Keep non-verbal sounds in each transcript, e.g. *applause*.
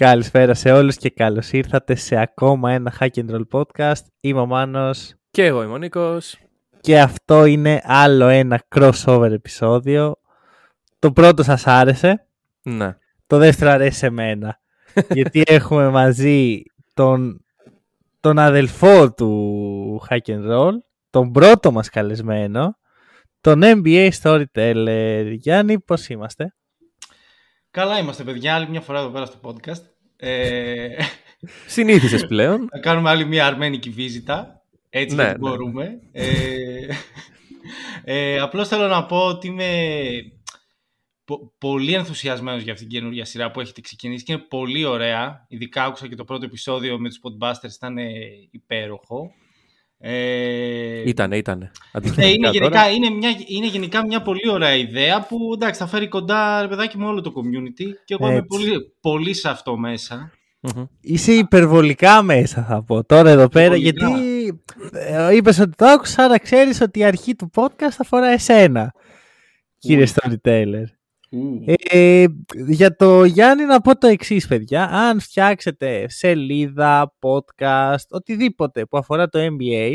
Καλησπέρα σε όλους και καλώς ήρθατε σε ακόμα ένα Hack and Roll podcast. Είμαι ο Μάνος Και εγώ είμαι ο Νίκος. και αυτό είναι άλλο ένα crossover επεισόδιο. Το πρώτο σας άρεσε, Ναι. το δεύτερο αρέσει σε μένα. *laughs* γιατί έχουμε μαζί τον, τον αδελφό του Hack and Roll, τον πρώτο μας καλεσμένο, τον NBA Storyteller. Γιάννη, πώς είμαστε; Καλά είμαστε, παιδιά. Άλλη μια φορά εδώ πέρα στο podcast. Ε, Συνήθισες πλέον. *laughs* θα κάνουμε άλλη μια αρμένικη βίζιτα. Έτσι Ναι, ναι, ναι. μπορούμε. Ε, ε, απλώς θέλω να πω ότι είμαι πο- πολύ ενθουσιασμένος για αυτήν την καινούργια σειρά που έχετε ξεκινήσει και είναι πολύ ωραία. Ειδικά άκουσα και το πρώτο επεισόδιο με τους Podbusters, ήταν ε, υπέροχο. Ε, Ήτανε, ήτανε. ε, Αντικειμενικά είναι, τώρα. γενικά, είναι, μια, είναι γενικά μια πολύ ωραία ιδέα που εντάξει, θα φέρει κοντά ρε παιδάκι με όλο το community και εγώ είμαι Έτσι. πολύ, πολύ σε αυτό μέσα. Μμμ. Είσαι υπερβολικά μέσα θα πω τώρα εδώ πέρα Υπερβολικά. γιατί ε, είπες ότι το άκουσα άρα ξέρεις ότι η αρχή του podcast αφορά εσένα κύριε Storyteller. Ε, για το Γιάννη να πω το εξής, παιδιά. Αν φτιάξετε σελίδα, podcast, οτιδήποτε που αφορά το NBA,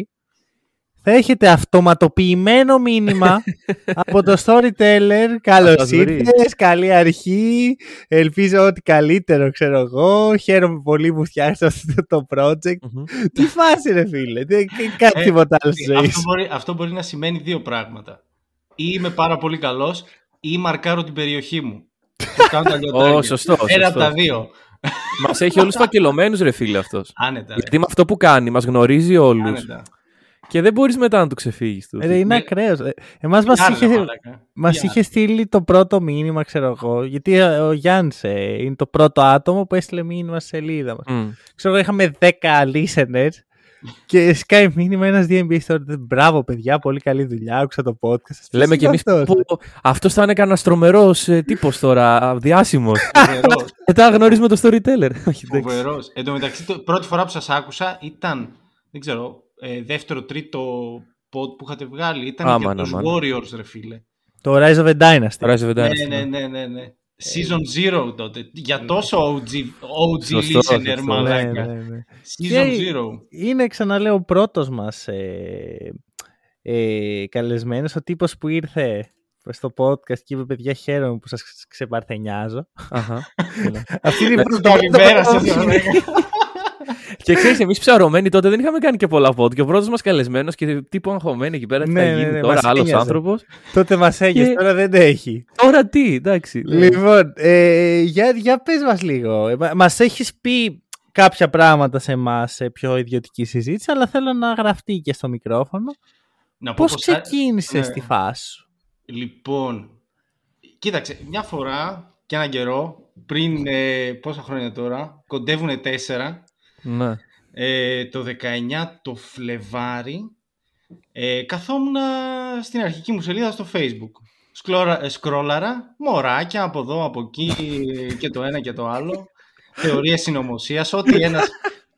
θα έχετε αυτοματοποιημένο μήνυμα *laughs* από το Storyteller. Καλώς Θα σας βρεις. ήρθες, καλή αρχή. Ελπίζω ότι καλύτερο, ξέρω εγώ. Χαίρομαι πολύ που φτιάξατε αυτό το project. Μμμ. Τι φάση, ρε φίλε. Δεν κάτι Ε, τίποτα άλλος στη ζωής αυτό, σου. μπορεί, αυτό μπορεί να σημαίνει δύο πράγματα. Ή είμαι πάρα πολύ καλός ή μαρκάρω την περιοχή μου. *laughs* Και κάνω τα λιωτάρια. Ω, σωστό, Ένα από σωστό. τα δύο. Μας έχει όλους *laughs* φακελωμένους ρε φίλε αυτός. Άνετα. ρε. Γιατί με αυτό που κάνει μας γνωρίζει όλους. Άνετα. Και δεν μπορείς μετά να του ξεφύγεις. του. Ρε, είναι με- ακραίος. Εμάς μας Άλλα, είχε, μαλάκα. Μας Τι είχε στείλει το πρώτο μήνυμα, ξέρω εγώ, γιατί ε, ο Γιάννης ε, είναι το πρώτο άτομο που έστειλε μήνυμα στη σελίδα μας. Μμ. Ξέρω εγώ, είχαμε 10 listeners και σκάει μήνυμα ένας DMB story. Μπράβο, παιδιά, πολύ καλή δουλειά, άκουσα το podcast. σας. Λέμε Ποιος κι εμείς είναι αυτός; πω, αυτός θα είναι κανένας τρομερός ε, τύπος τώρα, διάσημος. Φοβερός. Μετά γνωρίζουμε το storyteller. Όχι, εντάξει. Φοβερός. Εν τω μεταξύ, το, πρώτη φορά που σας άκουσα ήταν, δεν ξέρω, ε, δεύτερο, τρίτο pod που είχατε βγάλει. Ήταν Άμαν, για τους άμαν. Warriors, ρε φίλε. Το Rise of a Dynasty. Rise of the Ναι, Dynasty, ναι, ναι. ναι, ναι, ναι. Season Zero τότε. Για τόσο OG, OG Σωστό, listener, σωστό. Ναι, μαλάκα. ναι, ναι. Season Και- Zero. Είναι, ξαναλέω, ο πρώτος μας ε, ε, καλεσμένος, ο τύπος που ήρθε στο podcast και είπε παιδιά χαίρομαι που σας ξεπαρθενιάζω. Αχα. Έλα. *laughs* Αυτή είναι η πρώτη Καλημέρα σας. *laughs* μαλάκα. Και ξέρεις, εμείς ψαρωμένοι τότε δεν είχαμε κάνει και πολλά pod. Και ο πρώτος μας καλεσμένος και τύπου αγχωμένοι εκεί πέρα. Τι Ναι, θα ναι, γίνει ναι, τώρα, μας άλλος ένοιαζε. άνθρωπος. Τότε μας έγιες, Και- τώρα δεν έχει. Τώρα τι, εντάξει. Λοιπόν, ε, για, για πες μας λίγο. Ε, μα- Μας έχεις πει κάποια πράγματα σε εμάς σε πιο ιδιωτική συζήτηση, αλλά θέλω να γραφτεί και στο μικρόφωνο. Να πω Πώς πως θα- ξεκίνησες ναι. στη φάση σου; Λοιπόν, κοίταξε, μια φορά και έναν καιρό, πριν ε, πόσα χρόνια τώρα, κοντεύουν τέσσερα, Ναι. ε, το 19 το Φλεβάρι, ε, καθόμουν στην αρχική μου σελίδα στο facebook. Σκλόρα, ε, σκρόλαρα, μωράκια από εδώ, από εκεί και το ένα και το άλλο. Θεωρίες συνωμοσίας, ό,τι ένας,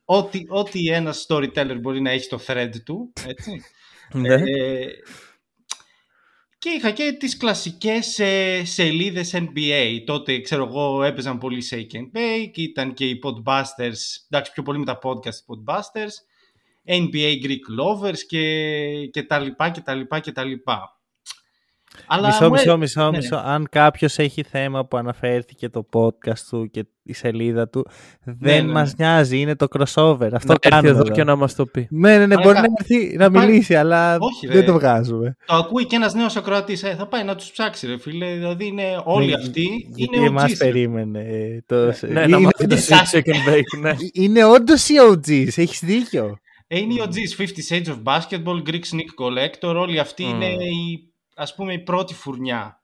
ό,τι, ό,τι ένας storyteller μπορεί να έχει στο thread του, έτσι. ναι. Ε, και είχα και τις κλασικές ε, σελίδες NBA. Τότε, ξέρω εγώ, έπαιζαν πολύ Shake and Bake, ήταν και οι Podbusters, εντάξει, πιο πολύ με τα podcast οι Podbusters, NBA Greek Lovers και, και τα λοιπά και τα λοιπά και τα λοιπά. Αλλά μισό, μου μισό, έ- μισό, ναι. μισό. Αν κάποιος έχει θέμα που αναφέρθηκε το podcast του και η σελίδα του, δεν ναι, μας νοιάζει, είναι το crossover. Αυτό Να έρθει κάνουμε εδώ εδώ. και να μα το πει. Ναι, ναι, ναι, Αλλά μπορεί κα- να έρθει να Υπάρχει- μιλήσει, αλλά Όχι, δεν ρε. το βγάζουμε. Το ακούει και ένας νέος ακροατής, ε, θα πάει να τους ψάξει ρε φίλε, δηλαδή είναι όλοι Ναι, αυτοί, Γιατί είναι εμάς OGs, ρε. περίμενε. ε, Το... Ναι, είναι, να μάθει το είναι- shake and bake. Ναι. *laughs* είναι όντως οι OGs, έχεις δίκιο. Ε, είναι οι OGs, 50 Shades of Basketball, Greek Sneak Collector, όλοι αυτοί Mm. είναι η, ας πούμε η πρώτη φουρνιά.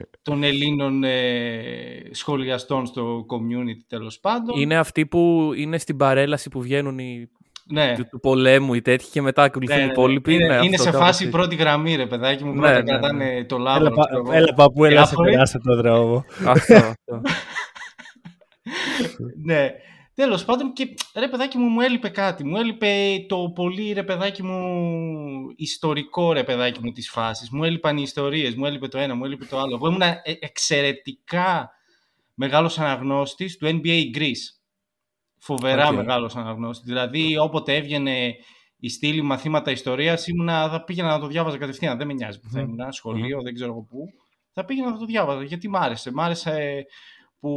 Ε, των Ελλήνων ε, σχολιαστών στο community τέλος πάντων. Είναι αυτοί που είναι στην παρέλαση που βγαίνουν οι ναι. του, του πολέμου ή τέτοιοι και μετά ακολουθούν Ναι, οι ναι. υπόλοιποι. Είναι, Ναι, είναι αυτό σε κάπως φάση έτσι. πρώτη γραμμή, ρε παιδάκι μου. Ναι, Πρώτα ναι, ναι. κρατάνε το Έλα, λάβρο. πα- ξέρω εγώ. έλα παππού, έλα σε Διάφοροι. περάσω τον δρόμο. αυτό, αυτό. *laughs* ναι. Τέλος πάντων, και ρε παιδάκι μου, μου έλειπε κάτι. Μου έλειπε το πολύ ρε παιδάκι μου ιστορικό ρε παιδάκι μου της φάσης. Μου έλειπαν οι ιστορίες, μου έλειπε το ένα, μου έλειπε το άλλο. Εγώ ήμουν ε- εξαιρετικά μεγάλος αναγνώστης του NBA Greece. Φοβερά Οκ. μεγάλος αναγνώστης. Δηλαδή, όποτε έβγαινε η στήλη μαθήματα ιστορίας, ήμουνα, θα πήγαινα να το διάβαζα κατευθείαν. Δεν με νοιάζει που θα Μμμ. ήμουν, σχολείο, δεν ξέρω εγώ πού. Θα πήγαινα να το διάβαζα γιατί μ' άρεσε. Μ' άρεσε που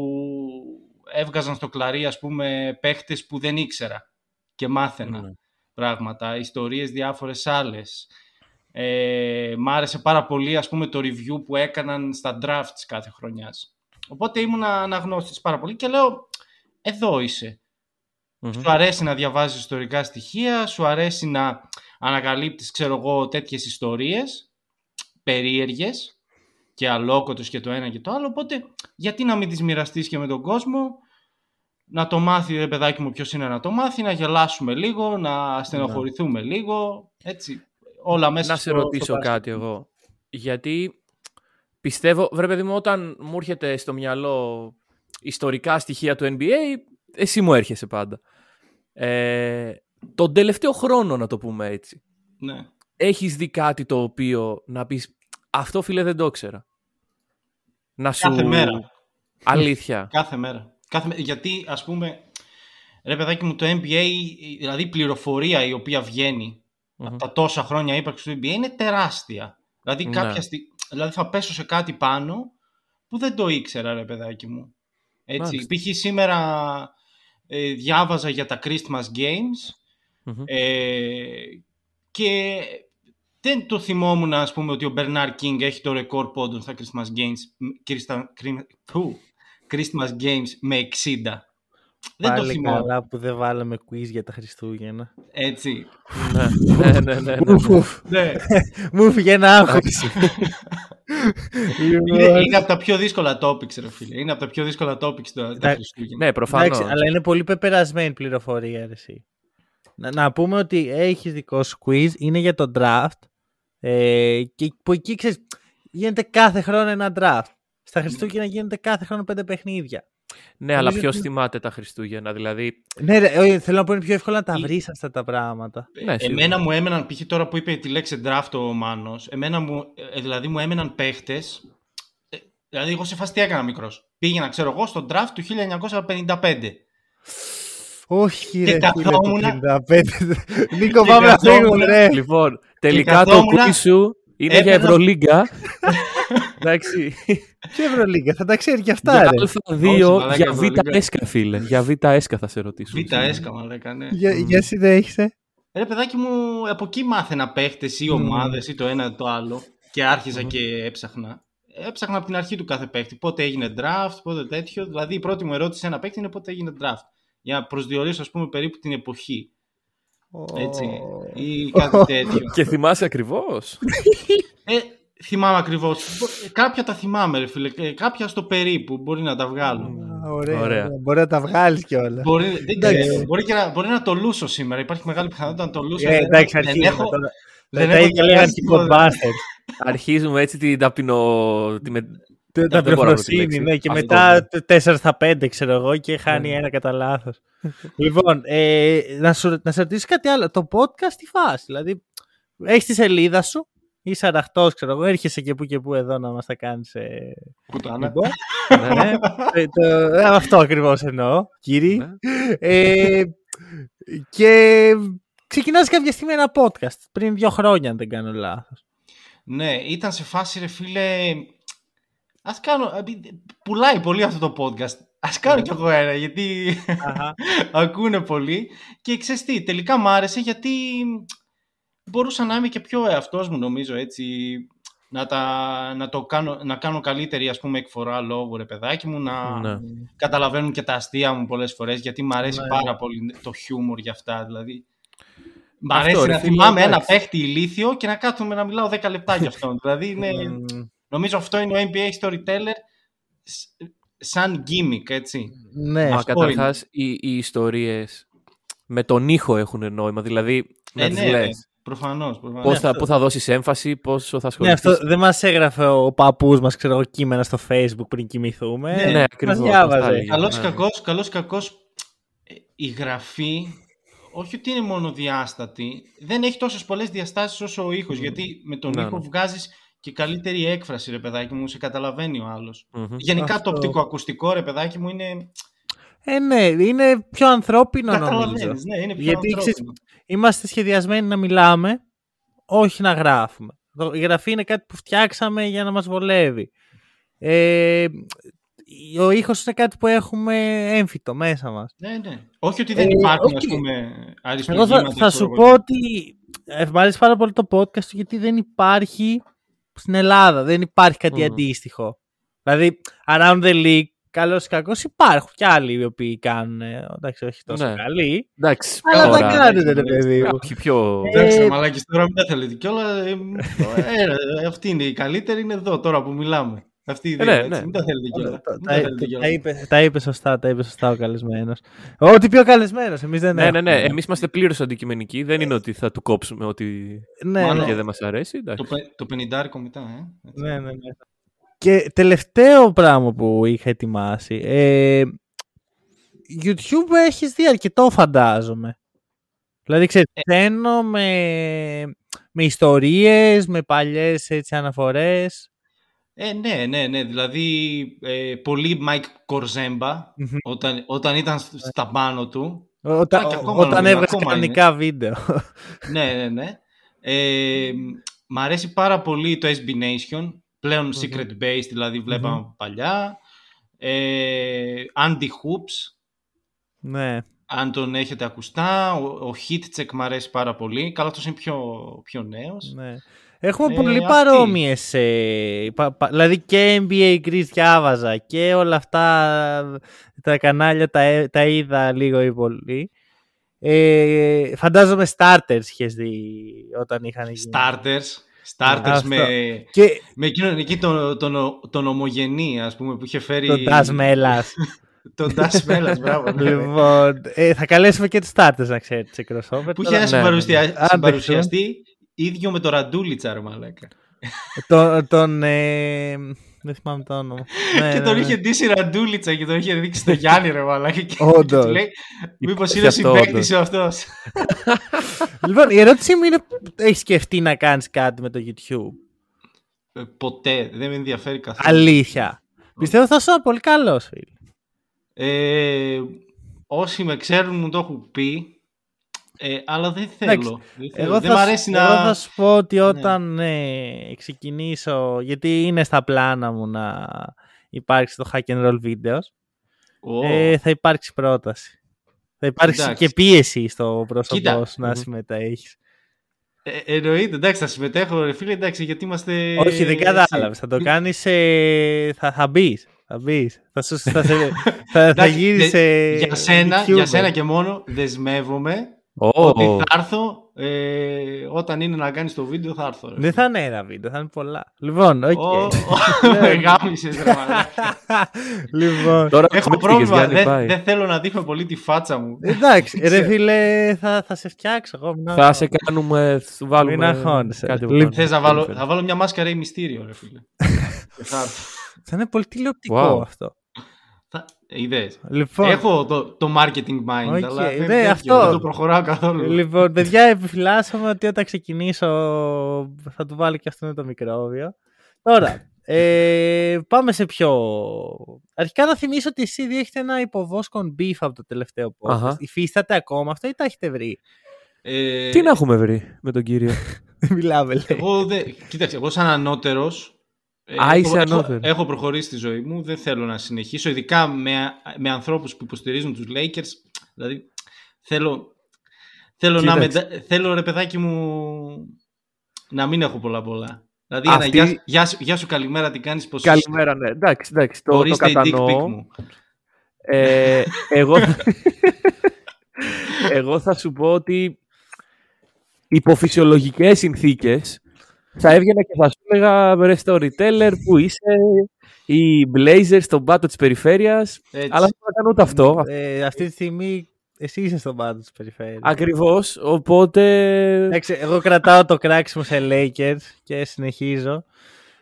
έβγαζαν στο κλαρί, ας πούμε, παίχτες που δεν ήξερα και μάθαινα Ναι. πράγματα, ιστορίες διάφορες άλλες. Ε, μ' άρεσε πάρα πολύ, ας πούμε, το review που έκαναν στα drafts κάθε χρονιάς. Οπότε ήμουν αναγνώστης πάρα πολύ και λέω, εδώ είσαι. Μμμ. Σου αρέσει να διαβάζεις ιστορικά στοιχεία, σου αρέσει να ανακαλύπτεις, ξέρω εγώ, τέτοιες ιστορίες περίεργες και αλόκοτος και το ένα και το άλλο, οπότε γιατί να μην τις μοιραστείς και με τον κόσμο, να το μάθει ρε παιδάκι μου ποιος είναι να το μάθει, να γελάσουμε λίγο, να στενοχωρηθούμε λίγο, έτσι, όλα μέσα Να σε στο- ρωτήσω στο μπάσκετ. κάτι εγώ. Γιατί πιστεύω, βρε παιδί μου, όταν μου έρχεται στο μυαλό ιστορικά στοιχεία του NBA, εσύ μου έρχεσαι πάντα. Ε, τον τελευταίο χρόνο, να το πούμε έτσι, Ναι. έχεις δει κάτι το οποίο να πεις αυτό φίλε δεν το ήξερα. Να σου... Κάθε μέρα. Αλήθεια. Κάθε μέρα. Κάθε... μέ- Γιατί, ας πούμε, ρε παιδάκι μου, το NBA, δηλαδή η πληροφορία η οποία βγαίνει Μμμ. από τα τόσα χρόνια ύπαρξης του NBA είναι τεράστια. Δηλαδή, Ναι. κάποια στι... δηλαδή θα πέσω σε κάτι πάνω που δεν το ήξερα, ρε παιδάκι μου. Έτσι. Μάλιστα. Π.χ. σήμερα ε, διάβαζα για τα Christmas Games Μμμ. ε, και δεν το θυμόμουν, ας πούμε, ότι ο Bernard King έχει το ρεκόρ πόντων στα Christmas Games, Christa- Cri- Φου, Christmas Games με 60. Δεν το Πάλι θυμόμουν. καλά που δεν βάλαμε quiz για τα Χριστούγεννα. Έτσι. ναι, ναι, ναι, ναι, ναι. Ουφ, ουφ. ναι. *laughs* Μου φύγε ένα άγχος. είναι, Λοιπόν, είναι από τα πιο δύσκολα topics, ρε φίλε. Είναι από τα πιο δύσκολα topics τα, τα Εντάξει, Χριστούγεννα. ναι, προφανώς. Εντάξει, αλλά είναι πολύ πεπερασμένη πληροφορία, ρε, εσύ. Να, να πούμε ότι έχεις δικό σου quiz, είναι για το draft. Ε, και που εκεί ξέρεις, γίνεται κάθε χρόνο ένα draft. Στα Χριστούγεννα γίνεται κάθε χρόνο πέντε παιχνίδια. Ναι, αλλά Νομίζω ποιος ότι- θυμάται τα Χριστούγεννα, δηλαδή. Ναι, ρε, όχι, θέλω να πω είναι πιο εύκολο να τα Η- βρεις αυτά τα πράγματα. Ναι, σίγουρα. Εμένα μου έμεναν, π.χ. τώρα που είπε τη λέξη draft ο Μάνος, εμένα μου, ε, δηλαδή μου έμεναν παίχτες, ε, δηλαδή εγώ σε φάση τι έκανα μικρός. Πήγαινα, ξέρω εγώ, στο draft του 1955. Όχι, Και ρε, φίλε, το καθόμουνα- 55. Νίκο, *laughs* Και πάμε να καθόμουνα- φύγουμε, ρε. Λοιπόν, τελικά το καθόμουνα, quiz σου είναι για έπαιρνα- Ευρωλίγκα. *laughs* Εντάξει. Τι Ευρωλίγκα, θα τα ξέρει και αυτά, Για ρε. Α2, μαλάκα, για Β Ευρωλίγκα. έσκα, φίλε. Για Β έσκα θα σε ρωτήσω. Β' έσκαμα, λέγα, ναι. Για, για συνέχισε. Ρε παιδάκι μου, από εκεί μάθαινα παίχτες ή ομάδες ή το ένα ή το άλλο και άρχιζα και έψαχνα. Έψαχνα από την αρχή του κάθε παίχτη. Πότε έγινε draft, πότε τέτοιο. Δηλαδή η πρώτη μου ερώτηση σε ένα παίχτη είναι πότε έγινε draft. Για να προσδιορίσω, ας πούμε, περίπου την εποχή. Έτσι. Ή κάτι τέτοιο. Και θυμάσαι ακριβώς; Ε, θυμάμαι ακριβώς. Κάποια τα θυμάμαι, ρε φίλε. Ε, Κάποια στο περίπου. Μπορεί να τα βγάλω. Α, Ωραία, Ωραία. ωραία. Μπορεί να τα βγάλεις κιόλας. Μπορεί, δεν Εντάξει. ξέρω. μπορεί, και να, μπορεί να το λούσω σήμερα. Υπάρχει μεγάλη πιθανότητα να το λούσω. Ε, Δεν- εντάξει, δεν αρχίζουμε έχω- τώρα. δεν Τα έχω ίδια λέγανε διαβάσει και οι τίποτα. Podbusters. Αρχίζουμε έτσι την ταπεινο. τη με- Τα δεν μπορώ να βρω τη πληροφορία, λέξη. ναι, και Αυτό, μετά 4 στα 5, ξέρω εγώ, και χάνει Ναι. ένα κατά λάθος. *laughs* λοιπόν, ε, να, σου, να σε ρωτήσω κάτι άλλο. Το podcast τι φάση, δηλαδή, έχεις τη σελίδα σου, είσαι αραχτό, ξέρω εγώ, έρχεσαι και που και που εδώ να μας τα κάνεις. Ε, Πουτάνα. λοιπόν. *laughs* ναι, ε, το, ε, αυτό ακριβώς εννοώ, κύριε. Ναι. Ε, και ξεκινάς κάποια στιγμή ένα podcast, πριν δύο χρόνια, αν δεν κάνω λάθος. Ναι, ήταν σε φάση ρε φίλε. Ας κάνω. επει- Πουλάει πολύ αυτό το podcast. Ας κάνω κι εγώ ένα, γιατί Αχα. *laughs* ακούνε πολύ. Και ξέρεις τι, τελικά μ' άρεσε γιατί μπορούσα να είμαι και πιο εαυτός μου νομίζω έτσι. Να, τα, να, το κάνω, να κάνω καλύτερη ας πούμε εκφορά λόγου ρε παιδάκι μου, να Ναι. καταλαβαίνουν και τα αστεία μου πολλές φορές γιατί μ' αρέσει Ναι. πάρα πολύ το χιούμορ για αυτά δηλαδή. Μ' Αυτό, αρέσει ρε να φίλε, θυμάμαι ένα εντάξει. παίχτη ηλίθιο και να κάθομαι να μιλάω 10 λεπτά για αυτόν. δηλαδή είναι... Μμμ. Νομίζω αυτό είναι ο NBA storyteller σαν gimmick, έτσι. Ναι. Μα Αυτό καταρχάς οι, οι ιστορίες με τον ήχο έχουν νόημα. Δηλαδή, να Ε, τις ναι, ναι, λες. προφανώς. προφανώς. Πώς θα, πού θα δώσεις έμφαση, πόσο θα Ναι, ασχοληθείς. αυτό δεν μας έγραφε ο παππούς μας, ξέρω εγώ, κείμενα στο Facebook πριν κοιμηθούμε. Ναι, ναι, Μας ακριβώς, διάβαζε. αυτά έλεγε. Καλός ή Ναι. κακός, καλός ή κακός, ε, η γραφή, όχι ότι είναι μόνο διάστατη, δεν έχει τόσες πολλές διαστάσεις όσο ο ήχος, γιατί με τον Ναι, ήχο ναι. βγάζεις και καλύτερη έκφραση, ρε παιδάκι μου, σε καταλαβαίνει ο άλλος. Μμμ. Γενικά Αυτό. το οπτικοακουστικό, ρε παιδάκι μου, είναι... Ε, ναι, είναι πιο ανθρώπινο νομίζω. Καταλαβαίνεις, ναι, είναι πιο Γιατί, ανθρώπινο. ξέρεις, Είμαστε σχεδιασμένοι να μιλάμε, όχι να γράφουμε. Το- Η γραφή είναι κάτι που φτιάξαμε για να μας βολεύει. Ε, ο ήχος είναι κάτι που έχουμε έμφυτο μέσα μας. Ναι, ναι. Όχι ότι δεν Ε, υπάρχουν, όχι. ας πούμε, Εγώ αριστουργήματα. θα, θα σου ξέρω πω εγώ. ότι ε, μ' αρέσει πάρα πολύ το podcast του γιατί δεν υπάρχει στην Ελλάδα. Δεν υπάρχει κάτι Μμμ. αντίστοιχο. Δηλαδή, around the league, καλός ή κακός, υπάρχουν κι άλλοι οι οποίοι κάνουν. ε, Εντάξει, όχι τόσο Ναι. καλοί. Εντάξει, Αλλά τώρα, τα κάνετε, ρε εντάξει, παιδί μου. Κάποιοι πιο... Εντάξει, Ε, μαλάκες, τώρα μην τα θέλετε κιόλα. *laughs* Ε, ε, αυτή είναι η καλύτερη, είναι εδώ τώρα που μιλάμε. Αυτή η Ε, δύο, ναι, έτσι, ναι. Μην τα θέλετε κιόλας. Τα- Μην τα- τα θέλετε τα- κιόλας. Τα είπε, τα είπε σωστά, τα είπε σωστά ο καλεσμένος. Ό,τι πιο καλεσμένος, εμείς δεν Ναι, ναι, έχουμε. ναι. Εμείς είμαστε πλήρως αντικειμενικοί. Δεν είναι ότι θα του κόψουμε ότι Ναι, Μάλλον. ναι. και δεν μας αρέσει. εντάξει. Το, πε- το πενιντάρικο μετά, ε. Έτσι. Ναι, ναι, ναι. Και τελευταίο πράγμα που είχα ετοιμάσει. Ε, YouTube έχεις δει αρκετό φαντάζομαι. Δηλαδή ξέρεις, ξένο με, με ιστορίες, με παλιές έτσι, αναφορές. Ε, ναι, ναι, ναι. Δηλαδή, ε, πολύ Mike Κορζέμπα Μμμ. όταν, όταν ήταν σ- στα πάνω του. Όταν, Α, και ακόμα όταν νομίζω, έβγαζε ακόμα κανονικά βίντεο. ναι, ναι, ναι. Ε, μ' αρέσει πάρα πολύ το SB Nation. Πλέον Secret Base, δηλαδή βλέπαμε από παλιά. Ε, Andy Hoops, ναι. αν τον έχετε ακουστά. Ο, ο Hitcheck μ' αρέσει πάρα πολύ. Καλά, αυτός είναι πιο, πιο νέος. Ναι. Έχουμε Ε, πολύ αυτής. παρόμοιες, ε, πα- πα- δηλαδή και NBA Greece διάβαζα και όλα αυτά τα κανάλια τα, ε- τα είδα λίγο ή πολύ. Ε, φαντάζομαι starters είχες δει όταν είχαν γίνει. Starters. Starters Αυτό. με, Και με εκείνον εκεί τον, τον, τον ομογενή, ας πούμε, που είχε φέρει... τον Das *laughs* Melas. τον Das Melas, μπράβο. ναι, ναι. λοιπόν, ε, θα καλέσουμε και τους starters να ξέρετε σε crossover. Που είχε Τώρα- ένα ναι, συμπαρουσια- ναι. συμπαρουσιαστή ίδιο με τον Ραντούλιτσα, ρε μαλάκα. τον, τον, ε, δεν θυμάμαι το όνομα. *laughs* Ναι, και ναι, τον ναι. είχε ντύσει Ραντούλιτσα και τον είχε δείξει στο Γιάννη, ρε μαλάκα. Και, Όντως. και του λέει, μήπως είναι αυτό, συμπαίκτης ο αυτός. *laughs* Λοιπόν, η ερώτησή μου είναι, έχεις σκεφτεί να κάνεις κάτι με το YouTube; Ε, Ποτέ, δεν με ενδιαφέρει καθόλου. Αλήθεια. Πιστεύω θα σου πολύ καλός, φίλε. Ε, όσοι με ξέρουν μου το έχουν πει, ε, αλλά δεν θέλω. Εντάξει, Δεν, θέλω. Εγώ, δεν θα, μ' σου- αρέσει εγώ να... θα σου πω ότι όταν ε, ξεκινήσω, γιατί είναι στα πλάνα μου να υπάρξει το hack and roll videos, Ω, ε, θα υπάρξει πρόταση. Θα υπάρξει Εντάξει. και πίεση στο πρόσωπό Κοίτα. σου να Μμμ. συμμετέχεις. ε, εννοείται, εντάξει, θα συμμετέχω, ρε φίλε, εντάξει, γιατί είμαστε... Όχι, δεν έτσι. κατάλαβες. Θα το κάνεις, ε, θα, θα μπεις. Θα μπεις. Θα, σου, θα, σε, *laughs* θα, θα Εντάξει, γίνεις δε- ε, για, σένα, YouTuber. για σένα και μόνο δεσμεύομαι Ω, ότι θα έρθω ε, όταν είναι να κάνεις το βίντεο θα έρθω. ρε. Δεν θα είναι ένα βίντεο, θα είναι πολλά. Λοιπόν, οκ. Ω, *laughs* *laughs* Ναι. ω, Γάμισες ρε μαλάκα. *laughs* λοιπόν, Τώρα Έχω με πήγες, πρόβλημα, Γιάννη, δεν, πάει. δεν θέλω να δείχνω πολύ τη φάτσα μου. εντάξει, ρε Ξέρω. φίλε, θα, θα σε φτιάξω εγώ. μην Θα αγχώνεσαι. σε κάνουμε, θα σου βάλουμε Μην αγχώνεσαι. κάτι από Λοιπόν, πάνω. Θες να βάλω, θα βάλω μια μάσκα ρε μυστήριο ρε φίλε. Και θα έρθω. Θα είναι πολύ τηλεοπτικό Wow. αυτό. Θα- Ιδέες. Λοιπόν, Έχω το, το marketing mind, OK, αλλά δεν, ναι, τέτοιο, αυτό. δεν το προχωράω καθόλου. λοιπόν, παιδιά, επιφυλάσσομαι ότι όταν ξεκινήσω θα του βάλω και αυτό το μικρόβιο. Τώρα, ε, πάμε σε πιο... Αρχικά να θυμίσω ότι εσύ έχετε ένα υποβόσκον beef από το τελευταίο podcast. Αχα. Υφίσταται ακόμα αυτό ή τα έχετε βρει; Ε, Τι να έχουμε βρει με τον κύριο; Δεν *laughs* μιλάμε, λέει. Εγώ δεν... Κοίταξε, εγώ σαν ανώτερος ε, Α, είσαι έχω, ανώτερο. Έχω, έχω προχωρήσει στη ζωή μου, δεν θέλω να συνεχίσω, ειδικά με, με ανθρώπους που υποστηρίζουν τους Lakers. Δηλαδή, θέλω, θέλω, να Κοίταξε. με, θέλω ρε παιδάκι μου να μην έχω πολλά πολλά. Δηλαδή, Αυτή- ένα γεια, γεια, σου, γεια σου, καλημέρα, τι κάνεις, πώς Καλημέρα, ναι. Εντάξει, εντάξει, το, το Ορίστε η dick pic κατανοώ. μου. Ε, εγώ, *laughs* εγώ θα σου πω ότι υπό φυσιολογικές συνθήκες θα έβγαινα και θα σου έλεγα ρε storyteller που είσαι, οι Blazers στον πάτο της περιφέρειας, Έτσι. αλλά δεν θα κάνω ούτε αυτό. Ε, αυτή τη στιγμή εσύ είσαι στον πάντο της περιφέρειας. Ακριβώς, οπότε... Εντάξει, εγώ κρατάω το κράξιμο σε Lakers και συνεχίζω.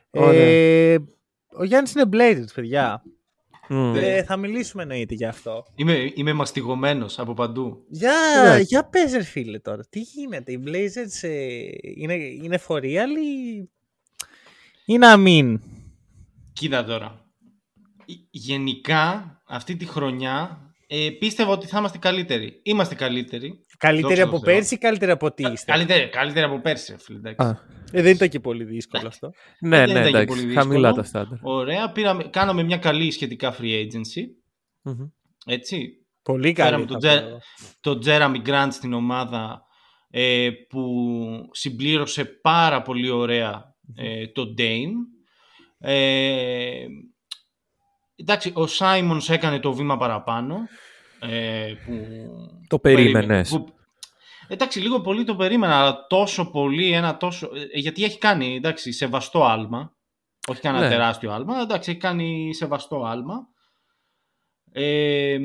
Ωραία. Ε, ο Γιάννης είναι Blazers, παιδιά. Μμ. Ε, θα μιλήσουμε εννοείται για αυτό. Είμαι, είμαι μαστιγωμένος από παντού. Για, Εντάξει. για πες ρε φίλε τώρα. Τι γίνεται, οι Blazers ε, είναι, είναι for real ή είναι αμήν. Κοίτα τώρα. Ε, Γενικά, αυτή τη χρονιά ε, πίστευα ότι θα είμαστε καλύτεροι. Είμαστε καλύτεροι. Καλύτερη Δόξα από τω Θεώ. πέρσι ή καλύτερη από τι είστε; Καλύτεροι, καλύτεροι από πέρσι, φίλε. εντάξει. Α, Ε, δεν ήταν και πολύ δύσκολο αυτό. ναι, Δεν ναι, ήταν και εντάξει, πολύ δύσκολο. χαμηλά τα στάνταρ. Ωραία, πήραμε, κάναμε μια καλή σχετικά free agency. Μμμ. Έτσι. Πολύ καλή. Φέραμε θα τον, πω Τζε, εγώ. τον Jeremy Grant στην ομάδα ε, που συμπλήρωσε πάρα πολύ ωραία ε, τον Dame. Ε, εντάξει, ο Σάιμονς έκανε το βήμα παραπάνω. Ε, που Το περίμενες. που- εντάξει, λίγο πολύ το περίμενα, αλλά τόσο πολύ, ένα τόσο... ε, γιατί έχει κάνει, εντάξει, σεβαστό άλμα. Όχι κανένα Ναι. τεράστιο άλμα, αλλά εντάξει, έχει κάνει σεβαστό άλμα. Ε,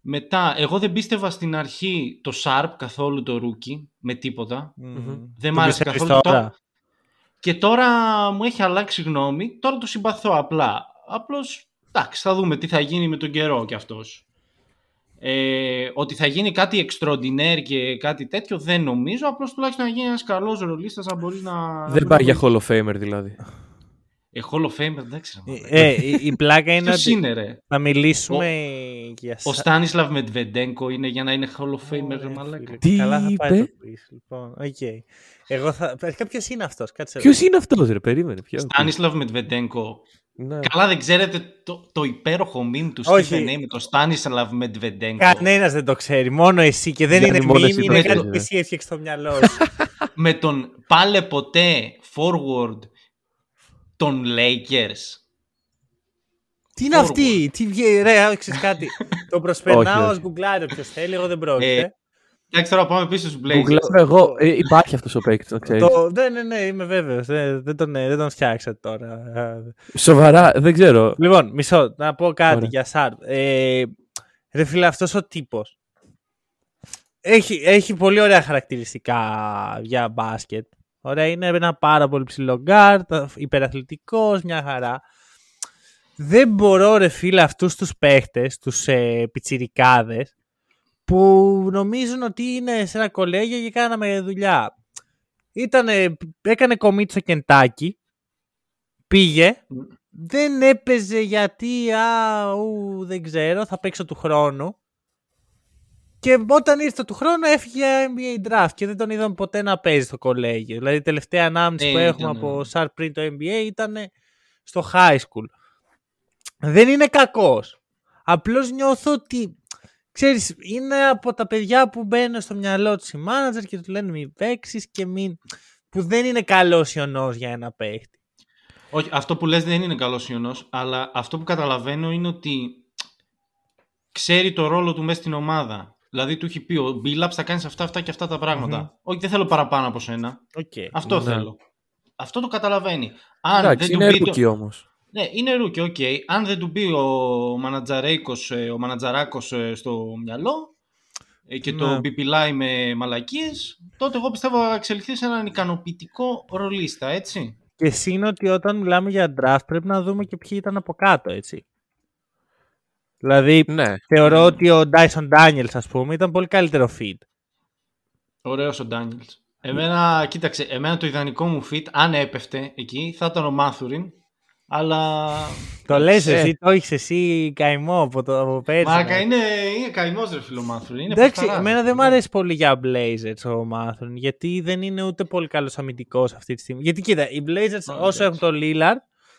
μετά, εγώ δεν πίστευα στην αρχή το Sharp καθόλου το Rookie με τίποτα. Μμμ. Δεν μ' Το άρεσε πιστεύεις καθόλου. τώρα; Τώρα... Και τώρα μου έχει αλλάξει γνώμη. Τώρα το συμπαθώ απλά. Απλώς, εντάξει, θα δούμε τι θα γίνει με τον καιρό κι αυτός. Ε, ότι θα γίνει κάτι extraordinaire και κάτι τέτοιο δεν νομίζω. Απλώς τουλάχιστον να γίνει ένας καλός ρολίστας να μπορείς να... να Δεν μπορεί πάει να για Hall of Famer δηλαδή. Ε, Hall of Fame, εντάξει. ρε, Ε, μαλάκα. ε, η, η πλάκα είναι Ποιος ότι είναι ρε; θα μιλήσουμε για Ο Στάνισλαβ Μετβεντέγκο είναι για να είναι Hall of Famer, ρε Ωραία, μαλάκα. φίλε. Τι Καλά θα πάει είπε; το quiz, λοιπόν. Οκ. Εγώ θα... Αρχικά ποιος είναι αυτός, κάτσε Ποιος εδώ. είναι αυτός, ρε, περίμενε. Ποιο. Στάνισλαβ Μεντβεντένκο. Ναι. Καλά δεν ξέρετε το, το υπέροχο meme του Όχι. Stephen A με το Στάνισλαβ Μεντβεντένκο. Κανένας δεν το ξέρει, μόνο εσύ και δεν Γιάννη, είναι μόνος μήνυ, εσύ το είναι ξέρεις, κάτι που ε. εσύ έφτιαξες στο μυαλό σου. *laughs* με τον πάλε ποτέ forward των Lakers. Τι είναι Forward. αυτή, τι βγαίνει, ρε, ξέρεις κάτι. *laughs* το προσπερνάω Όχι, ως γκουγκλάρι όποιος θέλει, εγώ δεν πρόκειται. Ε, Εντάξει, τώρα πάμε πίσω στους Blazers. Google, εγώ, ε, υπάρχει αυτός ο παίκτης, να ξέρεις. το, ναι, ναι, ναι, είμαι βέβαιος. Δεν, δεν, τον, ε, δεν τον φτιάξατε τώρα. Ε, Σοβαρά, δεν ξέρω. Λοιπόν, μισό, να πω κάτι Ωραία. για Σάρπ. Ε, ρε φίλε, αυτός ο τύπος έχει, έχει πολύ ωραία χαρακτηριστικά για μπάσκετ. Ωραία, είναι ένα πάρα πολύ ψηλό γκάρ, υπεραθλητικός, μια χαρά. Δεν μπορώ ρε φίλε αυτούς τους παίχτες, τους ε, πιτσιρικάδες, που νομίζουν ότι είναι σε ένα κολέγιο και κάναμε δουλειά. Ήτανε, έκανε commit στο Κεντάκι, πήγε, δεν έπαιζε γιατί, α, ου, δεν ξέρω, θα παίξω του χρόνου. Και όταν ήρθε του χρόνου έφυγε για NBA draft και δεν τον είδαμε ποτέ να παίζει στο κολέγιο. Δηλαδή η τελευταία ανάμνηση Ε, που έχουμε ήταν, από ε. Σαρ πριν το NBA ήταν στο high school. Δεν είναι κακός. Απλώς νιώθω ότι, ξέρεις, είναι από τα παιδιά που μπαίνουν στο μυαλό τους οι manager και τους λένε μην παίξεις και μην... που δεν είναι καλός ιονός για ένα παίχτη. Όχι, αυτό που λες δεν είναι καλός ιονός, αλλά αυτό που καταλαβαίνω είναι ότι ξέρει το ρόλο του μέσα στην ομάδα. Δηλαδή του έχει πει ο Billups θα κάνεις αυτά, αυτά και αυτά τα πραγματα Όχι, δεν θέλω παραπάνω από σένα. Okay. Αυτό Ναι. θέλω. Αυτό το καταλαβαίνει. Αν Εντάξει, δεν του είναι πει το- rookie όμως. Ναι, είναι rookie, OK. Αν δεν του πει ο Μανατζαρέικος, ε, ο Μανατζαράκος ε, στο μυαλό ε, και το Ναι. πιπιλάει με μαλακίες, τότε εγώ πιστεύω θα εξελιχθεί σε έναν ικανοποιητικό ρολίστα, έτσι. Και εσύ είναι ότι όταν μιλάμε για draft πρέπει να δούμε και ποιοι ήταν από κάτω, έτσι. Δηλαδή, Ναι. θεωρώ ότι ο Dyson Daniels, ας πούμε, ήταν πολύ καλύτερο fit. Ωραίος ο Ντάνιελς. Εμένα, κοίταξε, εμένα το ιδανικό μου fit, αν έπεφτε εκεί, θα ήταν ο Μάθουριν, αλλά... Το λες Ε. εσύ, το έχεις εσύ καημό από, το, από πέρσι. Μάκα, ναι. είναι, είναι καημός ρε φίλο Μάθουριν. Είναι Εντάξει, παιχταράς, εμένα ρε δεν μου φίλε. αρέσει πολύ για Blazers ο Μάθρον, γιατί δεν είναι ούτε πολύ καλός αμυντικός αυτή τη στιγμή. Γιατί κοίτα, οι Blazers Α, όσο έχουν εντάξει. το Lillard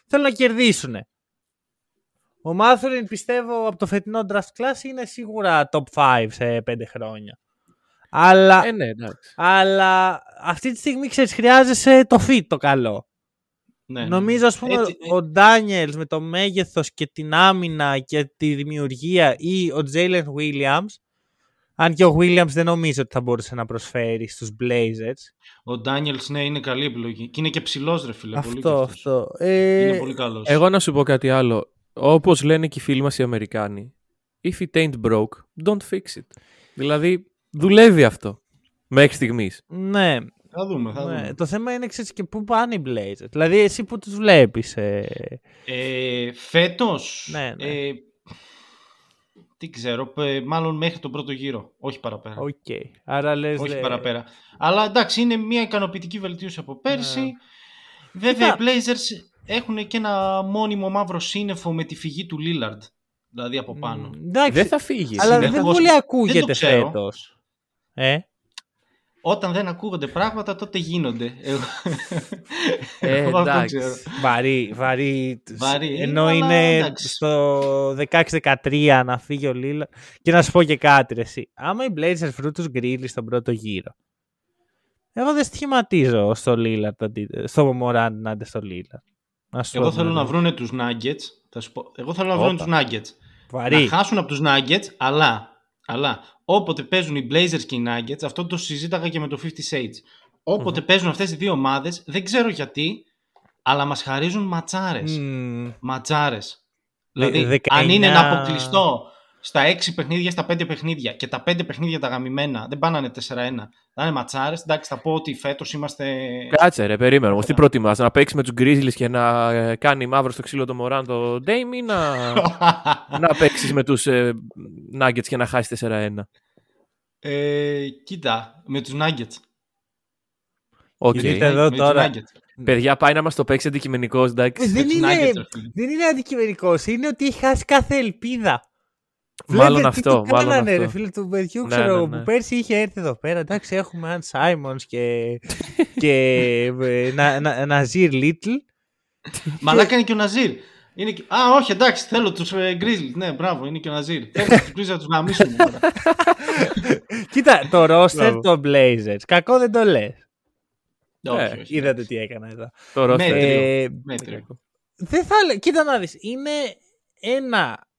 θέλουν να κερδίσουν. Ο Μάθρον πιστεύω από το φετινό draft class είναι σίγουρα top 5 σε 5 χρόνια. Αλλά, Ε, ναι, εντάξει. αλλά αυτή τη στιγμή ξέρεις χρειάζεσαι το fit το καλό. Ναι, ναι. Νομίζω ας πούμε Έτσι, ο Ντάνιελς με το μέγεθος και την άμυνα και τη δημιουργία ή ο Τζέιλεν Williams Αν και ο Williams δεν νομίζω ότι θα μπορούσε να προσφέρει στους Blazers. Ο Daniels, ναι, είναι καλή επιλογή. Και είναι και ψηλός, ρε φίλε. πολύ Αυτό, κι αυτός. αυτό. Ε, Είναι πολύ καλός. Εγώ να σου πω κάτι άλλο. Όπως λένε και οι φίλοι μας οι Αμερικάνοι, if it ain't broke, don't fix it. Δηλαδή, δουλεύει αυτό. Μέχρι στιγμής. Ναι, Θα δούμε, θα ναι. δούμε. Το θέμα είναι ξέρεις, και πού πάνε οι Blazers. Δηλαδή εσύ που τους βλέπεις. Ε... Ε, φέτος, Ναι, ναι. ε, τι ξέρω, ε, μάλλον μέχρι τον πρώτο γύρο. Όχι παραπέρα. Οκ. Άρα λες... Όχι λέ- παραπέρα. Αλλά εντάξει, είναι μια ικανοποιητική βελτίωση από πέρσι. Ναι. Βέβαια, Κοίτα. οι Blazers έχουν και ένα μόνιμο μαύρο σύννεφο με τη φυγή του Lillard. Δηλαδή από πάνω. Μ, Εντάξει, Δεν θα φύγεις. αλλά δεν συνεχώς. πολύ Δεν ακούγεται το ξέρω. φέτος. Ε, Όταν δεν ακούγονται πράγματα, τότε γίνονται. Εγώ, Ε, Εγώ αυτό εντάξει. ξέρω. βαρύ, βαρύ. Βαρύ είναι, Ενώ αλλά είναι εντάξει. στο 16-13 να φύγει ο Λίλα. Και να σου πω και κάτι, ρε, εσύ. Άμα οι Blazers βρουν τους Grizzlies στον πρώτο γύρο, εγώ δεν στοιχηματίζω στο Λίλα, στο Μωράν αντί στο Λίλα. Να σου Εγώ πω, θέλω ναι. να βρούνε τους Nuggets. Θα σου πω. Εγώ θέλω να Όπα. βρούνε τους Nuggets. Βαρύ. Να χάσουν από τους Nuggets, αλλά, αλλά όποτε παίζουν οι Blazers και οι Nuggets, αυτό το συζήταγα και με το 50 Shades. οποτε παίζουν αυτές οι δύο ομάδες, δεν ξέρω γιατί, αλλά μας χαρίζουν ματσάρες. Μμ, Ματσάρες. Δε- Δηλαδή, 19 αν είναι να αποκλειστώ στα 6 παιχνίδια, στα 5 παιχνίδια και τα 5 παιχνίδια τα γαμημένα δεν πάνε 4-1, θα είναι ματσάρες. Εντάξει, θα πω ότι φέτος είμαστε... Κάτσε ρε, περίμενε. όμως. Τι προτιμάς, να παίξεις με τους Grizzlies και να ε, κάνει μαύρο στο ξύλο το Μοράντ το Dame ή να, *laughs* να παίξεις με τους ε, Nuggets και να χάσεις 4-1. ε, κοίτα, με τους Nuggets. OK. Κοίτα εδώ με τους τώρα. Nuggets. Παιδιά, πάει να μας το παίξει αντικειμενικός, Ε, εντάξει. Δεν τους είναι, Nuggets, ρε φίλε. δεν είναι αντικειμενικός. Είναι ότι έχει χάσει κάθε ελπίδα. Μάλλον Βλέπετε αυτό, Τι του μάλλον κάνανε, αυτό. ρε φίλε του παιδιού, Ναι, ξέρω, ναι, ναι. που πέρσι είχε έρθει εδώ πέρα. Εντάξει, έχουμε Αν Σάιμον και, *laughs* και ε, να, να, Ναζίρ Λίτλ. Μαλάκα είναι και ο Ναζίρ. Είναι και... Α, όχι, εντάξει, θέλω τους ε, Grizzlies. Ναι, μπράβο, είναι και ο Ναζίρ. Θέλω τους Grizzlies να τους γαμίσουμε. τώρα. *laughs* Κοίτα, το roster Μπράβο. των Blazers. Κακό δεν το λες. όχι, όχι. Είδατε τι έκανα εδώ. Το roster. Μέτριο. Ε, Μέτριο. δεν θα λέ- Κοίτα να δεις. Είναι ένα, ε,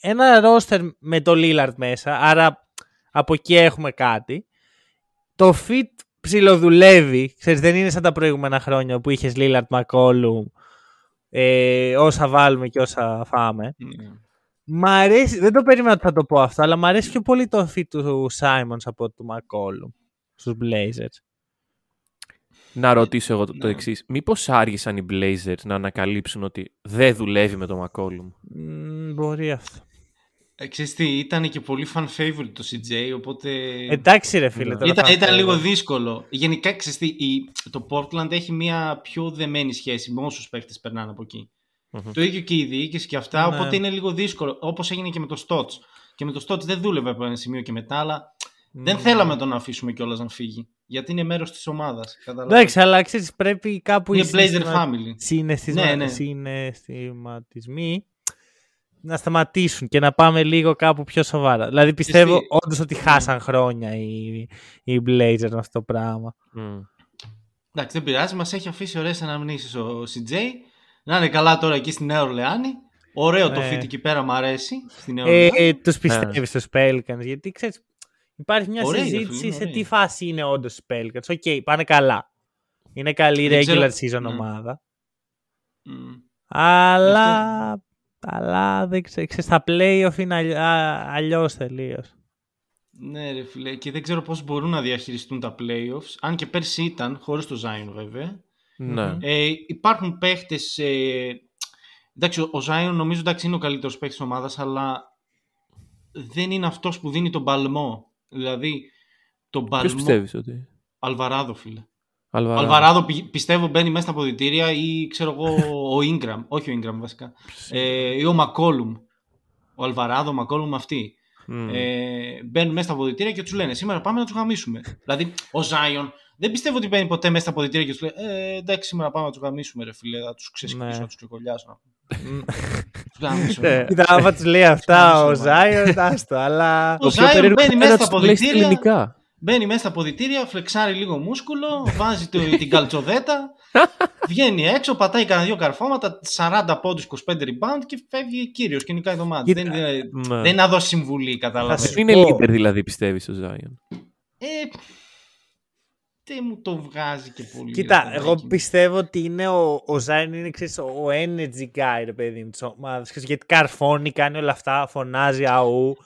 ένα roster με το Lillard μέσα. Άρα από εκεί έχουμε κάτι. Το fit ψιλοδουλεύει. Ξέρεις, δεν είναι σαν τα προηγούμενα χρόνια που είχες Lillard McCollum. Ε, όσα βάλουμε και όσα φάμε. Ναι. Μ' αρέσει, δεν το περίμενα ότι θα το πω αυτό, αλλά μ' αρέσει πιο πολύ το fit του Simons από του McCollum στους Blazers. Να ρωτήσω εγώ το, το Ναι. εξής. Μήπως άργησαν οι Blazers να ανακαλύψουν ότι δεν δουλεύει με τον McCollum; Μ, μπορεί αυτό. Ε, Ξέρεις τι, ήταν και πολύ fan favorite το CJ, οπότε... Εντάξει ρε φίλε. τώρα Ήταν, θα ήταν φέρω. λίγο δύσκολο. Γενικά, ξέρεις τι, η- το Portland έχει μια πιο δεμένη σχέση με όσους παίχτες περνάνε από εκεί. Μμμ. Το ίδιο και η διοίκηση και αυτά, Ναι. οπότε είναι λίγο δύσκολο. Όπως έγινε και με το Stotts. Και με το Stotts δεν δούλευε από ένα σημείο και μετά, αλλά δεν θέλαμε να τον αφήσουμε κιόλας να φύγει. Γιατί είναι μέρος της ομάδας. καταλαβαίνεις. Εντάξει, αλλά ξέρεις πρέπει κάπου Είναι οι Blazer συναισθημα- family. συναισθημα- Ναι, ναι. συναισθηματισμοί να σταματήσουν και να πάμε λίγο κάπου πιο σοβαρά. Δηλαδή πιστεύω τι- όντως ότι χάσαν χρόνια οι, οι Blazers με αυτό το πράγμα. Μμ. Εντάξει, δεν πειράζει, μας έχει αφήσει ωραίες αναμνήσεις ο CJ. Να είναι καλά τώρα εκεί στη Νέα Ορλεάνη. Ωραίο το Ναι. fit εκεί πέρα, μου αρέσει. Στη Νέα Ε, Ορλεάνη. ε, τους πιστεύεις στους Pelicans γιατί ξέρεις υπάρχει μια Ωραία, συζήτηση φίλε, σε ωραία. τι φάση είναι όντως οι Pelicans. OK, πάνε καλά. Είναι καλή Δεν regular ξέρω- season ναι. ομάδα. Μμ. Αλλά, αλλά δεν ξέρω, ξέρεις, στα playoff είναι αλλ- α- αλλιώς τελείως. Ναι, ρε φίλε, και δεν ξέρω πώς μπορούν να διαχειριστούν τα playoffs. Αν και πέρσι ήταν, χωρίς το Zion βέβαια. Ναι. Ε, υπάρχουν παίχτες... Ε, εντάξει, ο- ο Zion νομίζω εντάξει, είναι ο καλύτερος παίχτης της ομάδας, αλλά δεν είναι αυτός που δίνει τον παλμό. Δηλαδή, τον Ποιος παλμό... πιστεύεις ότι. Αλβαράδο, φίλε. Ο Αλβαράδο. Αλβαράδο πη- πιστεύω μπαίνει μέσα στα αποδητήρια ή ξέρω εγώ ο Ingram. *laughs* όχι ο Ingram βασικά. Ε, ή ο Μακόλουμ. Ο Αλβαράδο, ο Μακόλουμ αυτοί. Μμ. Ε, μπαίνουν μέσα στα αποδητήρια και τους λένε σήμερα πάμε να τους γαμίσουμε. δηλαδή ο Ζάιον δεν πιστεύω ότι μπαίνει ποτέ μέσα στα αποδητήρια και τους λέει ε, εντάξει σήμερα πάμε να τους γαμίσουμε ρε φίλε, θα τους ξεσκίσω, Ναι. να τους ξεκολλιάσω. Μ. Τους γαμίσουμε. Κοίτα, άμα τους λέει αυτά ο Γαμίσουμε, Ζάιον, άστο, αλλά... Ο Ζάιον μπαίνει μέσα στα τους το λέει στα αποδητήρια. ελληνικά. Μπαίνει μέσα στα ποδητήρια, φλεξάρει λίγο μούσκουλο, βάζει το, την καλτσοδέτα, *laughs* βγαίνει έξω, πατάει κανένα δύο καρφώματα, 40 πόντους, 25 rebound και φεύγει κύριος και νικάει το μάτι. Δεν, είναι- Ναι. δεν είναι να δώσει συμβουλή, κατάλαβες. σου Είναι πω. leader δηλαδή πιστεύεις ο Zion. Ε, δεν μου το βγάζει και πολύ. Κοίτα, ρε εγώ παιδάκι. πιστεύω ότι είναι ο, ο Ζάιν είναι ξέρεις, ο energy guy, ρε παιδί μου, της ομάδας. Ξέρεις, Γιατί καρφώνει, κάνει όλα αυτά, φωνάζει αού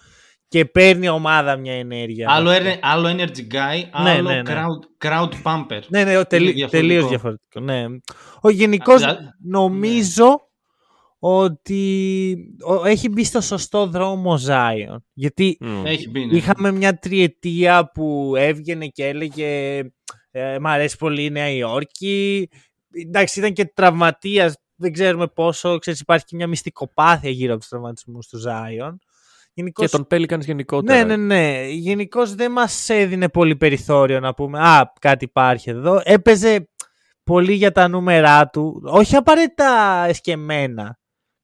και παίρνει η ομάδα μια ενέργεια. Άλλο, είναι- άλλο energy guy, άλλο ναι, ναι. Crowd, crowd pumper. Ναι, ναι, τελεί, διαφορετικό. τελείως διαφορετικό. Ναι. Ο γενικός Α, δηλαδή- νομίζω ότι ο- έχει μπει στο σωστό δρόμο ο Ζάιον. Γιατί Μμ. Έχει μπει. ναι. είχαμε μια τριετία που έβγαινε και έλεγε ε, «Μ' αρέσει πολύ η Νέα Υόρκη». Εντάξει, ήταν και τραυματίας, δεν ξέρουμε πόσο. Ξέρεις, υπάρχει και μια μυστικοπάθεια γύρω από τους τραυματισμούς του Ζάιον. Γενικώς, Και τον Pelicans γενικότερα. ναι, ναι, ναι. Γενικώς δεν μας έδινε πολύ περιθώριο να πούμε Α, κάτι υπάρχει εδώ. Έπαιζε πολύ για τα νούμερά του. Όχι απαραίτητα εσκεμμένα.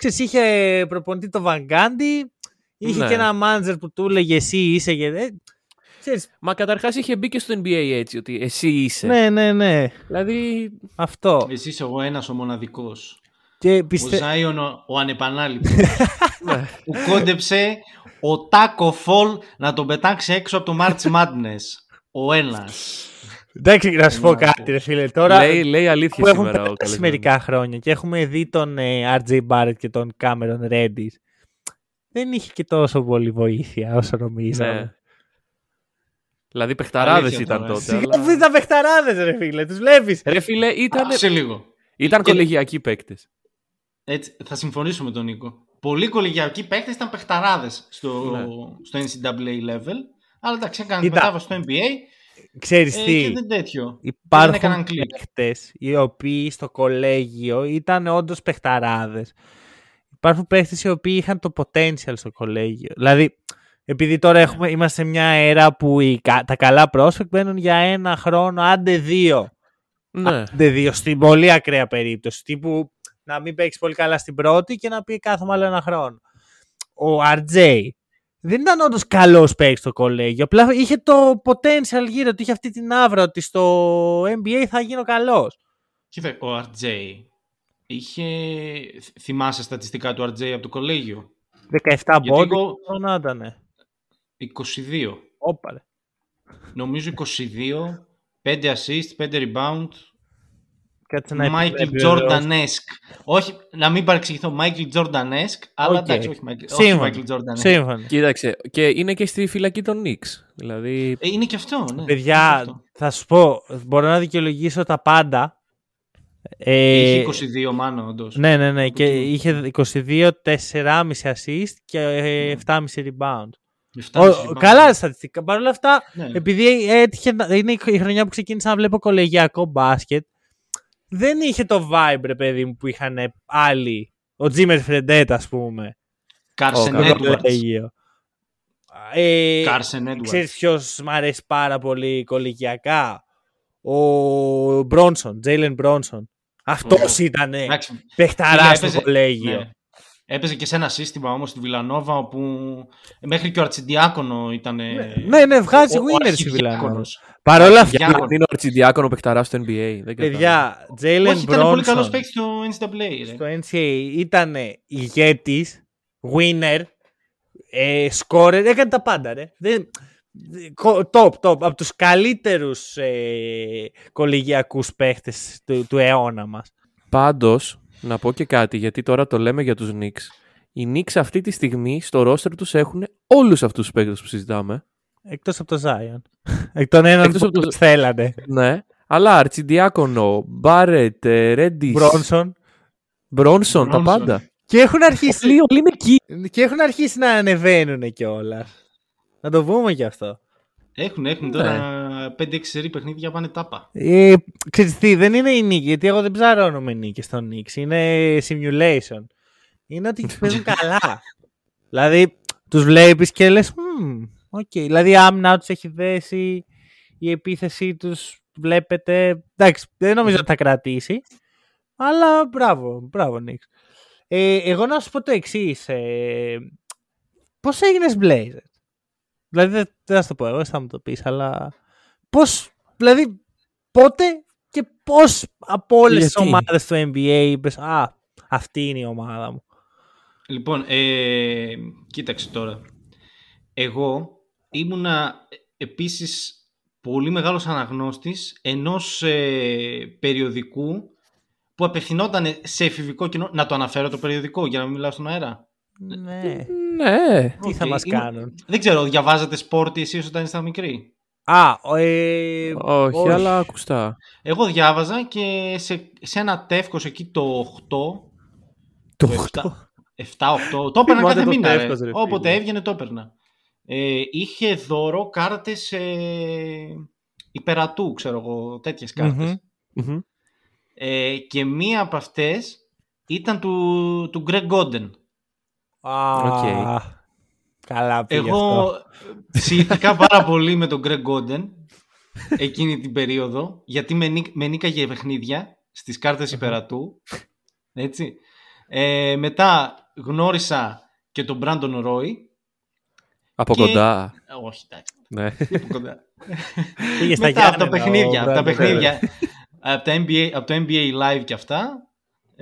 Ξέρεις, είχε προπονητή το Βαγκάντι, είχε Ναι. και ένα μάντζερ που του έλεγε εσύ είσαι και... Ε, ξέρεις, Μα καταρχάς είχε μπει και στο NBA έτσι, ότι εσύ είσαι. ναι, ναι, ναι. Δηλαδή, Αυτό. Εσύ είσαι ο ένας ο μοναδικός. Και Ο πιστε... Ζάιον ο, ο ανεπανάληπτος. *laughs* ναι. που κόντεψε ο Τάκο Φολ να τον πετάξει έξω από το March Madness. Ο ένας. Εντάξει, να σου πω Να κάτι, πω. ρε φίλε. Τώρα λέει, λέει αλήθεια που έχουν σήμερα ο περάσει καλεσμένος. μερικά χρόνια και έχουμε δει τον ε, RJ Barrett και τον Cameron Reddish. Δεν είχε και τόσο πολύ βοήθεια όσο νομίζαμε. Ναι. Δηλαδή παιχταράδες Αλήθεια ήταν τώρα, τότε. Σιγά αλλά- μην τα παιχταράδες ρε φίλε, τους βλέπεις. Ρε φίλε, ήταν, Σε λίγο. ήταν Και- κολεγιακοί παίκτες. Έτσι, θα συμφωνήσω με τον Νίκο. Πολλοί κολεγιακοί παίκτες ήταν παιχταράδες στο, Ναι. στο NCAA level. Αλλά εντάξει, έκαναν Κοίτα. μετάβαση στο NBA Ξέρεις ε, τι, και δεν τέτοιο. δεν υπάρχουν έκαναν κλικ. παίχτες οι οποίοι στο κολέγιο ήταν όντως παιχταράδες. Υπάρχουν παίχτες οι οποίοι είχαν το potential στο κολέγιο. Δηλαδή, επειδή τώρα έχουμε, είμαστε σε μια αίρα που οι, κα- τα καλά prospect μπαίνουν για ένα χρόνο, άντε δύο. Ναι. Άντε δύο, στην πολύ ακραία περίπτωση. Τύπου να μην παίξεις πολύ καλά στην πρώτη και να πει κάθομαι άλλο ένα χρόνο. Ο RJ δεν ήταν όντως καλός παίκτης στο κολέγιο. Απλά είχε το potential γύρω του, είχε αυτή την άβρα ότι στο NBA θα γίνω καλός. Κοίτα, ο RJ είχε... Θυμάσαι στατιστικά του RJ από το κολέγιο; 17 Γιατί πόντους. εγώ- να ήταν. 22. Όπα, ρε. Νομίζω 22, 5 assist, 5 rebound. Κάτσε να Michael επιβεβαιώσω. Jordan-esque. Όχι, να μην παρεξηγηθώ, Michael Jordan-esque, αλλά Οκ. εντάξει, όχι Michael, όχι Σύμφωνο. Michael Jordan-esque. Σύμφωνο. Κοίταξε, και είναι και στη φυλακή των Knicks. Δηλαδή, Ε, είναι και αυτό, ναι. είναι και Παιδιά, αυτό. θα σου πω, μπορώ να δικαιολογήσω τα πάντα. Ε, Είχε 22 μάνο, όντως. Ναι, ναι, ναι. Και Οκ. είχε 22, 4,5 assist και ε, 7,5 rebound. Εφτάνει Ο, rebound. καλά στατιστικά. Παρ' όλα αυτά, Ναι. επειδή έτυχε, να- είναι η χρονιά που ξεκίνησα να βλέπω κολεγιακό μπάσκετ, δεν είχε το vibe, ρε παιδί μου, που είχαν άλλοι. Ο Τζίμερ Φρεντέτ, ας πούμε. Carson Ο, στο καλά. Edwards. κολέγιο. Ε, Carson Edwards. Ξέρεις ποιος μ' αρέσει πάρα πολύ κολεγιακά. Ο Μπρόνσον, Τζέιλεν Μπρόνσον. Αυτός ήταν Εντάξει, παιχταράς φίλε, στο έπαιζε- κολέγιο. Ναι. Έπαιζε και σε ένα σύστημα όμως στη Βιλανόβα όπου μέχρι και ο Αρτσιντιάκονο ήταν. Ναι, ναι, βγάζει ο- ο winners η αρχιδιάκονος. Βιλανόβα. Παρ' όλα αυτά, Διάκονο. γιατί είναι ο Αρτσιντιάκονο παιχταρά στο NBA. Δεν κατάλαβα. παιδιά, Τζέιλεν Όχι, ήταν πολύ καλός Μπρόνσον παίκτης στο NCAA. Ρε. στο NCAA ήταν ηγέτης, winner, ε, scorer, έκανε τα πάντα, ρε. Δεν, κο- top, top, από τους καλύτερους ε, κολεγιακούς παίχτες του, του αιώνα μας. Πάντως, να πω και κάτι, γιατί τώρα το λέμε για τους Knicks. Οι Knicks αυτή τη στιγμή στο roster τους έχουν όλους αυτούς τους παίκτες που συζητάμε. Εκτός από το Zion. *laughs* Εκ των έναν Εκτός που από το- τους θέλανε. Ναι. Αλλά Αρτσιντιάκονο, Μπάρετ, Ρέντι, Μπρόνσον. Μπρόνσον, τα Bronson. πάντα. Και έχουν αρχίσει, Όλοι, όλοι είναι εκεί. και έχουν αρχίσει να ανεβαίνουν κιόλας. Να το πούμε κι αυτό. Έχουν, έχουν Ναι. τώρα 5-6 σερί παιχνίδια πάνε τάπα. Ε, ξέρεις τι, δεν είναι η νίκη, γιατί εγώ δεν ψαρώνω με νίκη στον Νίξ. Είναι simulation. Είναι ότι *laughs* παίζουν καλά. δηλαδή, τους βλέπεις και λες, «Μμμ, OK». Δηλαδή, η άμυνα τους έχει δέσει, η επίθεσή τους βλέπεται. Εντάξει, δεν νομίζω ότι θα κρατήσει. Αλλά μπράβο, μπράβο Νίξ. Ε, εγώ να σου πω το εξής. Ε, Πώς έγινες Blazer. Δηλαδή δεν, δεν θα σου το πω εγώ, εσύ θα μου το πεις, αλλά. πώς, δηλαδή πότε και πώς από όλες τις Γιατί; ομάδες του NBA είπες «Α, αυτή είναι η ομάδα μου». Λοιπόν, ε, κοίταξε τώρα. Εγώ ήμουνα επίσης πολύ μεγάλος αναγνώστης ενός ε, περιοδικού που απευθυνόταν σε εφηβικό κοινό. Να το αναφέρω το περιοδικό για να μην μιλάω στον αέρα. Ναι. Ναι. Τι θα Οκ, μας ήμουν- κάνουν; Δεν ξέρω, διαβάζατε Sporty εσείς όταν ήσασταν μικροί; Α, ο, ε, Όχι, αλλά ακουστά. Εγώ διάβαζα και σε, σε ένα τεύχος εκεί το 8, Το το 7-8, το έπαιρνα Θυμάται κάθε το μήνα. ρε. τεύχος, ρε Όποτε φίλε. έβγαινε το έπαιρνα. Ε, είχε δώρο κάρτες ε, υπερατού, ξέρω εγώ, τέτοιες κάρτες. Μμμ. Μμμ. Ε, και μία από αυτές ήταν του, του Greg Oden. Α, Οκ. Καλά πήγε Εγώ αυτό. ψήθηκα πάρα πολύ με τον Greg Oden εκείνη την περίοδο, γιατί με, νίκ, με νίκαγε παιχνίδια στις κάρτες υπερατού. Έτσι. Ε, μετά γνώρισα και τον Brandon Roy. Από Και- κοντά. Ε, όχι, εντάξει. Ναι. από κοντά. Πήγε στα Μετά από τα Γιάννενα, παιχνίδια, ο από τα Brandon. παιχνίδια από, τα NBA, από το NBA Live και αυτά,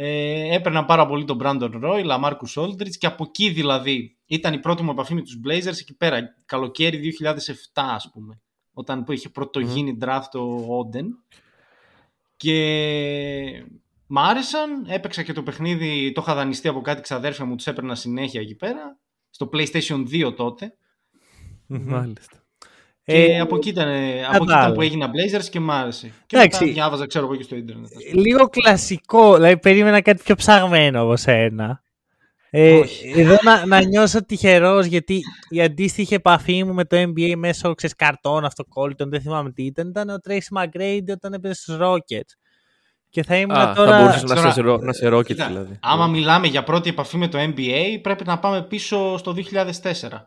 ε, έπαιρνα πάρα πολύ τον Brandon Roy, Lamarcus Aldridge και από εκεί δηλαδή ήταν η πρώτη μου επαφή με τους Blazers εκεί πέρα, καλοκαίρι 2007 ας πούμε, όταν που είχε πρωτογίνει draft ο Oden. Και μ' άρεσαν, έπαιξα και το παιχνίδι, το είχα δανειστεί από κάτι ξαδέρφια μου, τους έπαιρνα συνέχεια εκεί πέρα, στο PlayStation 2 τότε. Μάλιστα. Και Ε, από εκεί ήταν, από εκεί ήταν κατάλαβα. που έγινα Blazers και μ' άρεσε. Και Εντάξει. μετά διάβαζα, ξέρω εγώ, και στο ίντερνετ. ας πούμε. λίγο κλασικό, δηλαδή περίμενα κάτι πιο ψαγμένο από σένα. Ε, Όχι. εδώ να, να νιώσω τυχερός γιατί η αντίστοιχη επαφή μου με το NBA μέσω ξέρεις, καρτών, αυτοκόλλητων, δεν θυμάμαι τι ήταν, ήταν ο Tracy McGrady όταν έπαιζε στους Rockets. Και θα ήμουν Α, τώρα... θα μπορούσες να Τώρα- σε, ρο- να σε rocket Κοίτα, δηλαδή. Άμα μιλάμε για πρώτη επαφή με το NBA, πρέπει να πάμε πίσω στο 2004.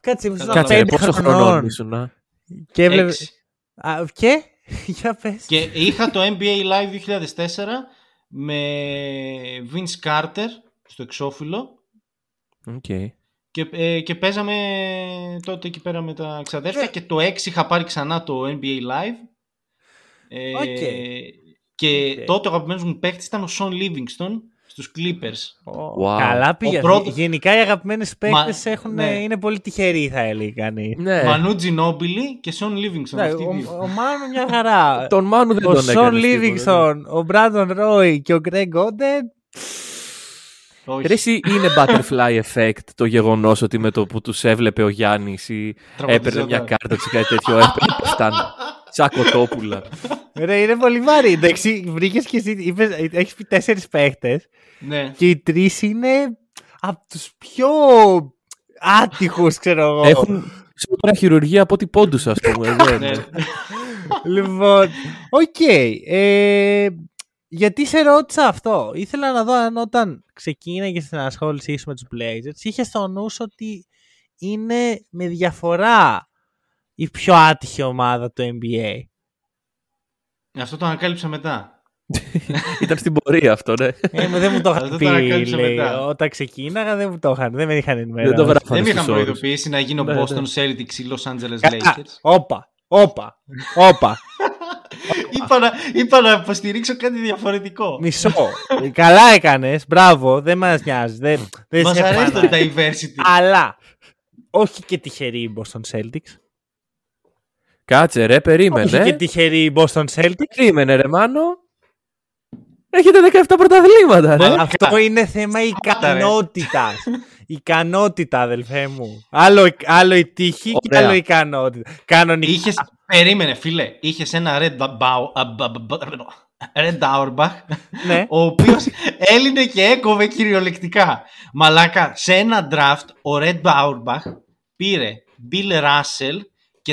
Κάτσε, ήμουν στα Κάτσε, ρε, πέντε πόσο χρονών. χρονών ήσουν, α; Και έβλεπε... Έξι. Α, και, *laughs* για πες. Και είχα το NBA Live 2004 με Vince Carter στο εξώφυλλο Οκ. και, ε, και παίζαμε τότε εκεί πέρα με τα ξαδέρφια και το 6 είχα πάρει ξανά το NBA Live ε, Οκ. και Οκ. τότε ο αγαπημένος μου παίχτης ήταν ο Shaun Livingston στους Clippers. Ω, Wow. Καλά πήγε. Ο πρώτος- Γενικά οι αγαπημένοι παίκτες Μα- έχουν, ναι. είναι πολύ τυχεροί θα έλεγε κανείς. Ναι. Μανού Ginobili και Sean Livingston. Ναι, αυτοί οι ο, δύο. ο Μάνου μια χαρά. *laughs* Τον Μάνου δεν ο τον Σον έκανες. Λίβινγκσον, ο Μπράντον Ρόι και ο Γκρέγκ Όντεν. Όχι, Ρε εσύ είναι butterfly effect το γεγονός ότι με το που τους έβλεπε ο Γιάννης ή έπαιρνε μια κάρτα τους ή κάτι τέτοιο, έπαιρνε πέφταν. *laughs* Σαν κοτόπουλα. Ρε, είναι πολύ βαρύ. Εντάξει, βρήκες και εσύ, είπες, έχεις πει τέσσερις παίχτες Ναι. και οι τρεις είναι από τους πιο άτυχους, ξέρω εγώ. Έχουν σίγουρα χειρουργία από ό,τι πόντους, ας πούμε. δεν- ναι. Λοιπόν, οκ. ε, γιατί σε ρώτησα αυτό. Ήθελα να δω αν όταν ξεκίναγες στην ασχόλησή σου με τους Blazers είχες στο νου σου ότι είναι με διαφορά η πιο άτυχη ομάδα του NBA. Αυτό το ανακάλυψα μετά. *laughs* Ήταν στην πορεία αυτό, ναι. Ε, μα δεν μου το είχαν Αυτό πει, το ανακάλυψα λέει. μετά. Όταν ξεκίναγα δεν μου το είχαν, δεν με είχαν ενημερώσει. Δεν το γράφανε Δεν με είχαν στους όρους. προειδοποιήσει να γίνω Ναι, ναι. Boston Celtics ή Los Angeles Καλά. Lakers. Όπα, όπα, όπα. *laughs* είπα, να, είπα να υποστηρίξω κάτι διαφορετικό. Μισό. Καλά έκανες, μπράβο, δεν μας νοιάζει. Δεν, δεν Μας σε έχω αρέσει το ανάγκη. diversity. Αλλά όχι και τυχερή η Boston Celtics. Κάτσε ρε, Όχι και περίμενε. τυχερή η Boston Celtics. Περίμενε ρε Μάνο. Έχετε 17 πρωταθλήματα ρε. Μα- Αυτό είναι θέμα ικανότητας. ικανότητα, αδελφέ μου. Άλλο, άλλο η τύχη και Ωραία. άλλο η ικανότητα. Κανονικά. Είχες, περίμενε φίλε, είχες ένα Red, Ba- Bau- α, Ba- Ba- Ba- Red Auerbach Ναι. ο οποίος έλυνε και έκοβε κυριολεκτικά. Μαλάκα, σε ένα draft ο Red Auerbach πήρε Bill Russell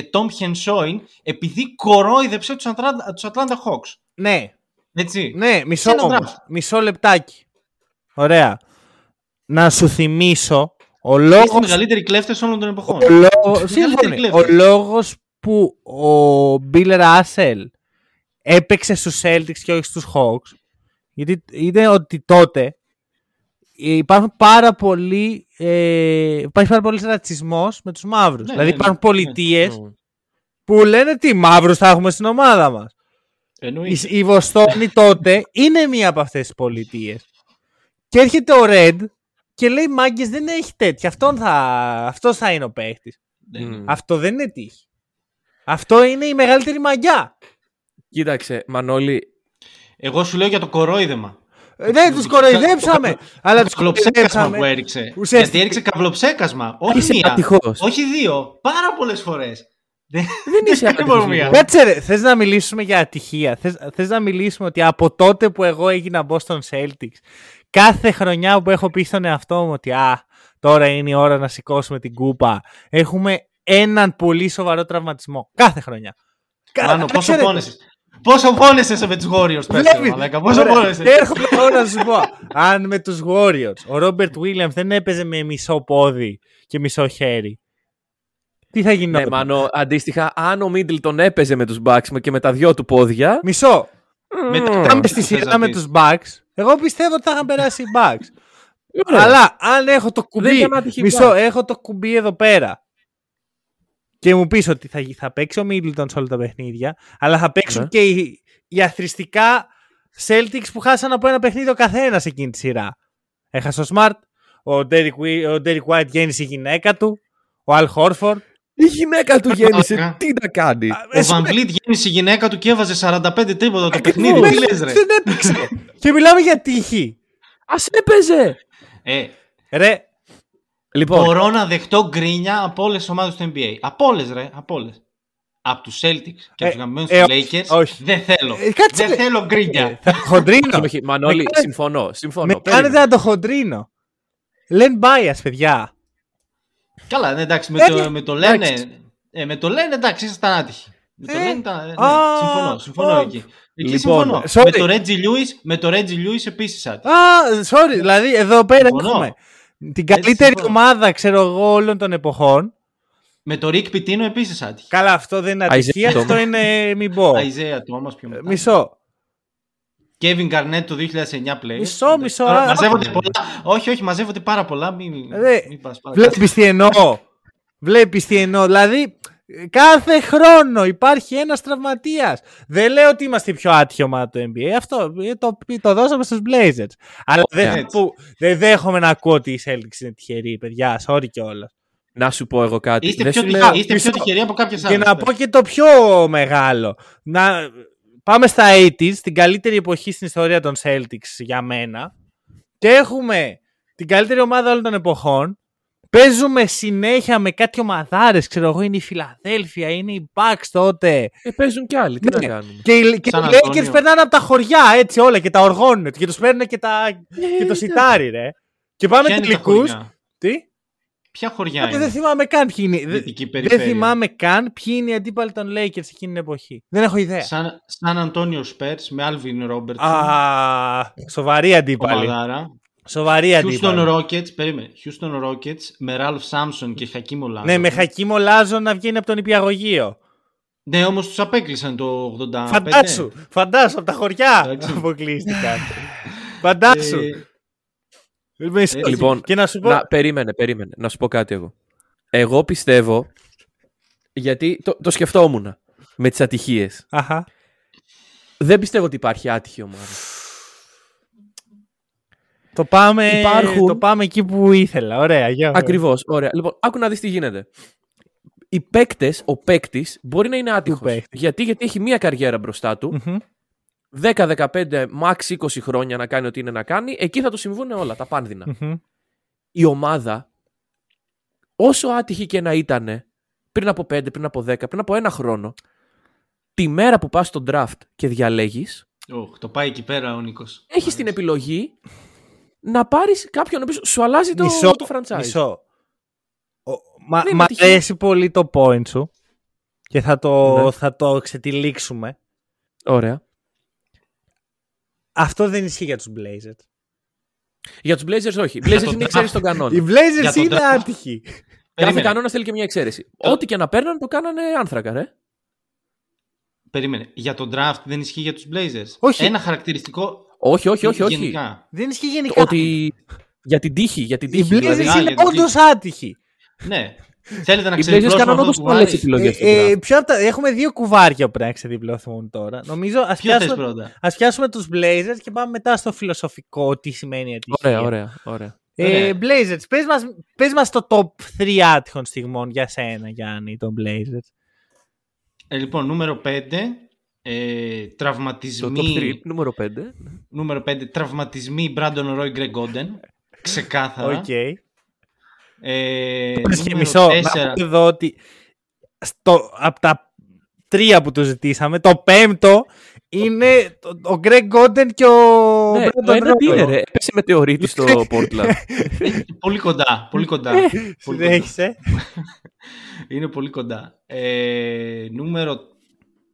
και Tom Hensoin επειδή κορόιδεψε τους Atlanta, τους Atlanta Hawks. Ναι, Έτσι. ναι, μισό Σε ένα όμως. draft. Μισό λεπτάκι. Ωραία. Να σου θυμίσω ο Είστε οι λόγος μεγαλύτεροι κλέφτες όλων των εποχών. Ο, λόγος, Μεγαλύτερη σύμφωνοι. κλέφτες. ο λόγος που ο Bill Russell έπαιξε στους Celtics και όχι στους Hawks γιατί είναι ότι τότε υπάρχουν πάρα πολλοί ε, υπάρχει πάρα πολύ ρατσισμός με τους μαύρους. Ναι, δηλαδή ναι, υπάρχουν ναι, πολιτείες Μμ. που λένε τι μαύρους θα έχουμε στην ομάδα μας. Η, η Βοστόνη τότε είναι μία από αυτές τις πολιτείες. Και έρχεται ο Ρεντ και λέει μάγκες δεν έχει τέτοια. Αυτόν θα, αυτός θα είναι ο παίχτης. Mm. Αυτό δεν είναι τύχη. Αυτό είναι η μεγαλύτερη μαγιά. Κοίταξε, Μανώλη. Εγώ σου λέω για το κορόιδεμα. Ε, δεν τους κοροϊδέψαμε. *laughs* Αλλά τους καβλοψέκασμα που έριξε. Γιατί έριξε καβλοψέκασμα. Όχι μία. Όχι δύο. Πάρα πολλές φορές. Δεν *laughs* είσαι ατυχής. Κάτσε ρε, θες να μιλήσουμε για ατυχία; Θες, θες να μιλήσουμε ότι από τότε που εγώ έγινα Boston Celtics, κάθε χρονιά που έχω πει στον εαυτό μου ότι α, τώρα είναι η ώρα να σηκώσουμε την κούπα, έχουμε έναν πολύ σοβαρό τραυματισμό. Κάθε χρονιά. Μάνο, πόσο πόνεσες. Πόσο πόνεσαι με τους Warriors, πες μαλάκα. Πόσο πόνεσαι. Και έρχομαι εγώ να σου πω. Αν με τους Warriors ο Ρόμπερτ Williams δεν έπαιζε με μισό πόδι και μισό χέρι. Τι θα γινόταν. Ναι, μάνο, αντίστοιχα, αν ο Μίτλτον έπαιζε με τους Bucks και με τα δυο του πόδια. Μισό. Μετά στη σειρά με τους Bucks, εγώ πιστεύω ότι θα είχαν περάσει οι Bucks. Αλλά αν έχω το κουμπί. Μισό, έχω το κουμπί εδώ πέρα και μου πεις ότι θα, θα παίξει ο Μίτλτον σε όλα τα παιχνίδια, αλλά θα παίξουν ναι. και οι, οι αθρηστικά Celtics που χάσαν από ένα παιχνίδι ο καθένας εκείνη τη σειρά. Έχασε ο Smart, ο Derek, ο Derek White γέννησε η γυναίκα του, ο Al Horford. Η γυναίκα του γέννησε, τι να κάνει; Ο Van Vliet γέννησε η γυναίκα του και έβαζε 45 τρίποτα το παιχνίδι. Τι λες ρε; Δεν έπαιξε. και μιλάμε για τύχη. Α έπαιζε. Ε, ρε, Λοιπόν, Μπορώ να δεχτώ γκρίνια από όλες τις ομάδες του NBA. Από όλες, ρε. Από όλες. Από τους Celtics και από τους γαμμένους τους Lakers. Όχι. Δεν θέλω. Ε, δεν θέλω γκρίνια. Ε, χοντρίνο. *laughs* Όχι, Μανώλη, συμφωνώ. συμφωνώ. Με κάνετε να το χοντρίνο. Λένε bias, παιδιά. Καλά, ναι, εντάξει, με, το, με το λένε. Ε, με το λένε εντάξει, ήσασταν άτυχοι. Με το ε, λένε, ναι, συμφωνώ, συμφωνώ εκεί. Εκεί λοιπόν, συμφωνώ. Με το Reggie Lewis, με το Reggie Lewis επίσης άτυχοι. Α, sorry, δηλαδή εδώ πέρα έχουμε την καλύτερη ομάδα, ξέρω εγώ, όλων των εποχών. Με το Ρικ Πιτίνο επίσης άτυχε. Καλά, αυτό δεν είναι ατυχία, αυτό είναι μην πω. Αιζέα του όμω πιο μετά. Μισό. Kevin Garnett το 2009 play. Μισό, μισό. μαζεύονται πολλά. Όχι, όχι, μαζεύονται πάρα πολλά. Μην, μην Βλέπεις τι εννοώ. Βλέπεις τι εννοώ. Δηλαδή, Κάθε χρόνο υπάρχει ένας τραυματίας. Δεν λέω ότι είμαστε η πιο άτυχη ομάδα του NBA. Αυτό το, το δώσαμε στους Blazers. Αλλά δεν, που, δεν δέχομαι να ακούω ότι η Celtics είναι τυχερή, παιδιά. Sorry κιόλας. Να σου πω εγώ κάτι. Είστε, πιο, λέω... είστε πιο τυχεροί από κάποιες άλλε. Και να πω και το πιο μεγάλο. Να... Πάμε στα 80s, την καλύτερη εποχή στην ιστορία των Celtics για μένα. Και έχουμε την καλύτερη ομάδα όλων των εποχών Παίζουμε συνέχεια με κάτι ομαδάρες. Ξέρω εγώ, είναι η Φιλαδέλφια, είναι η Bucks τότε. Ε, παίζουν κι άλλοι. Τι ναι. να κάνουμε. Και, οι και οι Lakers περνάνε από τα χωριά έτσι όλα και τα οργώνουν. Και τους παίρνουν και, τα, και το ε, σιτάρι, ρε. Και πάμε τελικού. Τι; Ποια χωριά είναι. Δεν θυμάμαι καν ποιοι είναι. Δεν θυμάμαι καν ποιοι είναι οι αντίπαλοι των Lakers εκείνη την εποχή. Δεν έχω ιδέα. Σαν, σαν Αντώνιο Σπέρ με Άλβιν Ρόμπερτ. Α, σοβαρή αντίπαλη. Σοβαρή αντίπαλη. Houston Rockets, περίμενε. Houston Rockets με Ralph Samson και Χακίμο Λάζο. Ναι, με Χακίμο Λάζο να βγαίνει από τον υπηαγωγείο. Ναι, όμως τους απέκλεισαν το 85. Φαντάσου, φαντάσου από τα χωριά αποκλείστηκαν. *laughs* Φαντάσου. Ε, λοιπόν, και να σου πω... να, περίμενε, περίμενε. Να σου πω κάτι εγώ. Εγώ πιστεύω, γιατί το, το σκεφτόμουν με τις ατυχίες. Αχα. Δεν πιστεύω ότι υπάρχει άτυχη ομάδα. Το πάμε, Υπάρχουν... το πάμε εκεί που ήθελα. Ωραία. Για... Ακριβώς. Ωραία. Λοιπόν, άκου να δεις τι γίνεται. Οι παίκτες, ο παίκτης μπορεί να είναι άτυχος. Γιατί, γιατί έχει μία καριέρα μπροστά του. 10, 15, max 20 χρόνια να κάνει ό,τι είναι να κάνει. Εκεί θα του συμβούν όλα τα πανδυνα Η ομάδα, όσο άτυχη και να ήταν πριν από 5, πριν από 10, πριν από ένα χρόνο, τη μέρα που πας στο draft και διαλέγεις. Oh, το πάει εκεί πέρα ο Νίκος. Έχεις την επιλογή να πάρεις κάποιον που σου αλλάζει το, μισό, το franchise. Μισό. μα, μ' αρέσει πολύ το point σου και θα το, ναι. θα το ξετυλίξουμε. Ωραία. Αυτό δεν ισχύει για τους Blazers. Για τους Blazers όχι. Οι Blazers είναι εξαίρεση στον κανόνα. Οι Blazers είναι άτυχοι. Κάθε κανόνας θέλει και μια εξαίρεση. Ό,τι και να παίρνουν το κάνανε άνθρακα, ρε. Περίμενε. Για τον draft δεν ισχύει για τους Blazers. Όχι. Ένα χαρακτηριστικό όχι, όχι, όχι. όχι. Γενικά. Δεν ισχύει γενικά. Ότι για την τύχη. Για την τύχη. Οι Blazers δηλαδή. είναι όντως άτυχοι. Ναι. Θέλετε να Οι Blazers ξεδιπλώσουμε κάναν αυτό όντως το πολλές κουβάρι. επιλογές. Ε, ε, ποιο απ' τα- έχουμε δύο κουβάρια που πρέπει να ξεδιπλωθούν τώρα. Νομίζω ας Ποιο θες πιάσουμε, πρώτα; ας πιάσουμε τους Blazers και πάμε μετά στο φιλοσοφικό τι σημαίνει ατυχία. Ωραία, ωραία, ωραία. Ε, Ωραία. Blazers, πες μας, πες μας το top 3 άτυχων στιγμών για σένα, Γιάννη, των Blazers. Ε, λοιπόν, νούμερο 5. Ε, Το τραυματισμοί. top 3, νούμερο 5. Νούμερο 5. Τραυματισμοί Brandon Roy Greg Oden. *laughs* Ξεκάθαρα. Οκ. Ε, Πες και νούμερο μισό, να τέσσερα. πω εδώ ότι στο, από τα τρία που του ζητήσαμε, το πέμπτο είναι το, ο Greg Oden και ο Ναι, Brandon το ένα τι Roy. είναι, ρε; Έπεσε μετεωρίτη στο *laughs* Portland. *laughs* Πολύ κοντά. Πολύ κοντά. πολύ κοντά. Συνέχισε. Είναι πολύ κοντά. Ε, νούμερο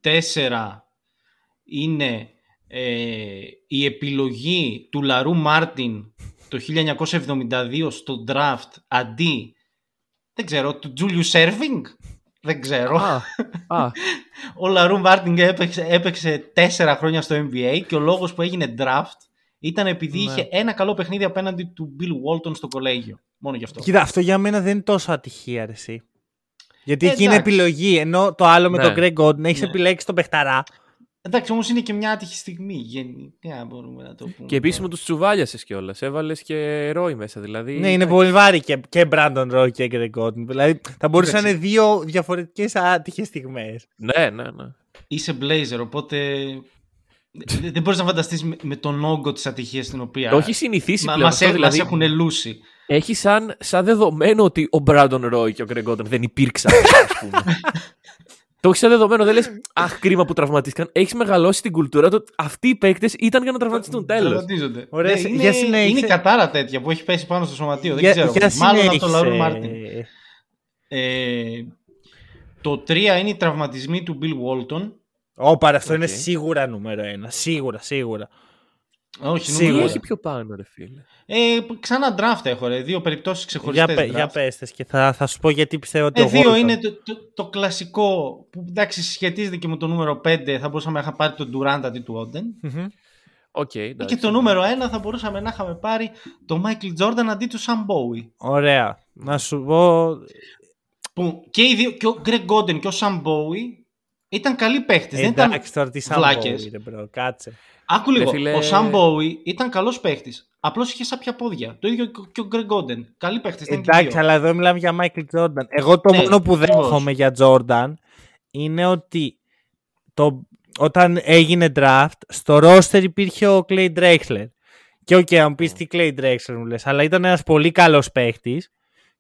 4 είναι ε, η επιλογή του LaRue Martin το 1972 στο draft αντί δεν ξέρω, του Julius Erving; Δεν ξέρω. α, α, *laughs* Ο LaRue Martin έπαιξε, έπαιξε τέσσερα χρόνια στο NBA και ο λόγος που έγινε draft ήταν επειδή Ναι. είχε ένα καλό παιχνίδι απέναντι του Bill Walton στο κολέγιο. Μόνο γι' αυτό. Κοίτα, αυτό για μένα δεν είναι τόσο ατυχία, ρε, εσύ. Γιατί Ε, εκεί είναι εντάξει. επιλογή. Ενώ το άλλο με Ναι. τον Greg Oden έχει Ναι. επιλέξει τον Πεχταρά. Εντάξει, όμως είναι και μια άτυχη στιγμή. Γενικά μπορούμε να το πούμε. και επίσης μου τους τσουβάλιασες κιόλας. Έβαλες και ρόι μέσα. Δηλαδή. Ναι, είναι πολύ βάρη και, και Brandon Roy και Greg Oden. Δηλαδή θα μπορούσαν να είναι Εντάξει. δύο διαφορετικές άτυχες στιγμές. Ναι, ναι, ναι. Είσαι blazer, οπότε δεν δεν μπορείς να φανταστείς με, με τον όγκο της ατυχίας την οποία Το έχει συνηθίσει μα, πλέον. μας, αυτό, έ- δηλαδή, μας έχουν λούσει. Έχει σαν, σαν δεδομένο ότι ο Μπράντον Ρόι και ο Γκρeg Oden δεν υπήρξαν. ας πούμε. *laughs* το έχεις σαν δεδομένο. Δεν λες, Αχ, κρίμα που τραυματίστηκαν. Έχεις μεγαλώσει την κουλτούρα του. ότι Αυτοί οι παίκτες ήταν για να τραυματιστούν. Τέλος. Τραυματίζονται. Ωραία, Ναι, σε- είναι, για συνέχισε. είναι η κατάρα τέτοια που έχει πέσει πάνω στο σωματείο. Δεν Για, ξέρω. για Μάλλον από το συνέχισε. Λαρού Μάρτιν. Ε, το 3 είναι οι τραυματισμοί του Bill Walton. Όπα, ρε, αυτό είναι Οκ. σίγουρα νούμερο ένα. Σίγουρα, σίγουρα. Όχι, Τι Σίγουρα. νούμερο. έχει πιο πάνω, ρε φίλε. Ε, ξανά draft έχω, ρε. Δύο περιπτώσεις Για, ξεχωριστές πε, draft. για πες τες και θα, θα σου πω γιατί πιστεύω ότι Ε, ο δύο Walton- είναι το, το, το κλασικό που εντάξει σχετίζεται και με το νούμερο 5 θα μπορούσαμε να είχαμε πάρει τον Durant αντί του Oden. Μμμ. Οκ, εντάξει. και το νούμερο 1 θα μπορούσαμε να είχαμε πάρει τον Michael Jordan αντί του Sam Bowie. Ωραία. Να σου πω... Που και, οι δύο, και ο Greg Oden και ο Sam Bowie ήταν καλοί παίχτες. δεν ήταν Εντάξει τώρα τι σαν βλάκες. Bowie, ρε, bro, κάτσε. Άκου λίγο. φίλε- Ο Sam Bowie ήταν καλός παίχτης. Απλώς είχε σάπια πόδια. Το ίδιο και ο Greg Oden. Καλοί παίχτες ήταν και οι Εντάξει, δύο. αλλά εδώ μιλάμε για Michael Jordan. Εγώ το Ναι, μόνο που ακριβώς. δέχομαι για Jordan είναι ότι το, όταν έγινε draft, στο roster υπήρχε ο Clay Drexler. Και οκ, αν μου πεις τι Clyde Drexler μου λες, αλλά ήταν ένας πολύ καλός παίχτης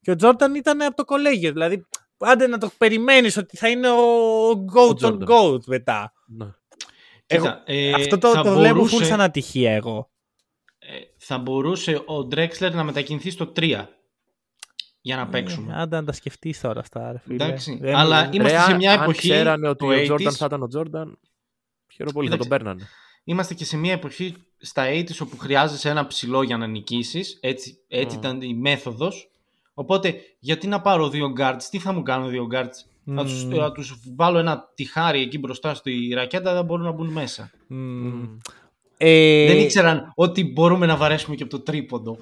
και ο Jordan ήταν από το κολέγιο. Δηλαδή, άντε να το περιμένεις ότι θα είναι ο GOAT των Jordan. GOAT μετά. Ναι. Κοίτα, ε, Αυτό το, θα το βλέπω μπορούσε- full σαν ατυχία εγώ. ε, θα μπορούσε ο Drexler να μετακινηθεί στο 3 για να παίξουμε. Ε, άντε να τα σκεφτείς τώρα αυτά, ρε φίλε. Εντάξει, Δεν- αλλά είμαστε Ρε, σε μια αν εποχή ξέρανε ότι του ο 80s, Τζόρνταν θα ήταν ο Τζόρνταν, χαίρομαι πολύ, θα τον Κοίταξε. παίρνανε. Είμαστε και σε μια εποχή στα 80s όπου χρειάζεσαι ένα ψηλό για να νικήσεις. Έτσι, έτσι Mm. ήταν η μέθοδος. Οπότε, γιατί να πάρω δύο guards, τι θα μου κάνουν δύο guards; Να, τους, Mm. να τους βάλω ένα τυχάρι εκεί μπροστά στη ρακέτα, δεν μπορούν να μπουν μέσα. Μμμ. Ε, Δεν ήξεραν ότι μπορούμε να βαρέσουμε και από το τρίποντο.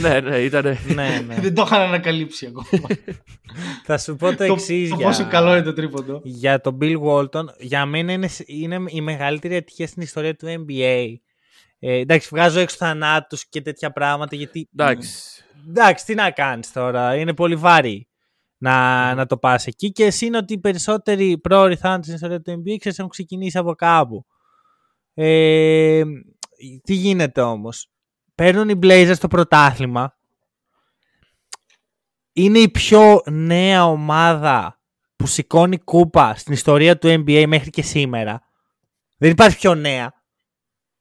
ναι, ναι, ήταν. ναι, ναι. *laughs* δεν το είχαν ανακαλύψει ακόμα. *laughs* Θα σου πω το το εξής το για, πόσο καλό είναι το τρίποντο. για τον Bill Walton. Για μένα είναι, είναι η μεγαλύτερη ατυχία στην ιστορία του NBA. Ε, εντάξει, βγάζω έξω θανάτους και τέτοια πράγματα γιατί. Εντάξει. Εντάξει, τι να κάνεις τώρα. Είναι πολύ βάρη να, να το πας εκεί. Και εσύ είναι ότι οι περισσότεροι πρόοροι θάνατοι στην ιστορία του NBA ξέρεις, έχουν ξεκινήσει από κάπου. Ε, τι γίνεται όμως; Παίρνουν οι Blazers το πρωτάθλημα. Είναι η πιο νέα ομάδα που σηκώνει κούπα στην ιστορία του NBA μέχρι και σήμερα. Δεν υπάρχει πιο νέα.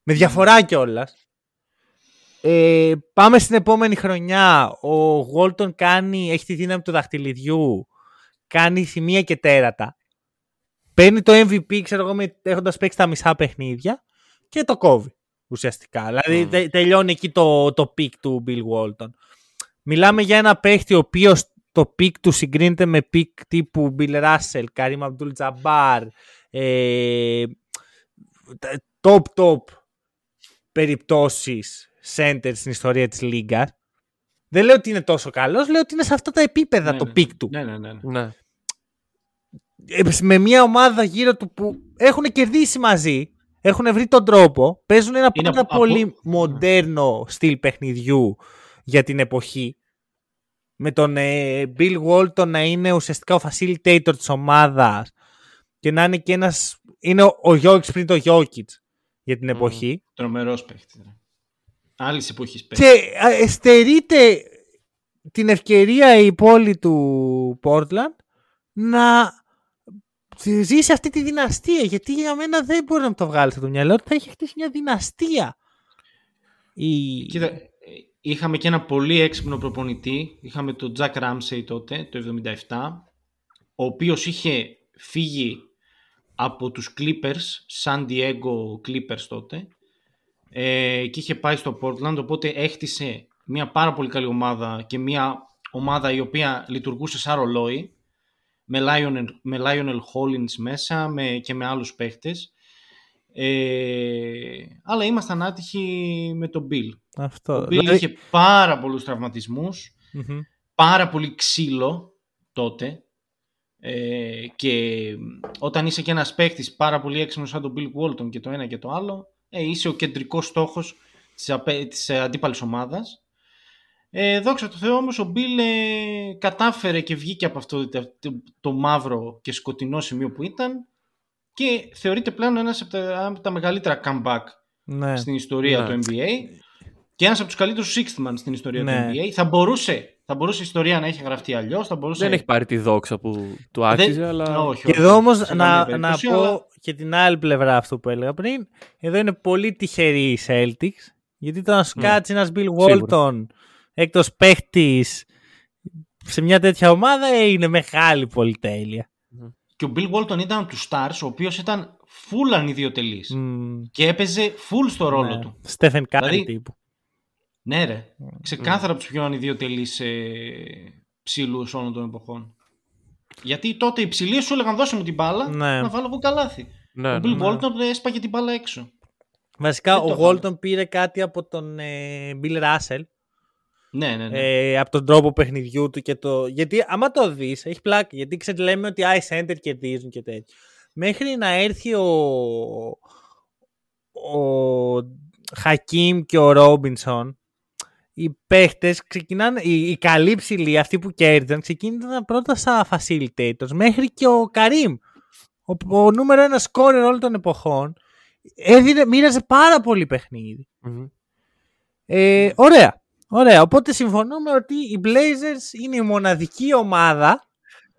Με διαφορά κιόλας. Ε, πάμε στην επόμενη χρονιά. Ο Walton κάνει, έχει τη δύναμη του δαχτυλιδιού. Κάνει σημεία και τέρατα. Παίρνει το MVP, ξέρω εγώ, με- έχοντας παίξει τα μισά παιχνίδια και το κόβει ουσιαστικά. Δηλαδή Μμ. τε- τελειώνει εκεί το, το peak του Bill Walton. Μιλάμε για ένα παίχτη ο οποίος το peak του συγκρίνεται με peak τύπου Bill Russell, Kareem Abdul Jabbar, ε, top top περιπτώσεις center στην ιστορία της λίγκας. Δεν λέω ότι είναι τόσο καλός, λέω ότι είναι σε αυτά τα επίπεδα Ναι, το ναι. peak του. Ναι, ναι, ναι. ναι. Ναι. Ε, με μια ομάδα γύρω του που έχουν κερδίσει μαζί, έχουν βρει τον τρόπο, παίζουν ένα Είναι πάρα από- πολύ από- μοντέρνο στυλ παιχνιδιού για την εποχή. Με τον ε, Bill Walton να είναι ουσιαστικά ο facilitator της ομάδας και να είναι και ένας... Είναι ο, ο Jokic πριν το Jokic για την εποχή. Τρομερός παίχτης. Άλλη εποχή παίχτη. Και α, ε, στερείται την ευκαιρία η πόλη του Portland να ζήσει αυτή τη δυναστεία. Γιατί για μένα δεν μπορεί να μου το βγάλει από το μυαλό ότι θα έχει χτίσει μια δυναστεία. Η... Κοίτα, ε, είχαμε και ένα πολύ έξυπνο προπονητή. Είχαμε τον Jack Ramsey τότε, το 77, ο οποίος είχε φύγει από τους Clippers, San Diego Clippers τότε, ε, και είχε πάει στο Portland, οπότε έχτισε μια πάρα πολύ καλή ομάδα και μια ομάδα η οποία λειτουργούσε σαν ρολόι, με Lionel, με Lionel Hollins μέσα με, και με άλλους παίχτες. Ε, αλλά ήμασταν άτυχοι με τον Bill. Αυτό. Ο Bill Δηλαδή- είχε πάρα πολλούς τραυματισμούς, Μμμ. πάρα πολύ ξύλο τότε ε, και όταν είσαι και ένας παίκτης πάρα πολύ έξυπνος σαν τον Bill Walton και το ένα και το άλλο ε, είσαι ο κεντρικός στόχος της, απέ, της ε, αντίπαλης ομάδας ε, δόξα τω Θεώ όμως ο Bill ε, κατάφερε και βγήκε από αυτό το, το, το μαύρο και σκοτεινό σημείο που ήταν και θεωρείται πλέον ένας από τα, από τα μεγαλύτερα comeback Ναι. στην ιστορία Ναι. του NBA και ένας από τους καλύτερους sixth man στην ιστορία Ναι. του NBA. Θα μπορούσε, θα μπορούσε η ιστορία να έχει γραφτεί αλλιώς, θα μπορούσε... Δεν έχει πάρει τη δόξα που του Δεν- άξιζε, αλλά. Όχι, Και όχι, εδώ όμως σε καμία να, να περίπτωση, πω αλλά- και την άλλη πλευρά αυτού που έλεγα πριν. Εδώ είναι πολύ τυχεροί οι Celtics. Γιατί το να σου Ναι. κάτσει ένας Bill Σίγουρα. Walton έκτος παίχτης σε μια τέτοια ομάδα ε, είναι μεγάλη πολυτέλεια. Και ο Bill Walton ήταν από τους stars, ο οποίος ήταν full ανιδιοτελής Μμμ, και έπαιζε full στο ρόλο ναι. του. Stephen Curry Δηλαδή, τύπου. Ναι ρε, ξεκάθαρα από τους πιο ανιδιοτελείς ε, ψηλούς όλων των εποχών. Γιατί τότε οι ψηλοί σου έλεγαν δώσε μου την μπάλα Ναι. να βάλω εγώ καλάθι. Ναι, ο ναι. Bill Walton έσπαγε την μπάλα έξω. Βασικά δεν ο το Walton πήρε κάτι από τον ε, Bill Russell Ναι, ναι, ναι. ε, από τον τρόπο παιχνιδιού του και το. Γιατί άμα το δεις, έχει πλάκα. Γιατί ξέρετε, λέμε ότι οι center κερδίζουν και τέτοια. Μέχρι να έρθει ο. ο Χακίμ και ο Ρόμπινσον, οι παίχτες ξεκινάνε. Οι, οι καλοί ψηλοί, αυτοί που κέρδισαν, ξεκίνησαν πρώτα σαν facilitators. Μέχρι και ο Καρύμ, ο, ο νούμερο ένα σκόρερ όλων των εποχών, έδινε, μοίραζε πάρα πολύ παιχνίδι. Μμμ. Ε, ωραία. Ωραία. Οπότε συμφωνούμε ότι οι Blazers είναι η μοναδική ομάδα.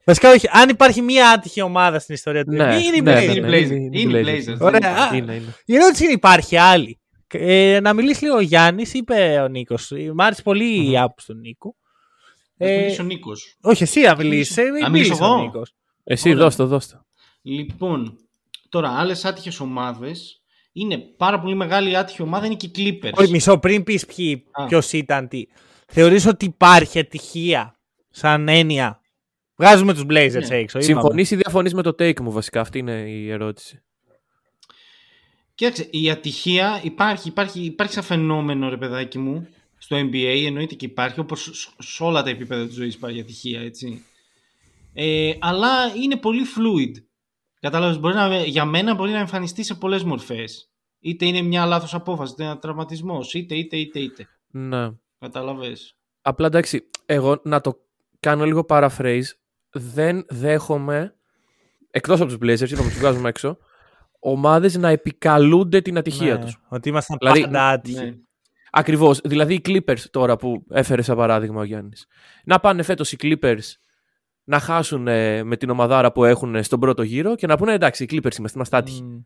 Βασικά, όχι. Αν υπάρχει μία άτυχη ομάδα στην ιστορία του Ναι, NBA, είναι οι ναι, Blazers. ναι, Είναι οι ναι, Blazers. είναι οι Είναι οι Blazers. Blazers. Ωραία. Δεν υπάρχει. Είναι, είναι. Η ερώτηση είναι: υπάρχει άλλη; Ε, να μιλήσει λίγο ο Γιάννης, είπε ο Νίκος. Μ' άρεσε πολύ η άποψη του Νίκου. Ας Ε, μιλήσει ο Νίκος. όχι, εσύ να μιλήσει. Ε, Να μίλησε μιλήσω ο εγώ; Νίκος. Εσύ, Ωραία. δώσ' το, δώσ' το. Λοιπόν, τώρα άλλες άτυχες ομάδες είναι πάρα πολύ μεγάλη άτυχη ομάδα είναι και οι Clippers. Όχι, μισό πριν πεις Α. ποιος ήταν τι. Θεωρείς ότι υπάρχει ατυχία σαν έννοια; Βγάζουμε τους Blazers Ναι. έξω. είπαμε. Συμφωνείς ή διαφωνείς με το take μου, βασικά. Αυτή είναι η ερώτηση. Κοίταξε, η ατυχία υπάρχει, υπάρχει, υπάρχει σαν φαινόμενο, ρε παιδάκι μου, στο NBA, εννοείται και υπάρχει, όπως σ- σε όλα τα επίπεδα της ζωής υπάρχει ατυχία, έτσι. Ε, αλλά είναι πολύ fluid. Κατάλαβες, μπορεί να, για μένα μπορεί να εμφανιστεί σε πολλές μορφές. Είτε είναι μια λάθος απόφαση, είτε ένα τραυματισμός, είτε, είτε, είτε, είτε. Ναι. Κατάλαβες. Απλά εντάξει, εγώ να το κάνω λίγο paraphrase. Δεν δέχομαι, εκτός από τους Blazers, είπαμε τους βγάζουμε έξω, ομάδες να επικαλούνται την ατυχία Ναι, τους. Ότι ήμασταν Δηλαδή, πάντα άτυχοι. Ναι. Ακριβώς. Δηλαδή οι Clippers τώρα που έφερε σαν παράδειγμα ο Γιάννης. Να πάνε φέτος οι Clippers να χάσουν ε, με την ομαδάρα που έχουν ε, στον πρώτο γύρο και να πούνε εντάξει οι Clippers είμαστε, είμαστε άτυχοι. Μμ.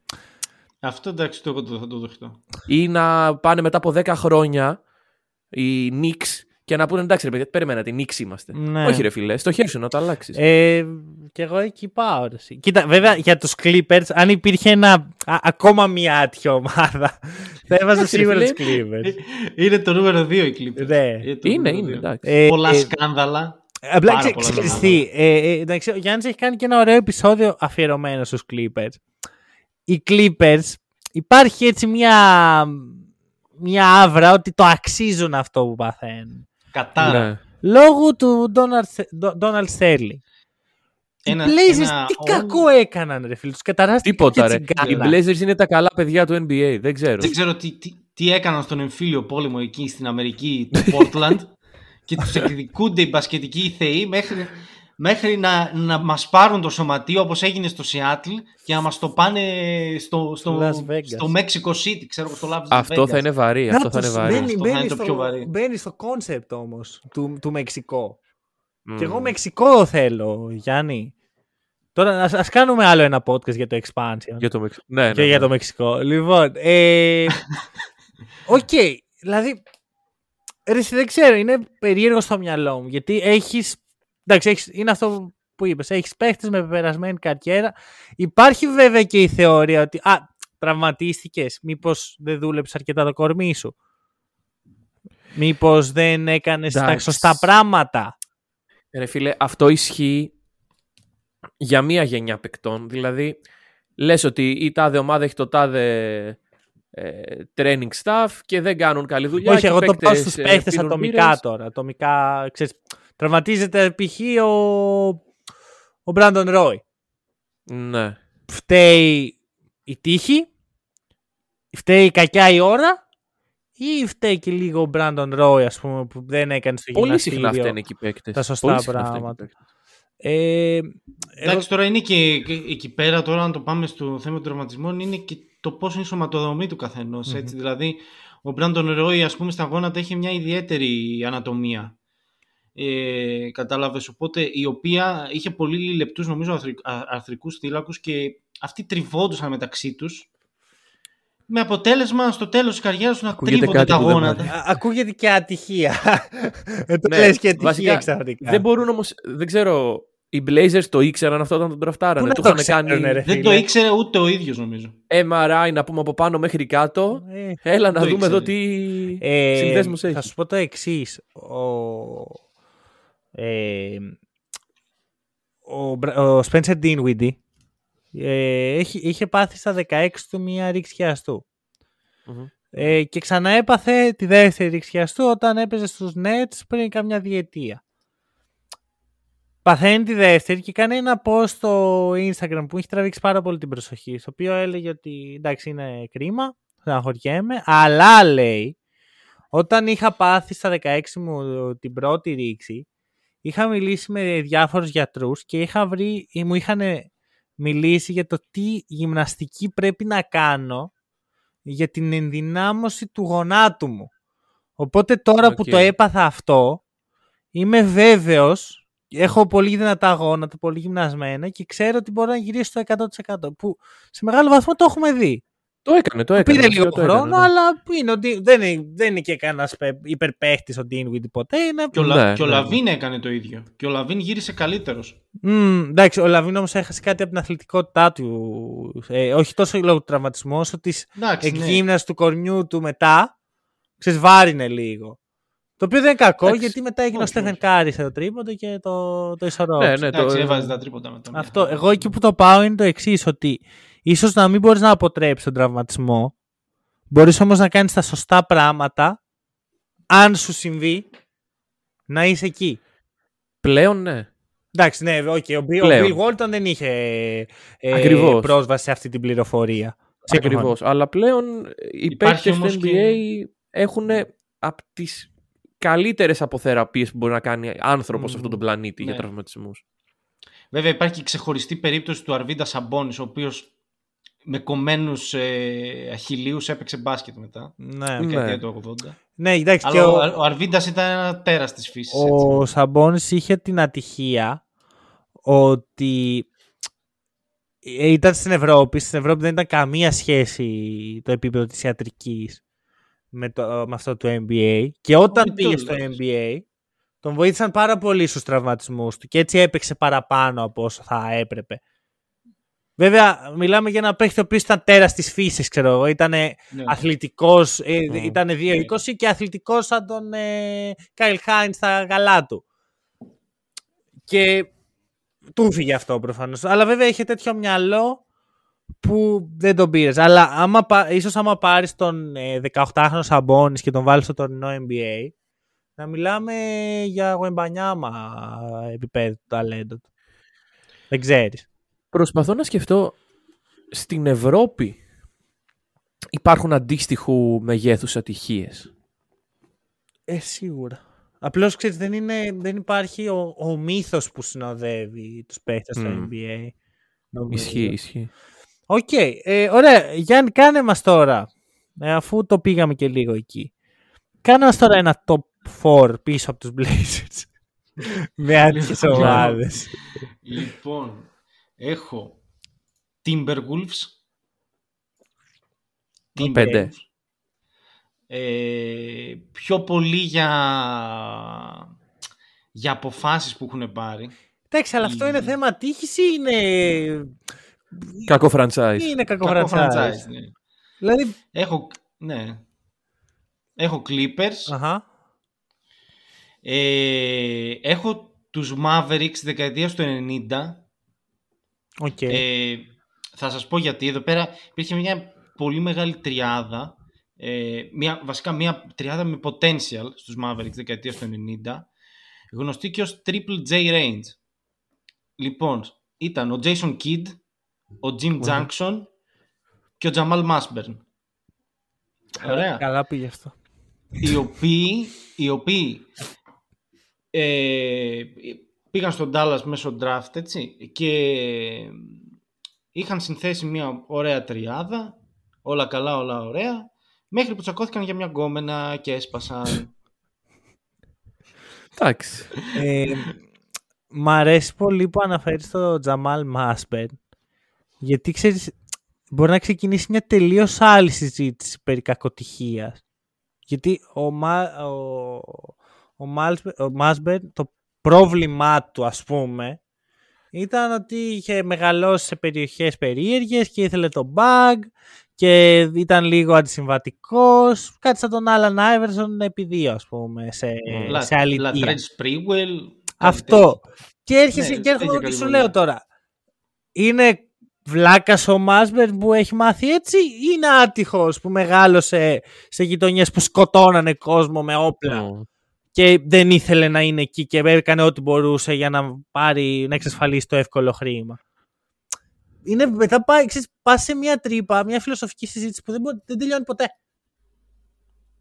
Αυτό εντάξει, το, το, θα το δεχτώ. Ή να πάνε μετά από 10 χρόνια οι Knicks και να πούνε εντάξει ρε παιδιά, περιμένατε, οι Knicks είμαστε. Ναι. Όχι ρε φίλε, στο χέρι σου να το αλλάξεις. Ε, και εγώ εκεί πάω. ρε εσύ. Κοίτα, βέβαια για τους Clippers, αν υπήρχε ένα, α, ακόμα μια άτυχη ομάδα, θα έβαζα Εντάξει, ρε σίγουρα φίλε. τους Clippers. Είναι το νούμερο 2 η Clippers. Ναι. το είναι, νούμερο είναι, δύο. εντάξει. Ε, Πολλά ε, σκάνδαλα. Απλά Πάρα ξε- πολλά ξέρεις πράγματα. τι, ε, ε, εντάξει, ο Γιάννης έχει κάνει και ένα ωραίο επεισόδιο αφιερωμένο στους Clippers. Οι Clippers υπάρχει έτσι μια, μια άβρα ότι το αξίζουν αυτό που παθαίνουν. Κατάρα. Ναι. Λόγω του Donald Sterling. Ένα- οι Blazers ένα τι all- κακό έκαναν ρε φίλε. Τους καταράστηκαν Τίποτα, και ρε. Οι τσιγκάνα. Blazers είναι τα καλά παιδιά του NBA. Δεν ξέρω. Δεν ξέρω τι, τι, τι έκαναν στον εμφύλιο πόλεμο εκεί στην Αμερική του Portland *laughs* και τους εκδικούνται οι μπασκετικοί θεοί μέχρι, μέχρι να, να μας πάρουν το σωματείο όπως έγινε στο Seattle και να μας το πάνε στο, στο, Las Vegas. στο Mexico City, ξέρω εγώ, στο Las Αυτό Vegas. θα είναι βαρύ. Αυτό θα είναι Νάτος, βαρύ. Μπαίνει, Αυτό θα μπαίνει είναι το στο, πιο βαρύ. μπαίνει στο concept όμως του, του Μεξικό. Μμμ. Και εγώ Μεξικό θέλω, Γιάννη. Τώρα ας, ας κάνουμε άλλο ένα podcast για το expansion. Για το Μεξικό. Ναι, ναι, και για ναι. το Μεξικό. Λοιπόν, ε, *laughs* οκ, δηλαδή, ρε, εσύ, δεν ξέρω, είναι περίεργο στο μυαλό μου, γιατί έχεις, εντάξει, έχεις, είναι αυτό που είπες, έχεις παίχτες με πεπερασμένη καριέρα. Υπάρχει βέβαια και η θεωρία ότι, α, τραυματίστηκες, μήπως δεν δούλεψες αρκετά το κορμί σου; Μήπως δεν έκανες τα Εντάξει. σωστά πράγματα; Ρε φίλε, αυτό ισχύει για μία γενιά παικτών. Δηλαδή, λες ότι η τάδε ομάδα έχει το τάδε ε, training staff και δεν κάνουν καλή δουλειά. Όχι, και εγώ οι το πάω παίκτες, στους ε, παίχτες πίνουν ατομικά μπύρες. τώρα. Ατομικά, ξέρεις, τραυματίζεται π.χ. ο, ο Μπράντον Ρόι. Ναι. Φταίει η τύχη, φταίει η κακιά η ώρα ή φταίει και λίγο ο Μπράντον Ρόι, ας πούμε, που δεν έκανε στο Πολύ συχνά γυμναστήριο φταίνε εκεί οι παίκτες. τα σωστά Πολύ συχνά φταίνε πράγματα. εκεί οι παίκτες. Ε, Εντάξει, τώρα είναι και και εκεί πέρα, τώρα αν το πάμε στο θέμα των τραυματισμών, είναι και το πώς είναι η σωματοδομή του καθενος έτσι. Δηλαδή, ο Μπράντον Ρόι, ας πούμε, στα γόνατα έχει μια ιδιαίτερη ανατομία. Ε, κατάλαβες, οπότε η οποία είχε πολύ λεπτούς νομίζω αρθρι- α- αρθρικούς θύλακους και αυτοί τριβόντουσαν μεταξύ τους με αποτέλεσμα στο τέλος της καριέρας τους να Ακούγεται τρίβονται κάτι τα που δεν γόνατα. μου α- ακούγεται και ατυχία. Δεν το Ναι, λες και ατυχία βασικά, ξαφνικά. Δεν μπορούν όμως, δεν ξέρω, οι Blazers το ήξεραν αυτό όταν τον Πού τραφτάρανε. να Του το είχαν ξέρουνε, κάνει ρε. Δεν το φίλε. ήξερε ούτε ο ίδιος νομίζω. MRI να πούμε από πάνω μέχρι κάτω. Ε, Έλα να το δούμε εδώ ήξερε. τι Ε, συνδέσμους Θα έχει. σου πω το εξής. Ο, ε, ο, Μπρα- ο Spencer Dinwiddie ε, έχει, είχε πάθει στα 16 του μία ρήξη χιαστού. Μμμ. Ε, και ξανά έπαθε τη δεύτερη ρήξη χιαστού όταν έπαιζε στους Nets πριν καμιά διετία. Παθαίνει τη δεύτερη και κάνει ένα post στο Instagram που έχει τραβήξει πάρα πολύ την προσοχή. Στο οποίο έλεγε ότι εντάξει είναι κρίμα, στεναχωριέμαι, αλλά λέει όταν είχα πάθει στα 16 μου την πρώτη ρήξη, είχα μιλήσει με διάφορους γιατρούς και είχα βρει, ή μου είχαν μιλήσει για το τι γυμναστική πρέπει να κάνω για την ενδυνάμωση του γονάτου μου. Οπότε τώρα που Οκ. το έπαθα αυτό, είμαι βέβαιος, έχω πολύ δυνατά γόνατα, πολύ γυμνασμένα και ξέρω ότι μπορώ να γυρίσω στο 100%. Που σε μεγάλο βαθμό το έχουμε δει. Το έκανε, το έκανε. Πήρε βασικά λίγο το έκανε, χρόνο, ναι. αλλά που είναι, ότι δεν, είναι, δεν είναι και κανένας υπερπαίχτης ο Dinwiddie ποτέ. Είναι... Και ο, Λα- Ναι, και ο ναι, Λαβίν έκανε το ίδιο. Και ο Λαβίν γύρισε καλύτερος. Μμμ, εντάξει, ο Λαβίν όμως έχασε κάτι από την αθλητικότητά του. Ε, όχι τόσο λόγω του τραυματισμού, όσο της Εντάξει, ναι. εκγύμναση του κορμιού του μετά. Ξέρεις, βάρυνε λίγο. Το οποίο δεν είναι κακό, Εντάξει, γιατί μετά έγινε ο όχι, Στέφεν όχι. Κάρι σε το τρίποντο και το, το ισορρόπησε. Ναι, ναι, Εντάξει, το... έβαζε τα τρίποντα μετά. μια Αυτό. χαρά. Εγώ εκεί που το πάω είναι το εξής, ότι ίσως να μην μπορείς να αποτρέψεις τον τραυματισμό. Μπορείς όμως να κάνεις τα σωστά πράγματα. Αν σου συμβεί, να είσαι εκεί. Πλέον ναι. Εντάξει, ναι, okay, ο, Bill, ο Πλέον. Bill Walton δεν είχε ε, Ακριβώς. πρόσβαση σε αυτή την πληροφορία. Σύμφωνα. Ακριβώς. Αλλά πλέον οι Υπάρχει παίκτες του όμως NBA και- έχουν από τις καλύτερες αποθεραπείες που μπορεί να κάνει άνθρωπος σε αυτόν τον πλανήτη για Ναι. τραυματισμούς. Βέβαια υπάρχει και ξεχωριστή περίπτωση του Αρβίντα Σαμπόνης, ο οποίος με κομμένους ε, αχιλίους έπαιξε μπάσκετ μετά. Ναι, Στη Ναι. δεκαετία του 80. ναι εντάξει, και Αλλά ο, ο, ο Αρβίντας ήταν ένα τέρας της φύσης. ο έτσι. Σαμπόνης είχε την ατυχία ότι ε, ήταν στην Ευρώπη. Στην Ευρώπη δεν ήταν καμία σχέση το επίπεδο της ιατρικής με, το, με αυτό του NBA. Και όταν Όχι, πήγε το στο λες. NBA, τον βοήθησαν πάρα πολύ στους τραυματισμούς του και έτσι έπαιξε παραπάνω από όσο θα έπρεπε. Βέβαια, μιλάμε για ένα παίχτη ο οποίος ήταν τέρας της φύσης, ξέρω εγώ. Ήταν Ναι. αθλητικός, ε, Μμμ. ήταν 2-20 και αθλητικός σαν τον ε, Κάιλ Χάιν στα γαλά του. Και του φύγε αυτό προφανώς. Αλλά βέβαια είχε τέτοιο μυαλό που δεν τον πήρες. Αλλά άμα, πα- ίσως άμα πάρεις τον ε, 18χρονο Σαμπόνι και τον βάλεις στο τωρινό NBA, Να μιλάμε για γουεμπανιάμα επίπεδο του ταλέντο του. Δεν ξέρεις. Προσπαθώ να σκεφτώ στην Ευρώπη υπάρχουν αντίστοιχου μεγέθους ατυχίες. Ε, σίγουρα. Απλώς ξέρεις, δεν, είναι, δεν υπάρχει ο, ο μύθος που συνοδεύει τους παίχτες στο Μμμ. NBA. Ισχύει, ισχύει. Οκ. ε, ωραία. Γιάννη, κάνε μας τώρα, ε, αφού το πήγαμε και λίγο εκεί. Κάνε μας τώρα ένα top 4 πίσω από τους Blazers. *laughs* Με άτυχες Λίγο. ομάδες. Λοιπόν, έχω Timberwolves. Πέντε. Ε, πιο πολύ για, για αποφάσεις που έχουν πάρει. Εντάξει, αλλά αυτό είναι θέμα τύχης ή είναι, Κακό franchise. ή είναι κακό Κακό franchise. franchise, ναι. Δηλαδή, Έχω, ναι. Έχω Clippers. αχα. Ε, έχω τους Mavericks δεκαετίας του 90. Οκ. Ε, θα σας πω γιατί. Εδώ πέρα υπήρχε μια πολύ μεγάλη τριάδα. Ε, μια, βασικά μια τριάδα με potential στους Mavericks δεκαετίας του 90. Γνωστή και ως Triple J Range. Λοιπόν, ήταν ο Jason Kidd, ο Jim Jackson και ο Jamal Mashburn. Ωραία. Καλά πήγε αυτό. οι οποίοι, οι οποίοι ε, πήγαν στον Dallas μέσω draft έτσι, και είχαν συνθέσει μια ωραία τριάδα, όλα καλά, όλα ωραία, μέχρι που τσακώθηκαν για μια γκόμενα και έσπασαν. *laughs* Εντάξει. Ε, μ' αρέσει πολύ που αναφέρεις το Τζαμάλ Μάσπερ. Γιατί ξέρεις, μπορεί να ξεκινήσει μια τελείως άλλη συζήτηση περί κακοτυχίας. Γιατί ο, Μα, ο, ο, Μάλσπερ- ο Μάσπερ, το πρόβλημά του ας πούμε, ήταν ότι είχε μεγαλώσει σε περιοχές περίεργες και ήθελε το bug και ήταν λίγο αντισυμβατικός. Κάτι σαν τον Άλαν Άιβερσον επί δύο ας πούμε, σε, Λα- σε αλήθεια. Latrell Sprewell. κάτι Αυτό. Και έρχεσαι Ναι, και έρχομαι τέτοια και σου κατηγορία. λέω τώρα. Είναι βλάκας ο Μάσμπερ που έχει μάθει έτσι ή είναι άτυχος που μεγάλωσε σε γειτονιές που σκοτώνανε κόσμο με όπλα; Ω. και δεν ήθελε να είναι εκεί και έκανε ό,τι μπορούσε για να πάρει, να εξασφαλίσει το εύκολο χρήμα. Είναι, μετά πάει, ξέρεις, πας σε μια τρύπα, μια φιλοσοφική συζήτηση που δεν, μπο- δεν τελειώνει ποτέ.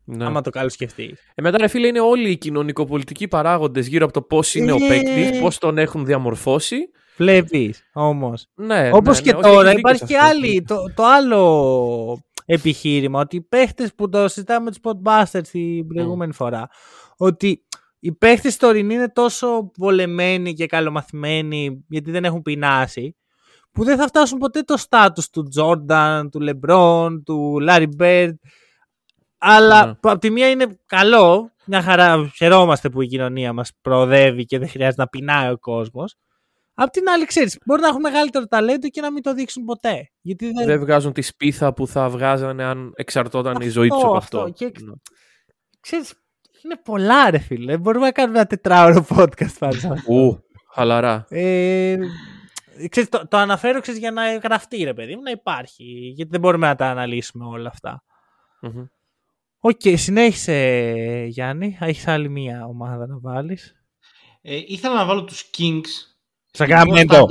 Ναι. Άμα το καλό σκεφτείς. Ε, μετά, ρε φίλε, είναι όλοι οι κοινωνικοπολιτικοί παράγοντες γύρω από το πώς είναι ο Ε. παίκτης, πώς τον έχουν διαμορφώσει. Βλέπεις όμως. Ναι, Όπως ναι, και ναι, όχι, τώρα έχεις δίκιο υπάρχει σε και αυτό. άλλη, το, το άλλο επιχείρημα ότι οι παίχτες που το συζητάμε με τους Podbusters την προηγούμενη φορά ότι οι παίχτες τωρινοί είναι τόσο βολεμένοι και καλομαθημένοι γιατί δεν έχουν πεινάσει που δεν θα φτάσουν ποτέ το στάτους του Τζόρνταν, του Λεμπρόν, του Λάρι Μπέρντ αλλά Ναι. που απ' τη μία είναι καλό, μια χαρά χαιρόμαστε που η κοινωνία μας προοδεύει και δεν χρειάζεται να πεινάει ο κόσμος Απ' την άλλη, ξέρεις, μπορεί να έχουν μεγαλύτερο ταλέντο και να μην το δείξουν ποτέ. Γιατί δεν. Δεν βγάζουν τη σπίθα που θα βγάζανε αν εξαρτώταν η ζωή τους από αυτό. αυτό. Και- Ναι. Ξέρεις, είναι πολλά, ρε φίλε. Μπορούμε να κάνουμε ένα τετράωρο podcast πάντα. Ου, χαλαρά. ε, ξέρεις, το, το αναφέρω ξέρεις, για να γραφτεί, ρε παιδί μου, να υπάρχει. Γιατί δεν μπορούμε να τα αναλύσουμε όλα αυτά. Μμμ. Οκ, συνέχισε, Γιάννη. Έχεις άλλη μία ομάδα να βάλεις. Ε, ήθελα να βάλω τους Kings. Σακραμέντο.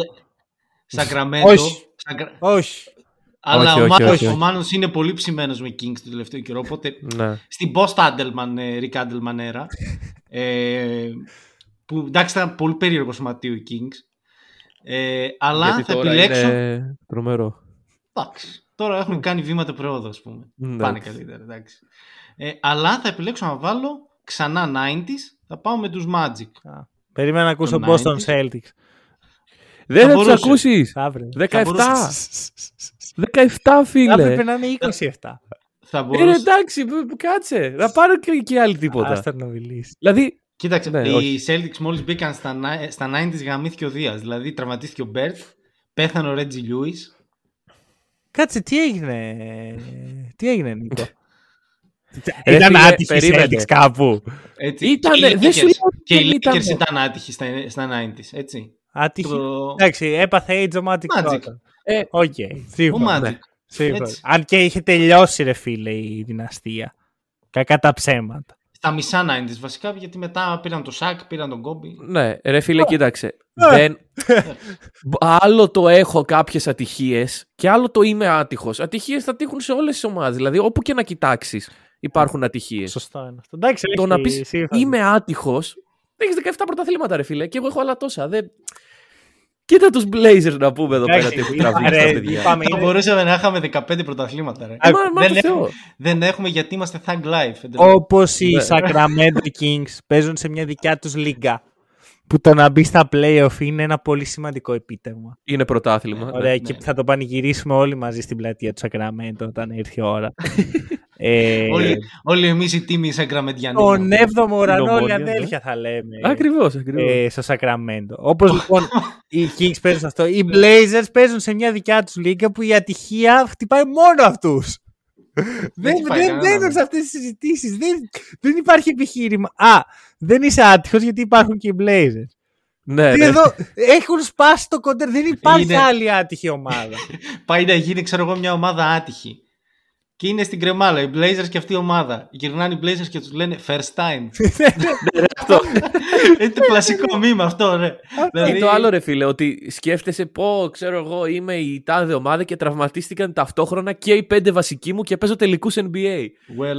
Σακραμέντο. Όχι. Σακρα- Όχι. Αλλά όχι, ο, Μάνο είναι πολύ ψημένος με Kings το τελευταίο καιρό, οπότε ναι. στην post Αντελμαν, Ρικ Αντελμαν έρα, που εντάξει ήταν πολύ περίεργο σωματείο οι Kings, ε, αλλά θα επιλέξω... Είναι τρομερό. Εντάξει, τώρα έχουν κάνει βήματα προόδου, ας πούμε. Ναι. Πάνε καλύτερα, εντάξει. Ε, αλλά θα επιλέξω να βάλω ξανά 90s, θα πάω με τους Magic. Περιμένω να ακούσω Boston Celtics. Δεν θα, θα 17! 17. μπορούσε. 17, Θα φίλε. έπρεπε να είναι 27. Θα Ε, μπορούσε... ρε, εντάξει, π- π- κάτσε. Να πάρω και, και άλλη τίποτα. Άστα να μιλήσει. Δηλαδή, Κοίταξε, Ναι, οι όχι. Celtics μόλις μπήκαν στα, ni- στα 90s γαμήθηκε ο Δίας. Δηλαδή τραυματίστηκε ο Μπερντ, πέθανε ο Ρέτζι Λιούις. Κάτσε, τι έγινε. Τι έγινε, Νίκο; Ρε Ήταν φίλε, άτυχη η περίμενε. Celtics κάπου. Έτσι. Ήτανε, Και οι δεν σου Lakers- λέω ότι Και οι δεν Lakers ήτανε. ήταν άτυχοι στα, στα 90s, έτσι. Άτυχη. Το- Εντάξει, έπαθε AIDS ο Magic. Magic. Τότε. Ε, Οκ, Ο σίγουρα. Magic. σίγουρα. Έτσι. Αν και είχε τελειώσει, ρε φίλε, η δυναστεία. Κακά τα ψέματα. στα μισά 90s βασικά, γιατί μετά πήραν τον Σακ, πήραν τον Κόμπι. Ναι, ρε φίλε, κοίταξε. Δεν... άλλο το έχω κάποιες ατυχίες και άλλο το είμαι άτυχος. Ατυχίες θα τύχουν σε όλες τις ομάδες. Δηλαδή, όπου και να κοιτάξεις, υπάρχουν ατυχίες. Σωστό είναι αυτό. Εντάξει, Το να έχει πεις σύμφωνο. είμαι άτυχος. Έχεις 17 πρωταθλήματα, ρε φίλε, και εγώ έχω άλλα τόσα. Δεν... Κοίτα τους Blazers να πούμε εδώ πέρα Εντάξει, τι έχουν είπα, τραβήξει ρε, τα παιδιά. είπαμε, Θα είναι- μπορούσαμε να είχαμε 15 πρωταθλήματα. Ρε. Ε, μα- μα δεν, το Θεό. έχουμε, δεν έχουμε γιατί είμαστε Thug Life. εντελώς. Όπως οι Ναι. Sacramento Kings παίζουν σε μια δικιά τους λίγκα. Που το να μπει στα playoff είναι ένα πολύ σημαντικό επίτευγμα. Είναι πρωτάθλημα. ναι. Ωραία, και θα το πανηγυρίσουμε όλοι μαζί στην πλατεία του Sacramento όταν έρθει η ώρα. *laughs* ε, όλοι, όλοι εμείς οι τίμοι Σαγκραμεντιανοί. τον 7ο ουρανό όλοι Ομόνια, αδέλφια θα λέμε. Ακριβώς, ακριβώς. ε, στο Sacramento. Όπως *laughs* λοιπόν οι Kings παίζουν σε αυτό, οι Blazers παίζουν σε μια δικιά τους λίγα που η ατυχία χτυπάει μόνο αυτούς. *laughs* δεν χτυπάει δεν κανέναν. μπαίνουν σε αυτές τις συζητήσεις. Δεν, δεν υπάρχει επιχείρημα. Α, δεν είσαι άτυχος γιατί υπάρχουν και οι Blazers. ναι, Τι ναι. Εδώ, έχουν σπάσει το κοντέρ. Δεν υπάρχει Είναι- άλλη άτυχη ομάδα. *laughs* Πάει να γίνει, ξέρω εγώ, μια ομάδα άτυχη. Και είναι στην κρεμάλα οι Blazers και αυτή η ομάδα. Γυρνάνε οι Blazers και τους λένε first time. *laughs* είναι το κλασικό μήμα αυτό, ρε. Ή το άλλο ρε φίλε, ότι σκέφτεσαι πω, ξέρω εγώ, είμαι η τάδε ομάδα και τραυματίστηκαν ταυτόχρονα και οι πέντε βασικοί μου και παίζω τελικούς NBA. Well,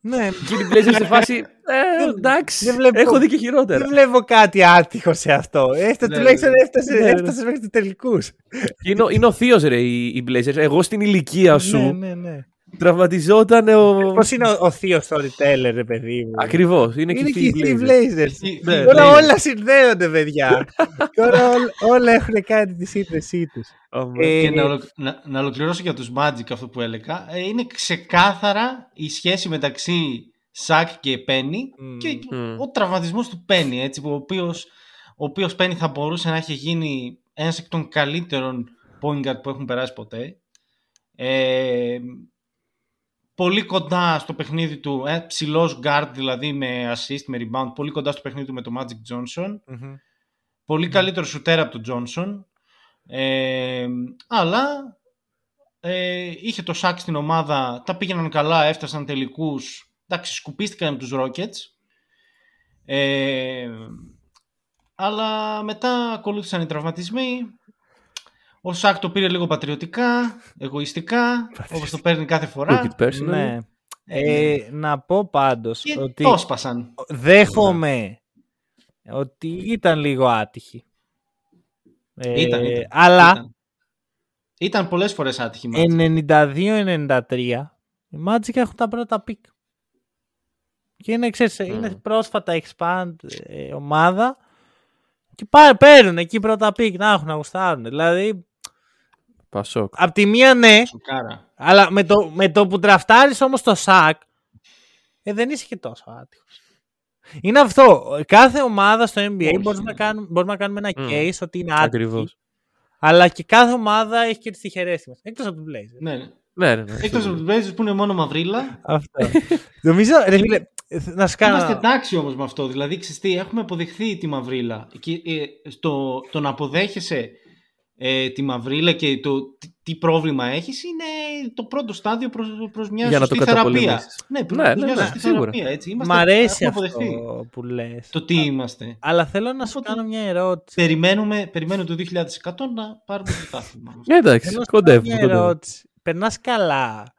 ναι, Και οι Blazers σε φάση, ε, εντάξει, δεν βλέπω- έχω δει και χειρότερα. δεν βλέπω κάτι άτυχο σε αυτό. Έφτασε, Ναι, τουλάχιστον ναι. έφτασε, Ναι, ναι. έφτασε μέχρι τους τελικούς. είναι, ο- είναι ο θείος ρε οι, οι Blazers. Εγώ στην ηλικία σου Ναι, ναι, ναι. Τραυματιζόταν ο. Πώς είναι ο, ο θείος storyteller, ρε παιδί μου; Ακριβώς, είναι, Είναι και και οι οι Steve Blazers. Blazers. Ναι, Τώρα ναι. όλα συνδέονται, παιδιά. *laughs* Τώρα ό- όλα έχουν κάνει τη σύνδεσή τους. Ε, και να, ολο- να, να ολοκληρώσω για τους Magic αυτό που έλεγα. Ε, είναι ξεκάθαρα η σχέση μεταξύ Σακ και Πένι και Μμμ. ο τραυματισμός του Πένι, έτσι, που ο οποίος, ο οποίος Πένι θα μπορούσε να έχει γίνει ένας εκ των καλύτερων point guard που έχουν περάσει ποτέ. Ε, πολύ κοντά στο παιχνίδι του, ε, ψηλός guard δηλαδή με assist, με rebound, πολύ κοντά στο παιχνίδι του με το Magic Johnson. Πολύ καλύτερο σουτέρα από τον Johnson. Ε, αλλά ε, είχε το σάκ στην ομάδα, τα πήγαιναν καλά, έφτασαν τελικούς. Εντάξει, σκουπίστηκαν με τους Rockets. Ε, αλλά μετά ακολούθησαν οι τραυματισμοί. Ο Σάκ το πήρε λίγο πατριωτικά, εγωιστικά, όπως το παίρνει κάθε Took φορά. it personally. Ναι. Ε, να πω πάντως Και ότι το σπασαν. δέχομαι ότι ήταν λίγο άτυχη. Ε, Ήταν, ήταν. Αλλά Ήταν, ήταν πολλές φορές άτυχη μάτια. 92-93 οι Magic έχουν τα πρώτα pick. Και είναι, ξέρεις, είναι πρόσφατα expand ε, ομάδα και πά, παίρνουν εκεί πρώτα pick να έχουν να γουστάρουν. Δηλαδή, Πασόκ. απ' τη μία ναι, Σοκάρα. αλλά με το, με το που ντραφτάρεις όμως τον Σακ, ε, δεν είσαι και τόσο άτυχος. Είναι αυτό. Κάθε ομάδα στο NBA Όχι, μπορούμε, ναι. να κάνουμε, μπορούμε να κάνουμε ένα Μμ. case ότι είναι άτυχη. Ακριβώς. Αλλά και κάθε ομάδα έχει και τις τυχερές της. Εκτός από τον Blazers. Ναι, ναι. Ναι, ναι, ναι. Εκτός από τους Blazers που είναι μόνο μαυρίλα. Αυτό. Νομίζω, ρε φίλε, να σου κάνω... Είμαστε εντάξει όμως με αυτό. Δηλαδή, ξέρεις τι, έχουμε αποδεχθεί τη μαυρίλα. Και, ε, στο, το να αποδέχεσαι ε, τη μαυρίλα και το τι, τι πρόβλημα έχεις είναι το πρώτο στάδιο προς, προς μια Για να το σωστή θεραπεία. καταπολεμήσεις. Ναι, προς, Ναι, προς ναι, μια ναι, σωστή σίγουρα. θεραπεία. Έτσι. Μ' Είμαστε, αρέσει έχουμε αυτό αποδεχθεί που λες. το τι είμαστε. Αλλά θέλω να σου Οπότε- κάνω μια ερώτηση. Περιμένουμε, περιμένουμε το 2100 να πάρουμε το πρωτάθλημα. Ε, Εντάξει, Θέλω να σου κάνω κοντεύουμε. μια κοντεύουμε. ερώτηση. Περνάς καλά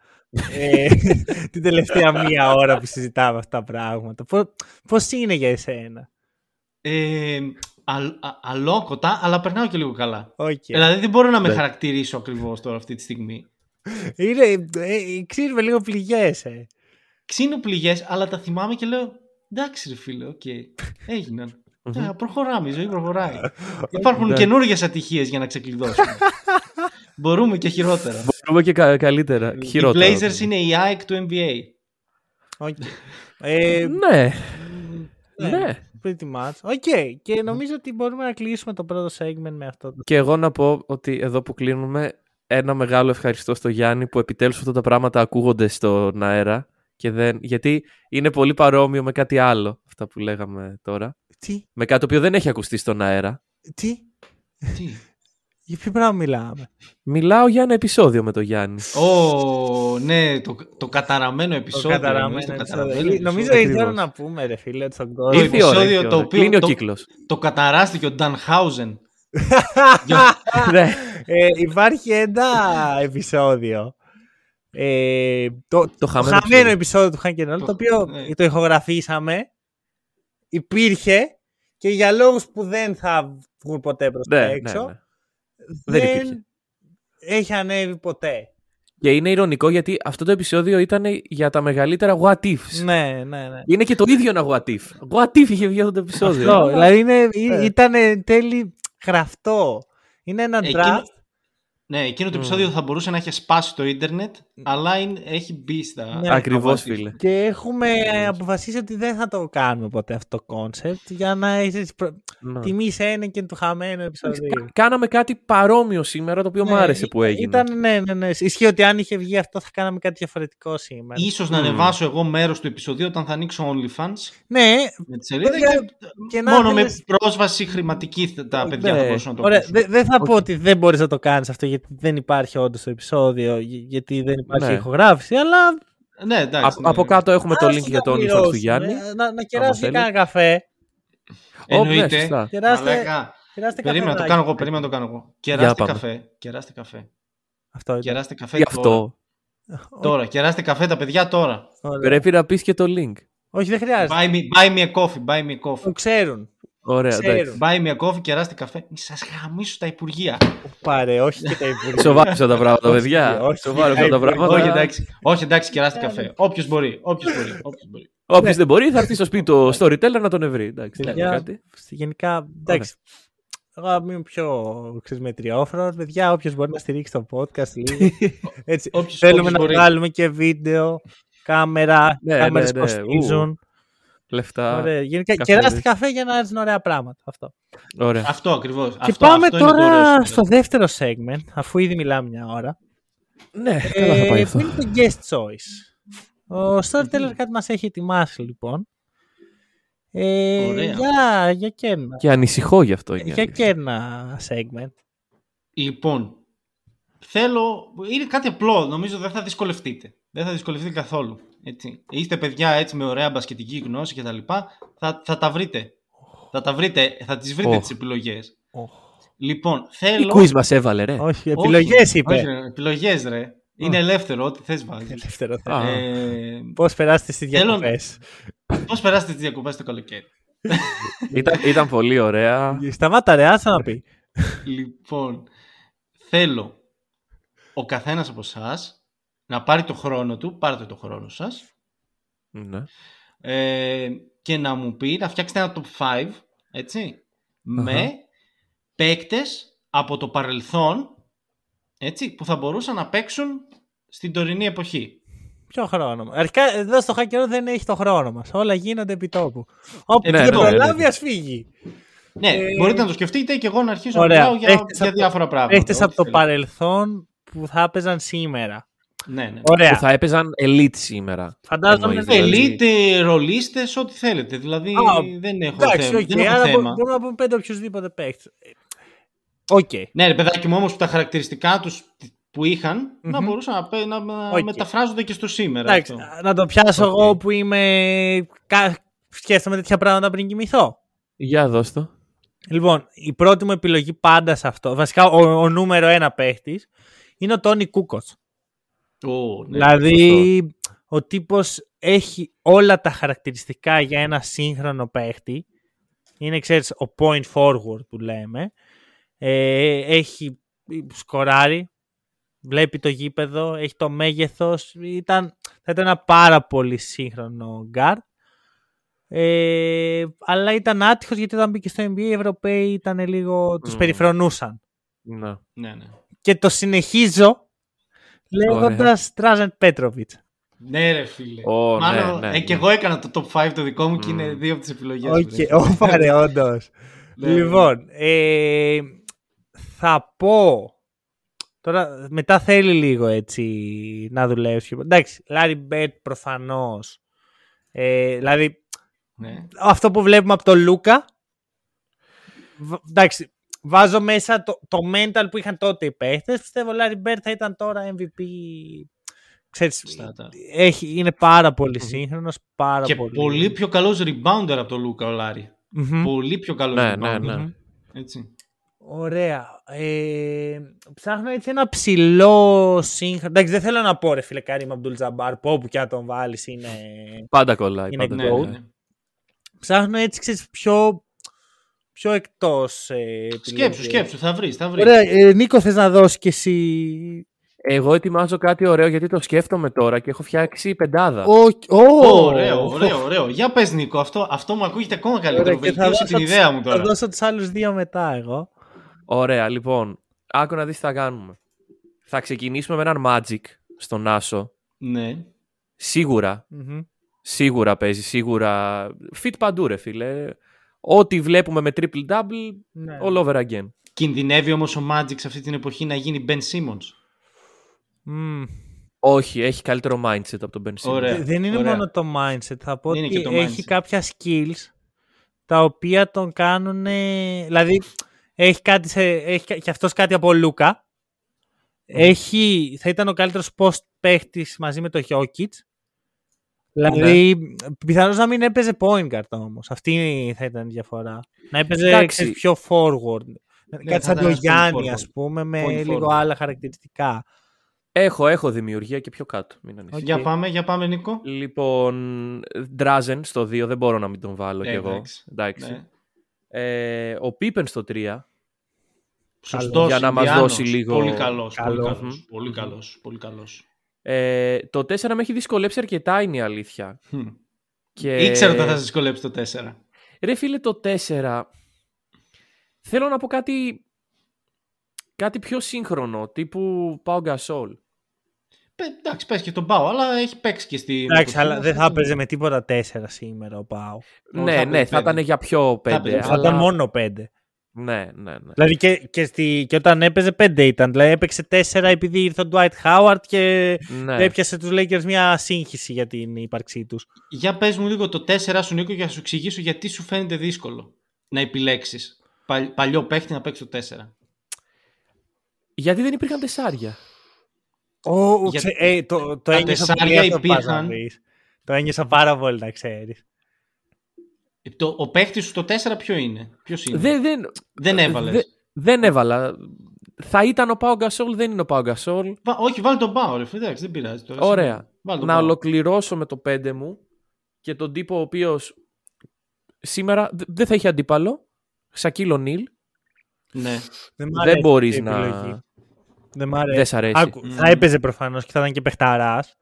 ε, *laughs* την τελευταία μία ώρα που συζητάμε αυτά τα πράγματα. Πώς, πώς είναι για εσένα; Ε, αλ, α, αλόκοτα, αλλά περνάω και λίγο καλά. Okay. Δηλαδή δεν μπορώ να με Ναι. χαρακτηρίσω ακριβώς τώρα αυτή τη στιγμή. Είναι, ε, ξύνουμε λίγο πληγές. Ε. ξύνω πληγές, αλλά τα θυμάμαι και λέω εντάξει ρε φίλε, οκ, έγιναν. Ε, προχωράμε, η ζωή προχωράει. *laughs* Υπάρχουν Εντάξει. καινούργιες ατυχίες για να ξεκλειδώσουμε. *laughs* Μπορούμε και χειρότερα. Μπορούμε και κα- καλύτερα. Οι Χειρότερα. Blazers είναι η ΑΕΚ του NBA. Okay. Ε, Ναι. ναι. Ναι. Pretty much. OK. Και νομίζω ότι μπορούμε να κλείσουμε το πρώτο segment με αυτό. το- Και εγώ να πω ότι εδώ που κλείνουμε, ένα μεγάλο ευχαριστώ στο Γιάννη που επιτέλους αυτά τα πράγματα ακούγονται στον αέρα. Και δεν... Γιατί είναι πολύ παρόμοιο με κάτι άλλο, αυτά που λέγαμε τώρα. Τι, Με κάτι το οποίο δεν έχει ακουστεί στον αέρα. τι, Τι; Για ποιο πράγμα μιλάμε; Μιλάω για ένα επεισόδιο με τον Γιάννη. Ω, ναι, το, το καταραμένο Το επεισόδιο. καταραμένο εννοείς, το επεισόδιο. καταραμένο Νομίζω επεισόδιο. ήθελα Ακριβώς. να πούμε, ρε φίλε, ότι στον Το κόσμο. Ήρθε η ώρα, επεισόδιο ήρθε η το ώρα. οποίο Κλείνει ο το- κύκλος. Το καταράστηκε ο Νταν Χάουζεν. *laughs* Ναι. Ε, υπάρχει ένα επεισόδιο. Ε, το, το χαμένο χαμένο, επεισόδιο. επεισόδιο του Χάνκεν το, Το- το οποίο ναι. το ηχογραφήσαμε. Υπήρχε και για λόγους που δεν θα βγουν ποτέ προς τα Ναι, ναι, έξω. Ναι. Δεν Δεν, υπήρχε. έχει ανέβει ποτέ. Και είναι ηρωνικό γιατί αυτό το επεισόδιο ήταν για τα μεγαλύτερα what ifs. Ναι, ναι, ναι. Είναι και το ίδιο ένα what if. What if είχε βγει αυτό το επεισόδιο. Αυτό, δηλαδή είναι, Ναι. ήταν εν τέλει γραφτό. Είναι ένα Εκείνο- draft. Ναι, εκείνο το Μμ. επεισόδιο θα μπορούσε να έχει σπάσει το ίντερνετ, αλλά είναι, έχει μπει στα. Ναι. Ακριβώς, στα what if. φίλε. Και έχουμε αποφασίσει ότι δεν θα το κάνουμε ποτέ αυτό το concept για να έχεις προ... Ναι. τιμής ένεκεν του χαμένου επεισόδιο. Κα- Κάναμε κάτι παρόμοιο σήμερα το οποίο μου άρεσε που έγινε. Ήταν, ναι, ναι, ναι. Ισχύει ότι αν είχε βγει αυτό θα κάναμε κάτι διαφορετικό σήμερα. Ίσως να Μμ. ανεβάσω εγώ μέρος του επεισοδίου όταν θα ανοίξω OnlyFans Ναι, με τη σελίδα Βέβαια, και, και να μόνο θέλεις- με πρόσβαση χρηματική θα- τα παιδιά Ναι. θα μπορούσαν να το Ωραία, ακούσουν. δεν δεν θα πω ότι δεν μπορείς να το κάνεις αυτό γιατί δεν υπάρχει όντως το επεισόδιο, γι- γιατί δεν υπάρχει Ναι. ηχογράφηση, αλλά Ναι, εντάξει. Από, ναι. από κάτω έχουμε το ας link για το τα OnlyFans του πληρώσουμε, Γιάννη. Να, να κεράσει και θέλει. κανένα καφέ. Ω, ναι, Εννοείται. σωστά. Κεράστε, Μαλάκα. κεράστε Περίμενα να το καφεδάκι. κάνω εγώ, περίμενα να το κάνω εγώ. Κεράστε πάμε. καφέ. Κεράστε καφέ. Αυτό ήταν. Κεράστε καφέ Γι' τώρα. αυτό Τώρα, κεράστε καφέ τα παιδιά τώρα. Ωραία. πρέπει να πεις και το link. Όχι, δεν χρειάζεται. Buy me, buy me a coffee, buy me a Το coffee. ξέρουν. Ωραία, Ξέρουν. εντάξει. Buy me a coffee, κεράστε καφέ. Μη σας γαμίσω τα υπουργεία. Πάρε, όχι και τα υπουργεία. Σοβαρά αυτά τα πράγματα, Όχι, παιδιά. όχι, Σοβαρά αυτά όχι, τα όχι, πράγματα. όχι, εντάξει. Όχι, εντάξει, κεράστε καφέ. Όποιος μπορεί, όποιος μπορεί, όποιος μπορεί. Όποιος δεν μπορεί, θα έρθει στο σπίτι του storyteller να τον ευρεί. Εντάξει, δεν Παιδιά, είναι κάτι. Γενικά, εντάξει. Εγώ είμαι πιο ξέρεις, μετριόφρονο. Παιδιά, όποιος μπορεί να στηρίξει το podcast λίγο. *laughs* Έτσι, Όποιος- θέλουμε όποιος να μπορεί. βγάλουμε και βίντεο, κάμερα, Ναι, κάμερες ναι, ναι. κοστίζουν. Λεφτά. Ωραία. Γενικά, καφέδες. κεράστε καφέ για να έρθουν ωραία πράγματα. Αυτό. Ωραία. Αυτό ακριβώς. και αυτό, πάμε αυτό είναι το ωραίο τώρα στο στο δεύτερο segment, αφού ήδη μιλάμε μια ώρα. Ναι, καλά θα πάει Ε, αυτό. που είναι το guest choice; Ο storyteller κάτι μας έχει ετοιμάσει λοιπόν. Ε, Ωραία. για, για και ένα. Και ανησυχώ γι' αυτό. είναι η Για αλήθεια. και ένα segment. Λοιπόν, θέλω. Είναι κάτι απλό. Νομίζω δεν θα δυσκολευτείτε. Δεν θα δυσκολευτείτε καθόλου. Έτσι. Είστε παιδιά έτσι με ωραία μπασκετική γνώση κτλ. Θα, θα τα βρείτε. Θα τα βρείτε. Θα τις βρείτε Οχ. τις επιλογές. Οχ. Λοιπόν, Τι θέλω. quiz μας έβαλε, ρε; Όχι, επιλογές είπε. Όχι, ρε, επιλογές ρε. Είναι ελεύθερο, ό,τι θες βάζεις. *laughs* Ελεύθερο Α. θέμα. Ε, Πώς περάσετε στις Θέλω- διακοπές; πώς περάσετε τις διακοπές το καλοκαίρι; *laughs* Ήταν, ήταν πολύ ωραία. Σταμάτα ρε, άσε να πει. Λοιπόν, θέλω ο καθένας από εσάς να πάρει το χρόνο του, πάρτε το χρόνο σας, Ναι. ε, και να μου πει, να φτιάξετε ένα top 5, έτσι, με παίκτες από το παρελθόν, έτσι, που θα μπορούσαν να παίξουν στην τωρινή εποχή. Ποιο χρόνο μας; Αρχικά εδώ στο Hacker δεν έχει το χρόνο μας. Όλα γίνονται επί τόπου. Όποιος ναι, δεν ναι, ναι, προλάβει ναι. ας φύγει. Ναι, Ε, μπορείτε να το σκεφτείτε και εγώ να αρχίσω ωραία. να μιλάω για, Παίχτες για από το- διάφορα πράγματα. Έχετε ό,τι από το θέλετε. παρελθόν που θα έπαιζαν σήμερα. Ναι, ναι. Ωραία. Που θα έπαιζαν elite σήμερα. Φαντάζομαι Εννοείς, δεν δηλαδή. Elite, ρολίστες, ό,τι θέλετε. Δηλαδή Α, δεν έχω Εντάξει, θέμα. οκ, δεν έχω άρα μπο- θέμα. μπορούμε να πούμε πέντε οποιοδήποτε παίχτη. Οκ. Ναι, ρε παιδάκι μου, όμως που τα χαρακτηριστικά τους που είχαν να Μμμ. μπορούσαν να, πέ- να, να Οκ. μεταφράζονται και στο σήμερα. Εντάξει, αυτό. να το πιάσω Οκ. εγώ που είμαι. κα- Σκέφτομαι τέτοια πράγματα πριν κοιμηθώ. Για δώσ' το. Λοιπόν, η πρώτη μου επιλογή πάντα σε αυτό, βασικά ο, ο νούμερο ένα παίχτης, είναι ο Τόνι Κούκο. Ω, ναι. δηλαδή, ο τύπος έχει όλα τα χαρακτηριστικά για ένα σύγχρονο παίχτη. Είναι, ξέρεις, ο point forward που λέμε. Ε, έχει σκοράρει, βλέπει το γήπεδο, έχει το μέγεθος. Ήταν, θα ήταν ένα πάρα πολύ σύγχρονο guard. Ε, αλλά ήταν άτυχος γιατί όταν μπήκε στο NBA οι Ευρωπαίοι ήταν λίγο, τους Μμμ. περιφρονούσαν. Ναι. ναι, ναι. Και το συνεχίζω λέγοντας Ντράζεν Πέτροβιτς. Ναι, ρε φίλε. Ω, Μάλλον, ναι, ναι, ε, και ναι. εγώ έκανα το top 5 το δικό μου και Μμ. είναι δύο από τις επιλογές Οκ, όπα ρε, όντως. *laughs* Ναι. Λοιπόν, ε, θα πω. Τώρα μετά θέλει λίγο έτσι να δουλεύει. Εντάξει, Λάρι Μπερντ προφανώς. Ε, δηλαδή Ναι. αυτό που βλέπουμε από τον Λούκα. β- Εντάξει, βάζω μέσα το, το mental που είχαν τότε οι παίχτες. Πιστεύω ο Larry Bird θα ήταν τώρα MVP. Ξέρεις, Στάτα. έχει, είναι πάρα πολύ σύγχρονος, πάρα Και πολύ... πολύ πιο καλός rebounder από τον Λούκα ο Λάρη. Μμμ. Πολύ πιο καλός Ναι, rebounder. ναι, ναι. Έτσι. Ωραία. Ε, ψάχνω έτσι ένα ψηλό σύγχρονο. Εντάξει, δεν θέλω να πω ρε φίλε Καρύμ Αμπτούλ Τζαμπάρ, που όπου και αν τον βάλεις είναι... Πάντα κολλάει. Είναι Πάντα Ναι, goat. ναι, ναι. Ψάχνω έτσι, ξέρεις, πιο, πιο εκτός. Ε, Σκέψου, επιλογές. σκέψου, θα βρεις, θα βρεις. Ωραία, ε, Νίκο θες να δώσεις και εσύ... Εγώ ετοιμάζω κάτι ωραίο γιατί το σκέφτομαι τώρα και έχω φτιάξει πεντάδα. Ω, ω, Ωραίο, ωραίο, ωραίο. Για πες Νίκο, αυτό, αυτό μου ακούγεται ακόμα καλύτερο. Ωραία, και θα Βελτίωσε δώσω την τους- ιδέα μου Θα τώρα. δώσω τους άλλους δύο μετά εγώ. Ωραία, λοιπόν. Άκου να δεις τι θα κάνουμε. Θα ξεκινήσουμε με έναν Magic στον Άσο. Ναι. Σίγουρα. Μμμ. Σίγουρα παίζει, σίγουρα. Fit παντού, ρε φίλε. Ό,τι βλέπουμε με triple-double, Ναι. all over again. Κινδυνεύει όμως ο Magic σε αυτή την εποχή να γίνει Ben Simmons. Μμ. Όχι, έχει καλύτερο mindset από τον Ben Simmons. Ωραία. Δεν είναι ωραία. μόνο το mindset. Θα πω Είναι ότι και το έχει mindset. κάποια skills τα οποία τον κάνουν. Δηλαδή, έχει, κάτι σε, έχει κα- και αυτός κάτι από Λούκα. Έχει, θα ήταν ο καλύτερος post παίχτης μαζί με το Jokic. Δηλαδή, πιθανώς να μην έπαιζε point guard όμως. Αυτή θα ήταν η διαφορά. Να έπαιζε Εντάξει. ξέρεις, πιο forward. κάτι θα σαν ήταν το ένας point Γιάννη, forward. ας πούμε, με Point λίγο forward. άλλα χαρακτηριστικά. Έχω, έχω δημιουργία και πιο κάτω. Μην ανησυχείς. Για πάμε, για πάμε Νίκο. Λοιπόν, Drazen στο 2, δεν μπορώ να μην τον βάλω Ε, κι εγώ. εντάξει. Εντάξει. Ναι. Ε, ο Pippen στο 3. Σωστός, Για να μας Ινδιάνος. δώσει λίγο- Πολύ καλός, πολύ Καλός. καλός, πολύ καλός, πολύ καλός. Ε, το 4 με έχει δυσκολέψει αρκετά είναι η αλήθεια. Χμ. Και... Ήξερα ότι θα σας δυσκολέψει το 4. Ρε φίλε το 4 θέλω να πω κάτι κάτι πιο σύγχρονο τύπου Pau Gasol. Πε- Εντάξει, πες και τον πάω, αλλά έχει παίξει και στη... Εντάξει, με το αλλά team δεν αυτό. θα έπαιζε με τίποτα τέσσερα σήμερα ο Πάου. ναι, θα ναι, έπαιζε θα ήταν πέντε. για πιο έπαιζε, πέντε. Θα αλλά... ήταν μόνο πέντε. Ναι, ναι, ναι. Δηλαδή και, και, στη, και όταν έπαιζε πέντε ήταν. Δηλαδή έπαιξε τέσσερα επειδή ήρθε ο Dwight Howard και ναι. έπιασε τους Lakers μια σύγχυση για την ύπαρξή τους. Για πες μου λίγο το 4 σου Νίκο για να σου εξηγήσω γιατί σου φαίνεται δύσκολο να επιλέξεις Παλ- παλιό παίχτη να παίξει το 4. Γιατί δεν υπήρχαν τεσσάρια; Oh, Για- ξε, ε, το, το τα ένιωσα πολύ τεσσάρια αυτό που πας να υπήρχαν. πεις. Το ένιωσα πάρα πολύ να ξέρεις. Ε, Το, ο παίχτης σου το 4 ποιο είναι, ποιος είναι; Δεν, δεν, Δεν έβαλες. δε- δεν έβαλα. Θα ήταν ο Pau Gasol, δεν είναι ο Pau Gasol. Βα- όχι, βάλει τον Πάο, ρε φίλε, εντάξει, δεν πειράζει τώρα. Ωραία. Βάλει τον να Πάο. ολοκληρώσω με το 5 μου και τον τύπο ο οποίος σήμερα δε- δεν θα έχει αντίπαλο. Σακύλο Νίλ. Ναι. Δεν, μ' Δεν αρέσει μπορείς η να- επιλογή. Δεν μ' αρέσει. Δεν σ' αρέσει. Άκου, Μμμ. Θα έπαιζε προφανώς και θα ήταν και παιχταράς.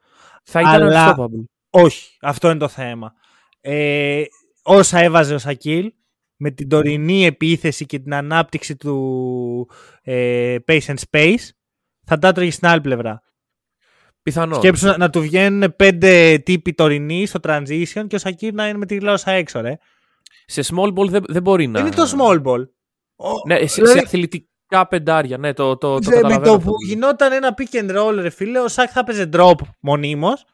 Θα ήταν Αλλά- unstoppable. Όχι, αυτό είναι το θέμα. Ε, όσα έβαζε ο Σακίλ με την τωρινή επίθεση και την ανάπτυξη του ε, pace and space θα τα έτρωγε στην άλλη πλευρά. Πιθανόν. Σκέψου να, να του βγαίνουν πέντε τύποι τωρινοί στο transition και ο Σακίλ να είναι με τη γλώσσα έξω, ρε. Σε small ball δεν, δεν μπορεί να. Είναι το small ball. Ο- Ναι, σε, δηλαδή, σε αθλητικά πεντάρια. Ναι, το, το, το σε- με καταλαβαίνω το αυτό. που γινόταν ένα pick and roll, ρε φίλε, ο Σακ θα παίζει drop μονίμως.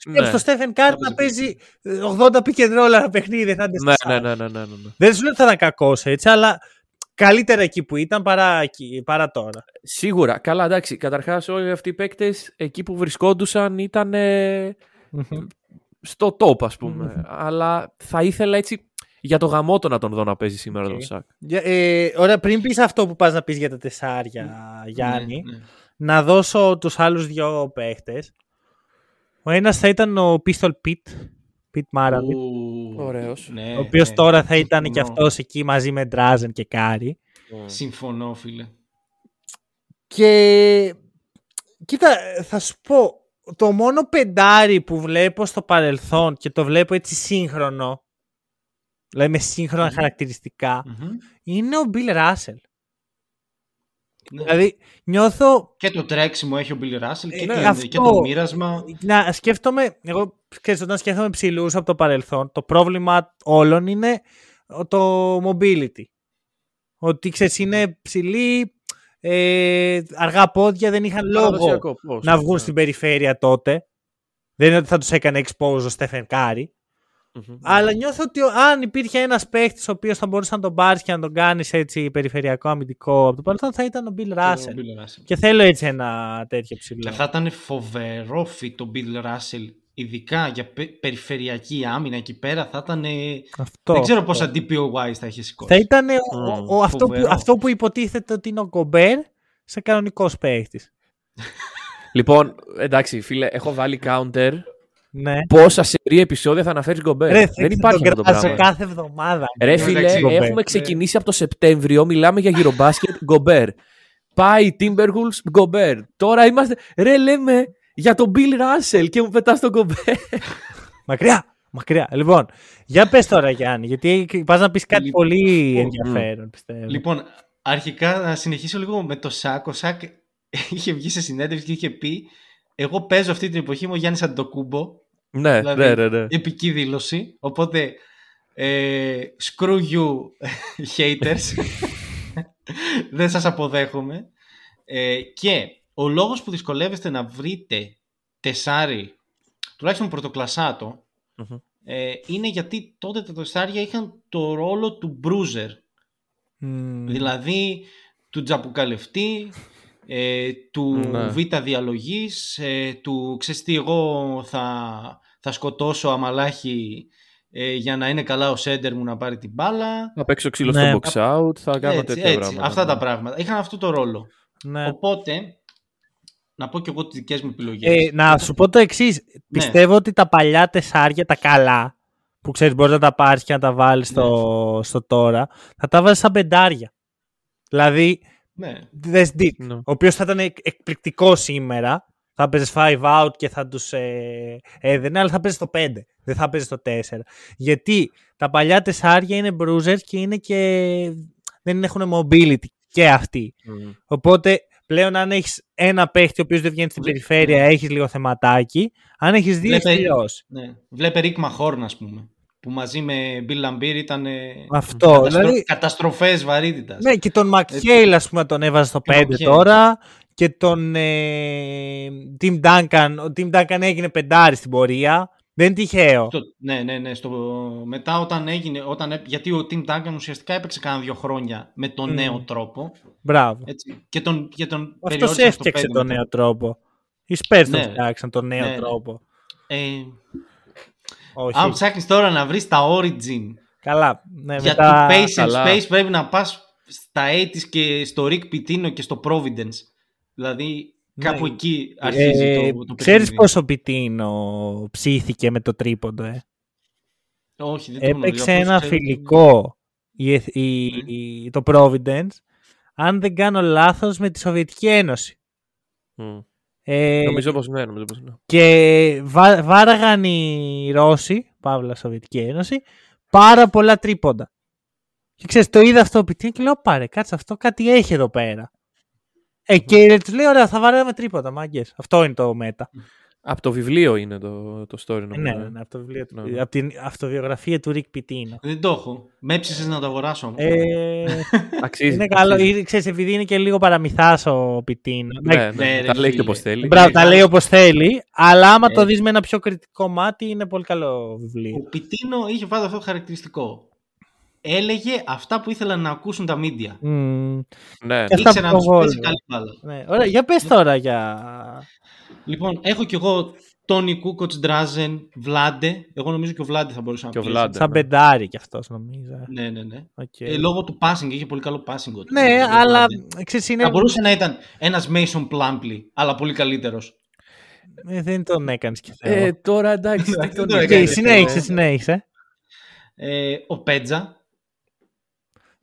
Σκέψου Ναι. το Στέφεν Κάρι να παίζει ε, 80 pick and roll ένα παιχνίδι. Θα είναι Ναι, στο ναι, Σακ. ναι, ναι, ναι, ναι, ναι. Δεν σου λέω ότι θα ήταν κακός έτσι, αλλά καλύτερα εκεί που ήταν παρά, εκεί, παρά τώρα. Σίγουρα. Καλά, εντάξει. Καταρχάς, όλοι αυτοί οι παίκτες εκεί που βρισκόντουσαν ήταν ε, στο top, ας πούμε. Αλλά θα ήθελα έτσι για το γαμώτο να τον δω να παίζει σήμερα Οκ. τον Σακ. Για- ε, ωραία, πριν πεις αυτό που πας να πεις για τα τεσσάρια, Γιάννη, Ναι, ναι. να δώσω τους άλλους δύο παίχτες. Ο ένας θα ήταν ο Pistol Pete, Pete Maravich, Ου, Ωραίος. ναι, ο οποίος ναι. τώρα θα ήταν και Συμφωνώ. αυτός εκεί μαζί με Drazen και Κάρι. Συμφωνώ, φίλε. Και κοίτα, θα σου πω, το μόνο πεντάρι που βλέπω στο παρελθόν και το βλέπω έτσι σύγχρονο, δηλαδή με σύγχρονα χαρακτηριστικά, Μμμ. είναι ο Bill Russell. Ναι. Δηλαδή νιώθω Και το τρέξιμο έχει ο Bill Russell και, Ε, το, αυτό. και το μοίρασμα. να σκέφτομαι, εγώ ξέρεις, όταν σκέφτομαι ψηλούς από το παρελθόν, το πρόβλημα όλων είναι το mobility. Ότι ξέρεις, είναι ψηλοί, ε, αργά πόδια, δεν είχαν λόγο Παραδοσιακό, πώς. να βγουν Ναι. στην περιφέρεια τότε. Δεν είναι ότι θα τους έκανε expose ο Στέφεν Κάρι. Αλλά νιώθω ότι αν υπήρχε ένας παίχτης ο οποίος θα μπορούσε να τον πάρεις και να τον κάνεις έτσι περιφερειακό αμυντικό από το παρελθόν, θα ήταν ο Bill Russell. Και θέλω έτσι ένα τέτοιο ψηλό. Και θα ήταν φοβερό fit ο Bill Russell, ειδικά για περιφερειακή άμυνα εκεί πέρα. Θα ήταν. Αυτό. Δεν ξέρω πόσα DPOY θα είχε σηκώσει. Θα ήταν ο, αυτό, που, αυτό που υποτίθεται ότι είναι ο Γκομπέρ σε κανονικός παίχτης. λοιπόν, εντάξει, φίλε, έχω βάλει counter ναι. Πόσα σερή επεισόδια θα αναφέρεις Γκομπέρ; Ρε, δεν υπάρχει αυτό το πράγμα. κάθε εβδομάδα. Ρε φίλε, έχουμε ξεκινήσει από το Σεπτέμβριο, μιλάμε για γυρομπάσκετ Γκομπέρ. Πάει Timberwolves Γκομπέρ. Τώρα είμαστε. Ρε, λέμε για τον Bill Russell και μου πετάς τον Γκομπέρ. Μακριά! Μακριά. Λοιπόν, για πες τώρα Γιάννη, γιατί πας να πεις κάτι λοιπόν, πολύ ενδιαφέρον, πιστεύω. Λοιπόν, αρχικά να συνεχίσω λίγο με το Σάκ. Ο Σάκ είχε βγει σε συνέντευξη και είχε πει εγώ παίζω αυτή την εποχή μου Γιάννης Αντοκούμπο. Ναι, δηλαδή, ναι, ναι, ναι. Επική δήλωση. Οπότε, ε, screw you *laughs* haters. *laughs* Δεν σας αποδέχομαι. Ε, και ο λόγος που δυσκολεύεστε να βρείτε τεσάρι, τουλάχιστον πρωτοκλασσάτο, ε, είναι γιατί τότε τα τεσάρια είχαν το ρόλο του bruiser. Δηλαδή, του τζαπουκαλευτή, ε, του ναι. β' διαλογής, ε, του ξέρεις τι εγώ θα, θα σκοτώσω αμαλάχη ε, για να είναι καλά ο σέντερ μου να πάρει την μπάλα. Θα παίξω ξύλο ναι. στο box out, θα κάνω έτσι, τέτοια έτσι, πράγματα. Αυτά τα πράγματα. Είχαν αυτό το ρόλο. Ναι. Οπότε, να πω και εγώ τις δικές μου επιλογές. Ε, να σου πω το εξής. Ναι. Πιστεύω ότι τα παλιά τεσσάρια, τα καλά, που ξέρεις μπορείς να τα πάρεις και να τα βάλεις στο, ναι. στο τώρα, θα τα βάζει σαν πεντάρια. Δηλαδή, ναι. Ναι. ο οποίος θα ήταν εκπληκτικό σήμερα. Θα παίζει 5 out και θα τους ε, έδαινε, αλλά θα παίζει το 5. Δεν θα παίζει το 4. Γιατί τα παλιά τεσσάρια είναι bruisers και είναι και. δεν έχουν mobility και αυτοί. Οπότε πλέον αν έχεις ένα παίχτη ο οποίος δεν βγαίνει στην περιφέρεια, ναι. έχεις λίγο θεματάκι. Αν έχεις δύο, Βλέπε, ναι. Βλέπε Rick Mahorn, ας πούμε που μαζί με Bill Lambert ήταν Αυτό, καταστρο... δηλαδή... καταστροφές βαρύτητας. Ναι, και τον Μακχέιλ ας πούμε τον έβαζε στο 5 τώρα και τον ε, Tim Duncan, ο Tim Duncan έγινε πεντάρι στην πορεία. Δεν είναι τυχαίο. Στο, ναι, ναι, ναι. Στο, μετά όταν έγινε, όταν, γιατί ο Tim Duncan ουσιαστικά έπαιξε κάνα δύο χρόνια με τον mm. νέο τρόπο. Μπράβο. Έτσι, και τον, και τον Αυτός έφτιαξε τον νέο τρόπο. Οι Spurs ναι. τον φτιάξαν τον νέο ναι, ναι. τρόπο. Ε, όχι. Αν ψάχνεις τώρα να βρεις τα origin Καλά. Ναι, για μετά... το Pace and Space πρέπει να πας στα 80 και στο Rick Pitino και στο Providence. Δηλαδή ναι. κάπου εκεί αρχίζει ε, το, το Ξέρεις πόσο Pitino ψήθηκε με το τρίποντο, ε; Όχι, δεν το Έπαιξε ένα φιλικό η, η, η, το Providence, αν δεν κάνω λάθος, με τη Σοβιετική Ένωση. Mm. Ε, νομίζω πως ναι, νομίζω πως ναι. Και βά, βάραγαν οι Ρώσοι, Παύλα Σοβιετική Ένωση, πάρα πολλά τρίποντα. Και ξέρεις, το είδα αυτό πιτή και λέω πάρε, κάτσε αυτό, κάτι έχει εδώ πέρα. Ε, και τους λέει, ωραία, θα βάραγαμε τρίποντα, μάγκες. Αυτό είναι το μέτα. Από το βιβλίο είναι το, το story νομίζω. Ναι, ναι, ναι, από το βιβλίο του. Ναι. Από την αυτοβιογραφία του Ρικ Πιτίνο. Δεν το έχω. Με έψησες να το αγοράσω όμως. Ε, *laughs* αξίζει. Είναι καλό. Ξέρεις, επειδή είναι και λίγο παραμυθάς ο Πιτίνο. Ναι, ναι, ναι, τα λέει και όπως θέλει. Μπράβο, τα λέει όπως θέλει. Αλλά άμα το δεις με ένα πιο κριτικό μάτι είναι πολύ καλό βιβλίο. Ο Πιτίνο είχε βάλει αυτό το χαρακτηριστικό. Έλεγε αυτά που ήθελαν να ακούσουν τα μίντια. Mm. Ναι. Ήξερε να τους παίζει καλή μπάλα. Ναι. Ωραία, για πες τώρα για Λοιπόν, έχω κι εγώ Τόνι Κούκοτς, Ντράζεν, Βλάντε. Εγώ νομίζω και ο Βλάντε θα μπορούσε να πει. Σαν ναι. πεντάρι κι αυτός νομίζω. Ναι, ναι, ναι. Okay. Ε, λόγω του passing, είχε πολύ καλό passing. Ναι, αλλά ξέρεις, είναι... Θα μπορούσε να ήταν ένας Mason Plumpley, αλλά πολύ καλύτερος. Ε, δεν τον έκανες κι αυτό. Ε, τώρα εντάξει. συνέχισε, συνέχισε. Ε, ο Πέτζα,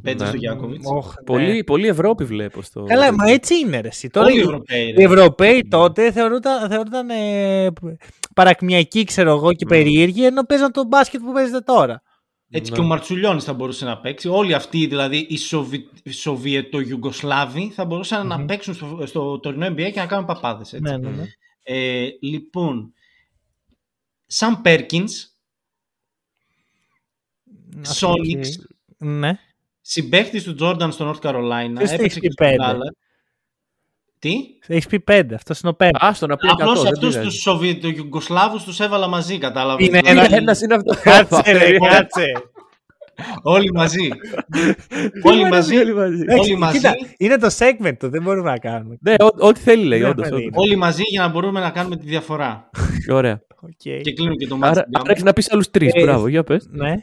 Πέτσε ναι. στο Γιάκοβιτς. Πολύ, ναι. πολύ Ευρώπη βλέπω στο. Καλά, μα έτσι είναι. Ρε. Τώρα, οι Ευρωπαίοι, οι Ευρωπαίοι τότε θεωρούνταν, θεωρούνταν ε, παρακμιακοί, ξέρω εγώ, και περίεργοι, ενώ παίζαν το μπάσκετ που παίζετε τώρα. Έτσι ναι. και ο Μαρτσουλιώνης θα μπορούσε να παίξει. Όλοι αυτοί δηλαδή οι Σοβι... Σοβιετο-Ιουγκοσλάβοι θα μπορουσαν να παίξουν στο, στο τωρινό NBA και να κάνουν παπάδες. Ναι, ναι, ναι. Ε, λοιπόν, Σαν Πέρκινς. Σόνιξ. Ναι. Συμπαίχτης του Τζόρνταν στο North Carolina. Έπαιξε και πέντε. Τι; Έχεις πει 5, αυτός είναι ο 5. Α, στον να πει 100. Απλώ δεν αυτούς πειράζει. τους Σοβιετογιουγκοσλάβου τους έβαλα μαζί, κατάλαβες. Είναι Είναι ένα- ένας είναι αυτός. Κάτσε, ρε, κάτσε. Όλοι μαζί. όλοι μαζί. Όλοι μαζί. Όλοι μαζί. Κοίτα, είναι το segment του, δεν μπορούμε να κάνουμε. Ναι, ό- ό,τι θέλει λέει, Ναι, όντως, παιδί. όντως. Όλοι μαζί για να μπορούμε να κάνουμε τη διαφορά. Ωραία. Okay. Και κλείνω και το μάτι. Άρα άρα έχεις να πεις άλλους τρεις. Ε, Μπράβο, για πες. Ναι,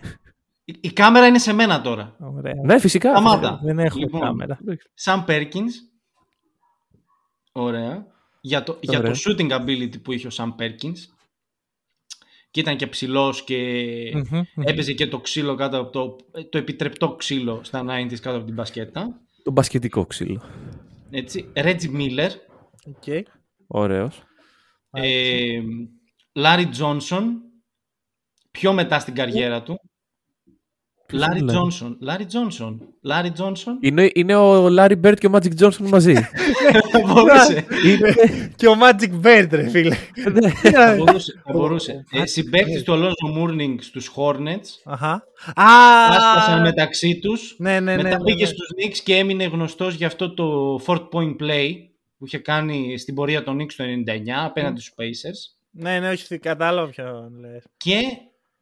Η, η κάμερα είναι σε μένα τώρα. ωραία. Ναι, φυσικά. Σταμάτα. Δεν έχουμε Λοιπόν, κάμερα. Σαμ Πέρκινς. Ωραία. Για το, για Ωραία. το shooting ability που είχε ο Σαμ Πέρκινς. Και ήταν και ψηλός και Μμμ, μμμ. έπαιζε και το ξύλο κάτω από το, το επιτρεπτό ξύλο στα 90s κάτω από την μπασκέτα. Το μπασκετικό ξύλο. Έτσι. Reggie Miller. OK. Ωραίος. Ε, Λάρι Τζόνσον. Πιο μετά στην καριέρα του. Λάρι είναι ο Larry? Τζόνσον. Λάρι Τζόνσον. Λάρι Τζόνσον. Είναι, είναι ο Larry Bird και ο Magic Johnson μαζί. *laughs* Θα μπορούσε. είναι... Και ο Magic Bird, ρε φίλε. Θα μπορούσε. θα μπορούσε. Ε, Συμπαίκτης του Αλόνζο Mourning στους Hornets. Αχα. Έσπασαν Α, μεταξύ τους. ναι, ναι, ναι. Μετά ναι, πήγε ναι. στους Knicks και έμεινε γνωστός για αυτό το four point play που είχε κάνει στην πορεία των Knicks το 99 απέναντι στους Pacers. Ναι, ναι, όχι, κατάλαβα ποιον λες. Και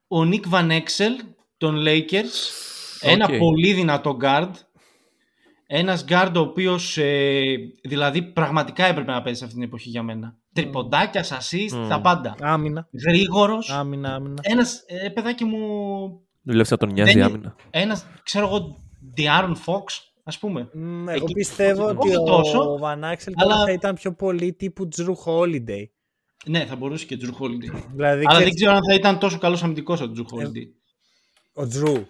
ο Nick Van Exel των Lakers. Ένα Οκ. πολύ δυνατό guard. Ένας guard ο οποίος ε, δηλαδή πραγματικά έπρεπε να παίζει σε αυτή την εποχή για μένα. Τριποντάκια, assist, Μμ. τα πάντα. Άμυνα. Γρήγορος. Άμυνα, άμυνα. Ένας, ε, παιδάκι μου, Δουλεύει να τον νοιάζει Δεν- άμυνα. ένας, ξέρω εγώ, De'Aaron Fox, ας πούμε. Μ, Εγώ Εκεί- πιστεύω όχι ότι τόσο, ο Van Exel αλλά- τώρα θα ήταν πιο πολύ τύπου Jrue Holiday. Ναι, θα μπορούσε και Drew Holiday. Δηλαδή, Αλλά δεν ξέρεις, ξέρω αν θα ήταν τόσο καλός αμυντικός ο Drew Holiday. Ο Drew.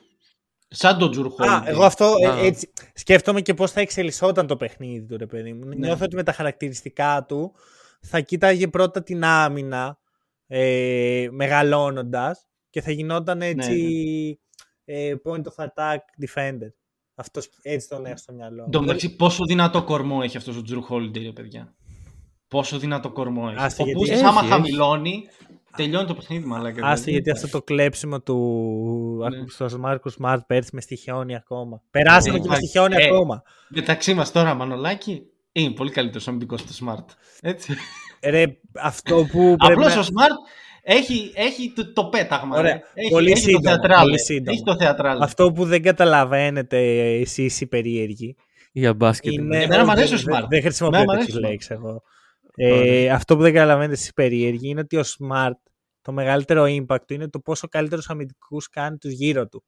Σαν τον Drew Holiday. Α, εγώ αυτό ε, Α. έτσι σκέφτομαι και πώς θα εξελισσόταν το παιχνίδι του, ρε παιδί μου. Ναι. Νιώθω ότι με τα χαρακτηριστικά του θα κοίταγε πρώτα την άμυνα ε, μεγαλώνοντας και θα γινόταν έτσι ε, point of attack defender. Αυτός, έτσι τον έχω στο μυαλό. Εν τω μεταξύ, πόσο δυνατό κορμό έχει αυτός ο Drew Holiday, ρε παιδιά. Πόσο δυνατό κορμό έχει. Άστε, Ο γιατί Μπούστης έχει, άμα έχει. χαμηλώνει, τελειώνει το παιχνίδι, μαλάκα. Άστε δηλαδή. γιατί αυτό το κλέψιμο του Ναι. στο Μάρκος Σμαρτ πέρσι με στοιχειώνει ακόμα. Περάσαμε Ναι, και με υπάρχει. στοιχειώνει Ε, ακόμα. Μεταξύ μας τώρα, Μανολάκη, είναι πολύ καλύτερος αμυντικός του Smart. Έτσι. Ρε, αυτό που *laughs* πρέπει Απλώς να- ο Smart έχει, έχει το, το πέταγμα. Ωραία. ρε. Έχει, Πολύ έχει σύντομα, το θεατράλε. πολύ σύντομα. Έχει το θεατράλε. Αυτό που δεν καταλαβαίνετε εσείς οι περίεργοι Για μπάσκετ. είναι... Εμένα μ' όχι, αρέσει ο δεν- Smart. Δεν χρησιμοποιώ Εμένα μ' τέτοιες αρέσει ο λέξεις εγώ. Ε, αυτό που δεν καταλαβαίνετε εσείς οι περίεργοι είναι ότι ο Smart το μεγαλύτερο impact του είναι το πόσο καλύτερους αμυντικούς κάνει τους γύρω του.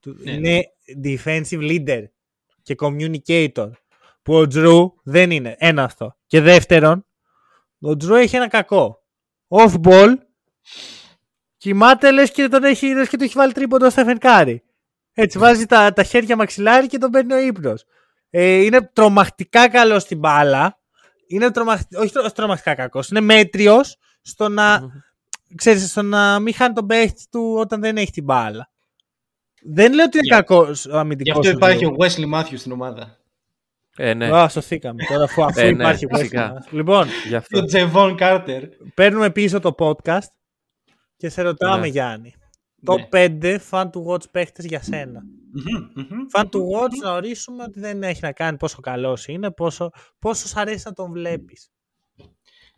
Του- Ναι. Είναι defensive leader και communicator. Που ο Drew δεν είναι. Ένα αυτό. Και δεύτερον, ο Drew έχει ένα κακό. Off ball. Κοιμάται λες και, τον έχει, λες και του έχει βάλει τρίποντο στο Φενκάρι. Έτσι βάζει τα, τα χέρια μαξιλάρι και τον παίρνει ο ύπνος. Ε, είναι τρομακτικά καλό στην μπάλα. Είναι τρομακτικά, όχι τρο- τρομακτικά κακός. Είναι μέτριος στο να, ξέρεις, στο να μην χάνει τον παίχτη του όταν δεν έχει την μπάλα. Δεν λέω ότι είναι Γι' κακός ο Γι' αμυντικός. αυτό ο υπάρχει Drew. ο Wesley Matthews στην ομάδα. Ε, ναι. Α, σωθήκαμε τώρα αφού, αφού Ε, ναι, υπάρχει φυσικά. Westbrook. Λοιπόν, Γι' αυτό. Το Τζεβόν Κάρτερ. παίρνουμε πίσω το podcast και σε ρωτάμε Ναι. Γιάννη. Ναι. Το 5 fan to watch παίχτες για σένα. Fan to watch να ορίσουμε ότι δεν έχει να κάνει πόσο καλός είναι, πόσο, πόσος σ' αρέσει να τον βλέπεις.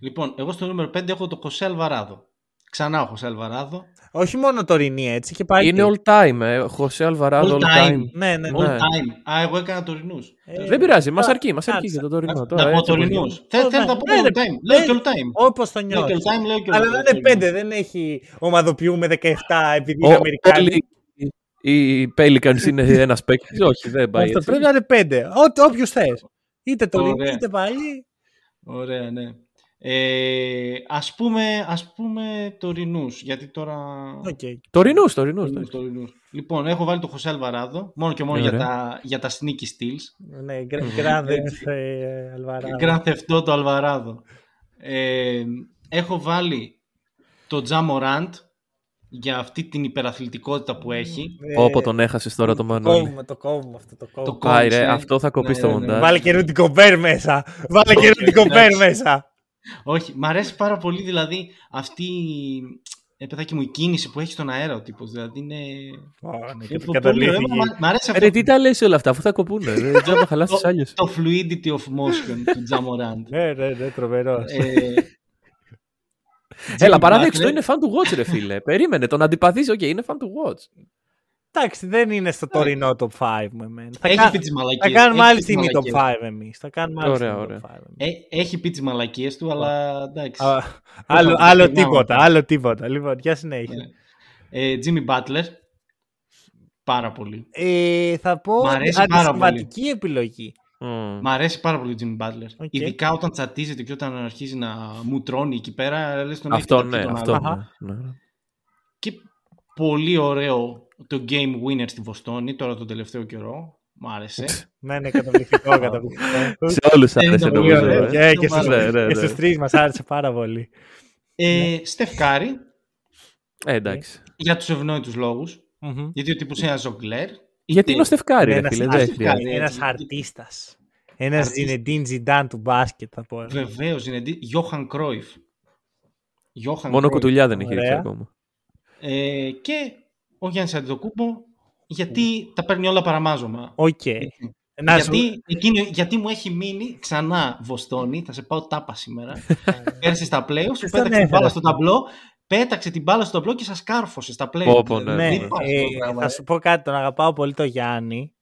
Λοιπόν, εγώ στο νούμερο 5 έχω το Χωσέ Αλβαράδο. Ξανά ο Χωσέ Αλβαράδο. Όχι μόνο τωρινή έτσι και πάλι. Είναι all time. Ε. Χωσέ Αλβαράδο All all time. time. Ναι, ναι, All ναι. Ναι. time. Α, εγώ έκανα τωρινού. Ε, Δεν πειράζει, μας α, αρκεί, μας αρκεί κάτσε. για το τωρινό. Να Τώρα, πω έτσι όπως τωρινού. γίνεται. Θέλω Ναι, να τα πω ναι, all ναι, time. ναι. Λέω και all time. Όπως το Λέω και νιώθεις. all time, λέω και all Αλλά time. δεν λέω είναι και all 5, δεν έχει ομαδοποιούμε 17 επειδή Ο- είναι Αμερικάνοι. Όλοι οι Pelicans είναι *laughs* ένας παίκτης; Όχι, δεν πάει Αυτό έτσι. πρέπει να είναι 5. Ό,τι όποιους θες. Είτε το Ωραία. είτε πάλι. time. Ωραία, ναι. Ε, ας πούμε, ας πούμε τωρινούς, γιατί τώρα... Οκ. Τωρινούς, τωρινούς. Τωρινούς, τωρινούς. Λοιπόν, έχω βάλει το Χωσέ Αλβαράδο, μόνο και μόνο Ωραία. για τα, για τα sneaky steals. Ναι, γκράνδε Αλβαράδο. Grand Theft Auto Αλβαράδο. Ε, έχω βάλει το Τζαμοράντ για αυτή την υπεραθλητικότητα που έχει. Όπω τον έχασες τώρα το Το Μανώλη. κόβουμε, το κόβουμε αυτό το κόβουμε. Το Πάει ρε, κόμισε. αυτό θα κοπείς Ναι, στο ναι, ναι. μοντάζ. Βάλε και Ρούντι Κομπέρ μέσα. Βάλε και Όχι, Ρούντι Κομπέρ εντάξει. μέσα. Όχι, μ' αρέσει πάρα πολύ δηλαδή αυτή Ε, παιδάκι μου, η κίνηση που έχει στον αέρα ο τύπος, δηλαδή είναι... Ω, ναι, είναι και το πολύ ωραίο. καταλήθηκε. Μ' μ' αρέσει αυτό. Ρε, τι τα λες όλα αυτά, αφού θα κοπούνε. Δεν ξέρω να χαλάσεις το, του άλλου. το fluidity of motion του Τζαμοράντ. Ναι, ναι, ναι, τρομερός. Ε, Έλα, Jimmy παράδεξε Butler. είναι fan του watch, ρε φίλε. *laughs* Περίμενε, τον αντιπαθείς, οκ, είναι fan του watch. Εντάξει, δεν είναι στο τωρινό top 5 με εμένα. Θα, έχει κα- πει τις θα μαλακίες. κάνουμε έχει άλλη πει τις στιγμή top μαλακίες. 5 εμείς. Θα κάνουμε άλλη Ωραία, στιγμή ωραία. top 5 εμείς. Ε, έχει πει τις μαλακίες του, αλλά εντάξει. Α, Άλλο, θα άλλο το ξεχνάμε τίποτα, αυτό. άλλο τίποτα. Λοιπόν, για συνέχεια. Ναι. Ε, Jimmy Butler. Πάρα πολύ. Ε, θα πω Μ' αρέσει πάρα αντισυμβατική επιλογή. Μμμ. Μ' αρέσει πάρα πολύ ο Jimmy Butler. OK. Ειδικά όταν τσατίζεται και όταν αρχίζει να μου τρώνει εκεί πέρα. Λες τον Αυτό έχει ναι, τον αυτό άλλο. ναι, ναι. Και πολύ ωραίο το game winner στη Βοστόνη τώρα τον τελευταίο καιρό. Μ' άρεσε. Ναι, ναι, καταπληκτικό, *laughs* καταπληκτικό. Σε όλους άρεσε ήταν Πολύ νομίζω. ωραίο. ε. Και, και, Το στους, βάλε, ναι, και ναι. στους τρεις μας άρεσε πάρα πολύ. ε, Στεφ Κάρι, Ε, εντάξει. για τους ευνόητους λόγους. Μμμ. Γιατί ο τύπος είναι ένα ζογκλέρ. Γιατί είναι ο Στεφ Κάρι, ρε Ένας φίλε, δεν αρτίστας, χρειάζεται. Ένας αρτίστας. Ένας Αρτίστα. Ζινεντίν Ζιντάν του μπάσκετ θα πω. Βεβαίως είναι. Γιόχαν Κρόιφ. Γιόχαν Μόνο Cruyff. κουτουλιά δεν είχε Ωραία. ρίξει ακόμα. Ε, και ο Γιάννης Αντετοκούνμπο γιατί τα παίρνει όλα παραμάζωμα. Οκ. Να σου- γιατί, εκείνο, γιατί μου έχει μείνει ξανά Βοστόνη, θα σε πάω τάπα σήμερα. *laughs* Πέρασε στα πλέον, σου τον πέταξε την έφερα. μπάλα στο ταμπλό, πέταξε την μπάλα στο ταμπλό και σας κάρφωσε στα πλέον. Πω, πω, ναι. Ναι, Δεν υπάρχει ε, αυτό το πράγμα, θα ε. σου πω κάτι, τον αγαπάω πολύ τον Γιάννη.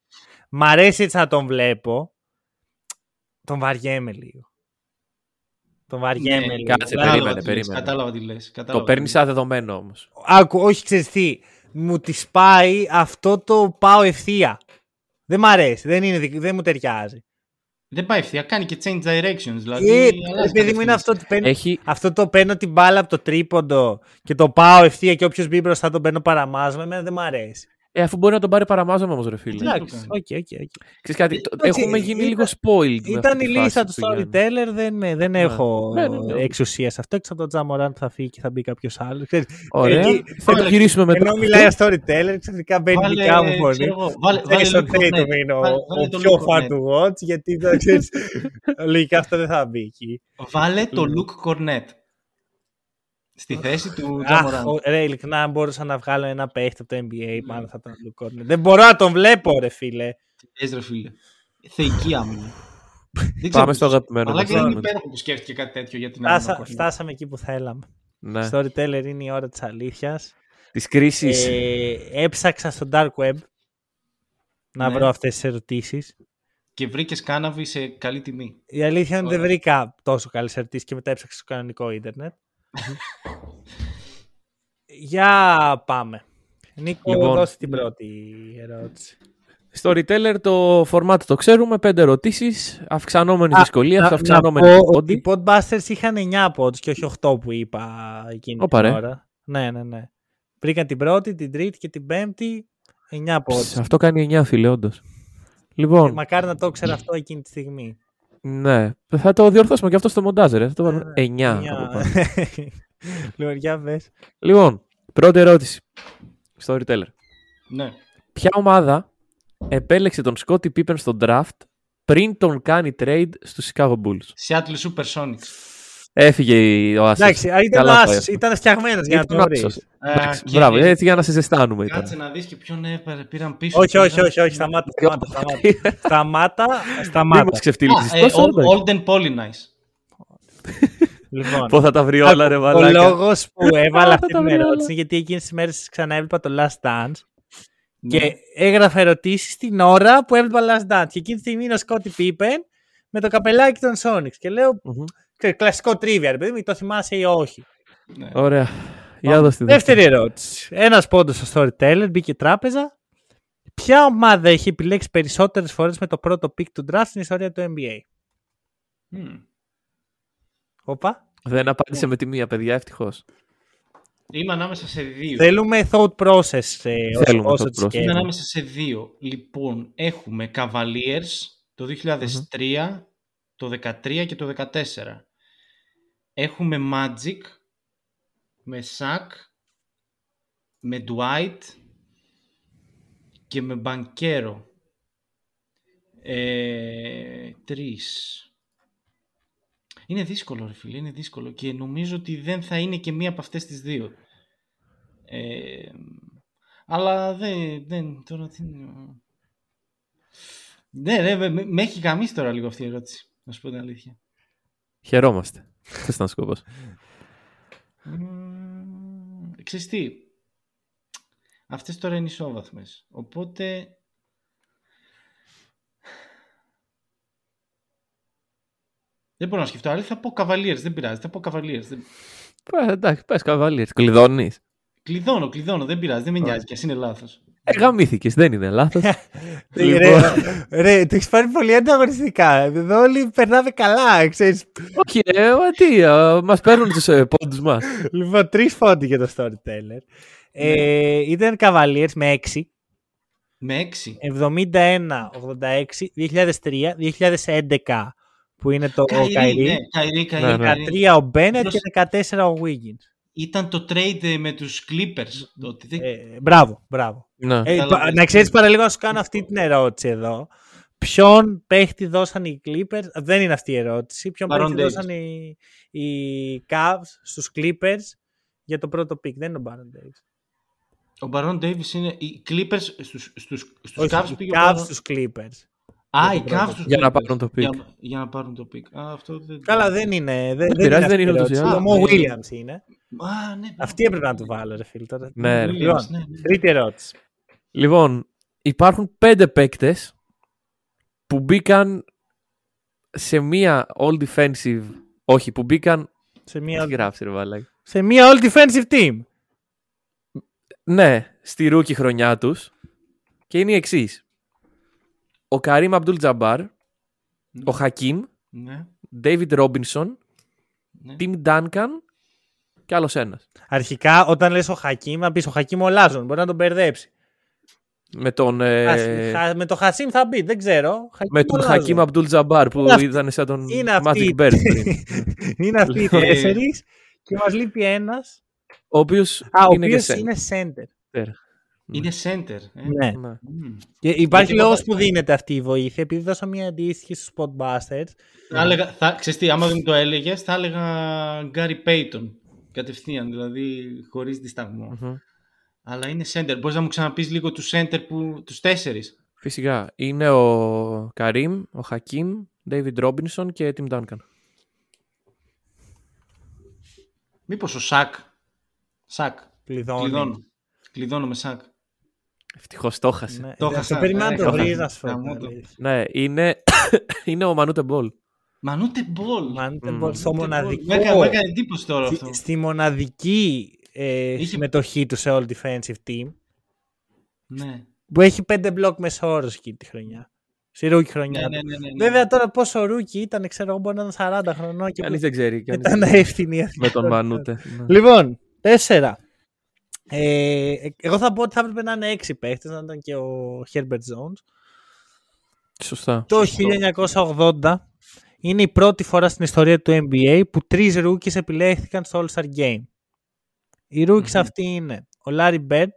Μ' αρέσει έτσι να τον βλέπω. Τον βαριέμαι λίγο. Τον βαριέμαι Ναι, λίγο. κάτσε, Δηλαδή, Κατάλαβα περίμενε, τι λες, περίμενε. Κατάλαβα τι λες. Το κατάλαβα παίρνεις τι σαν δεδομένο όμως. Άκου, όχι ξέρεις τι. Μου τη σπάει αυτό το πάω ευθεία. Δεν μ' αρέσει, δεν, είναι, δικ- δεν μου ταιριάζει. Δεν πάει ευθεία, κάνει και change directions. Δηλαδή, Ε, αλλάζει παιδί μου είναι κατευθύνση. αυτό, ότι παίρνει- Έχει, αυτό το παίρνω την μπάλα από το τρίποντο και το πάω ευθεία και όποιος μπει μπροστά τον παίρνω παραμάζωμα. Εμένα δεν μ' αρέσει. Ε, αφού μπορεί να τον πάρει παραμάζωμα όμως, ρε φίλε. Δεν το Εντάξει, κάνει. ok, ok, ok. Ξέρεις κάτι, το- Εντάξει, έχουμε γίνει ήταν- λίγο spoiled. με Ήταν αυτή η τη φάση λίστα του Γιάννη. storyteller, δεν, δεν έχω Ναι, ναι, ναι. εξουσίας σε αυτό. Έξω από τον Ja Morant που θα φύγει και θα μπει κάποιος άλλος. Ωραία. Εκεί- Θα το γυρίσουμε μετά. Ενώ μιλάει ο storyteller, ξαφνικά μπαίνει η Βάλε, δικιά μου ξέρω φωνή. εγώ, βάλε- βάλε Jason Luke Cornett. Tatum είναι ο, Βάλε- ο βάλε τον πιο Luke fan Cornett. του Watch, γιατί θα ξέρεις, *laughs* λογικά αυτό δεν θα μπει εκεί. Βάλε το Luke Cornett. Στη θέση του Αχ, Τζαμοράν. ο- ρε, ειλικρινά, αν μπορούσα να βγάλω ένα παίχτη από το NBA, μάλλον θα ήταν ο Luke Cornett. Δεν μπορώ να τον βλέπω, ρε φίλε. Πες, ρε φίλε. Θεϊκή άμυνα. *laughs* Δεν ξέρω Πάμε πώς- στο αγαπημένο Αλλά μας και είναι segment. υπέροχο που σκέφτηκε κάτι τέτοιο για την άμυνα. Φτάσα- ο Cornett. φτάσαμε εκεί που θέλαμε. Ναι. Storyteller είναι η ώρα της αλήθειας. Της κρίσης. Ε, έψαξα στο dark web να Ναι. βρω αυτές τις ερωτήσεις. Και βρήκες κάναβη σε καλή τιμή. Η αλήθεια είναι ότι δεν Ωραία. βρήκα τόσο καλές ερωτήσεις και μετά έψαξα στο κανονικό ίντερνετ. Για πάμε. Νίκο, Λοιπόν, δώσε την πρώτη ερώτηση. Storyteller το format το ξέρουμε. Πέντε ερωτήσεις. Αυξανόμενη Α, δυσκολία. να- Αυξανόμενη να πω πόντι. ότι οι Podbusters είχαν 9 pods και όχι 8 που είπα εκείνη Ωπα, την ρε. ώρα. Ναι, ναι, ναι. Βρήκαν την πρώτη, την τρίτη και την πέμπτη 9 pods. Αυτό κάνει 9 φίλε, όντως. Λοιπόν, Μακάρι να το ήξερα αυτό εκείνη τη στιγμή. Ναι. Θα το διορθώσουμε και αυτό στο μοντάζ, ρε. Θα το βάλουμε 9. Εννιά. από πάνω. *laughs* Λοιπόν, για πες. λοιπόν, πρώτη ερώτηση. Storyteller. Ναι. Ποια ομάδα επέλεξε τον Scottie Pippen στο draft πριν τον κάνει trade στους Chicago Bulls; Seattle Supersonics. Έφυγε η- ο Άσος. Εντάξει, α, ήταν, Καλά πάει άσος, αυτό. ήταν φτιαγμένος για να Ήταν το άσος. βρεις. Εντάξει, Ε, και- Μπράβο, έτσι για να σε ζεστάνουμε ήταν. Κάτσε να δεις και ποιον έπαιρε, πήραν πίσω. Όχι, και όχι, μετά- όχι, όχι, σταμάτα, σταμάτα, σταμάτα. σταμάτα, Μην σταμάτα. μας ξεφτύλιξες Α, ε, τόσο, Ol- εντάξει. Olden Polynice. Λοιπόν, Πώς θα τα βρει όλα ρε ο μαλάκα. λόγος που *laughs* έβαλα Θα αυτή τα την βρει όλα. ερώτηση είναι γιατί εκείνες τις μέρες ξανά έβλεπα το Last Dance Ναι. και έγραφα ερωτήσεις την ώρα που έβλεπα Last Dance και εκείνη τη στιγμή είναι ο Σκότι Πίπεν με το καπελάκι των Sonics και λέω Μμμ. ξέρεις, κλασικό τρίβια ρε παιδί μου, το θυμάσαι ή όχι. Ναι. Ωραία. Για δώσ' τη Δεύτερη ερώτηση. Ένας πόντος στο storyteller, μπήκε τράπεζα. Ποια ομάδα έχει επιλέξει περισσότερες φορές με το πρώτο pick του draft στην ιστορία του NBA. Μμ. Όπα. Δεν απάντησε με τη μία, παιδιά, ευτυχώς. Είμαι ανάμεσα σε δύο. Θέλουμε thought process ε, όσο, Θέλουμε όσο thought τις process. σκέφτεσαι. Είμαι ανάμεσα σε δύο. Λοιπόν, έχουμε Cavaliers το 2003, το 2013 και το 2014. Έχουμε Magic με Shaq, με Dwight και με Banquero. Ε, τρεις. Είναι δύσκολο ρε φίλε, είναι δύσκολο και νομίζω ότι δεν θα είναι και μία από αυτές τις δύο. Ε, αλλά δεν, δεν τώρα τι... Ναι, ρε, με, με έχει γαμίσει τώρα λίγο αυτή η ερώτηση, να σου πω την αλήθεια. Χαιρόμαστε. Δεν ήταν σκοπός. Μμμ, Ξέρεις τι, αυτές τώρα είναι ισόβαθμες, οπότε... Δεν μπορώ να σκεφτώ, αλλά θα πω Cavaliers, δεν πειράζει, θα πω Cavaliers. Δεν... Ε, εντάξει, πες καβαλίες. Κλειδώνεις. Κλειδώνω, κλειδώνω, δεν πειράζει, δεν με νοιάζει και ας είναι λάθος. Ε, γαμήθηκες, δεν είναι λάθος. *laughs* Ρε, ρε, το έχεις πάρει πολύ ανταγωνιστικά. Εδώ όλοι περνάμε καλά, ξέρεις. Όχι, ε, μα τι, ε, μας παίρνουν τους ε, πόντους μας. Λοιπόν, τρεις φόντι για το storyteller. Ε, ήταν Cavaliers με 6. Με έξι. 71, 86, 2003, 2011 που είναι το ο Kyrie, Kyrie. ναι, Καϊρή, Kyrie, Ναι, ναι. Kyrie. 13 ο Μπένετ Προς- και 14 ο Wiggins. Ήταν το trade ε, με τους Clippers τότε. Δεν- Ε, μπράβο, μπράβο. Ναι. Ε, Καλά, πα- ναι. να ξέρεις παραλίγο να σου κάνω αυτή την ερώτηση εδώ. Ποιον παίχτη δώσαν οι Clippers, δεν είναι αυτή η ερώτηση, ποιον Baron παίχτη Davis. δώσαν οι, οι Cavs στους Clippers για το πρώτο pick. Δεν είναι ο Baron Davis. Ο Baron Davis είναι οι Clippers στους, στους, στους Όχι, Cavs οι πήγε ο Cavs Baron- στους Clippers. Α, για οι το πρώτο Cavs pick. στους Για να Clippers. πάρουν το pick. Για, για να πάρουν το pick. Α, αυτό δεν... Καλά, δεν είναι. Δεν, πειράζει, δεν αυτή η είναι ούτως ή ερώτηση. άλλως. Ο Mo Ναι. Williams είναι. Α, ναι. Αυτή έπρεπε να του βάλω, ρε φίλε. Τώρα. Ναι, ρε. Williams, Λοιπόν, ναι, ναι. τρίτη ερώτηση. Λοιπόν, υπάρχουν πέντε παίκτες που μπήκαν σε μία all defensive. Όχι, που μπήκαν. Σε Τι μια, γράψει, ρε Βαλάκη; σε μια all defensive team. Ναι, στη rookie χρονιά τους. Και είναι οι εξής. Ο Καρύμ Αμπτούλ Τζαμπάρ, ο Χακίμ, Ναι, David Robinson, ναι. Tim Duncan και άλλος ένας. Αρχικά, όταν λες ο Χακίμ, να πεις ο Χακίμ Ολάζουον. Μπορεί να τον μπερδέψει. Με τον, ε, Α, χα- με το Χασίμ Θαμπίτ, δεν ξέρω. Χακίμ με τον Ολάζουον. Χακίμ Αμπτούλ Τζαμπάρ που Είναι αυτή- ήταν σαν τον είναι αυτή- Magic Bird πριν. *laughs* είναι αυτοί οι Ε, τέσσερις και μας λείπει ένας. ο οποίος Α, ο είναι οποίος και center. είναι center. Είναι center. Ε. Ναι. Ναι. Μμ. Και υπάρχει Γιατί λόγος ποτέ- που δίνεται αυτή η βοήθεια, επειδή δώσα μια αντίστοιχη στους Spotbusters. Θα έλεγα, θα, ξέρεις τι, άμα δεν μου το έλεγες, θα έλεγα Γκάρι Πέιτον. Κατευθείαν, δηλαδή χωρίς δισταγμό. Μμμ. Αλλά είναι center. Μπορείς να μου ξαναπείς λίγο τους center που, τους τέσσερις; Φυσικά. Είναι ο Καρύμ, ο Χακίμ, David Robinson και Tim Duncan. Μήπως ο Shaq. Shaq. Κλειδώνει. Κλειδώνω. Κλειδώνω με Shaq. Ευτυχώς το έχασε. Ναι, Ναι, Το το έχασα. περίμενα να Ε, το το βρει έχασα. να σου πω. Γαμώ την το. αλήθεια. είναι, *coughs* είναι ο Μανούτε Μπολ. Μανούτε Μπολ. Μανούτε Μμμ. Μπολ, στο μοναδικό. Μου έκανε, μου έκανε εντύπωση τώρα αυτό. Στη, στη μοναδική ε, Είχε- συμμετοχή του σε all defensive team Ναι. που έχει πέντε μπλοκ μέσο όρο εκεί τη χρονιά. Στη rookie χρονιά. Ναι, του. ναι, ναι, ναι, ναι. Βέβαια τώρα πόσο rookie ήταν, ξέρω εγώ, μπορεί να ήταν 40 χρονών και Κανείς δεν ξέρει. κανείς ήταν δεν ξέρει. εύθυνη αυτή. Με τον Μανούτε. ναι. Λοιπόν, τέσσερα. Ε, εγώ θα πω ότι θα έπρεπε να είναι έξι παίχτες, να ήταν και ο Herbert Jones. Σωστά. Το 1980 είναι η πρώτη φορά στην ιστορία του NBA που τρεις rookies επιλέχθηκαν στο All-Star Game. Οι rookies Μμμ. αυτοί είναι ο Larry Bird,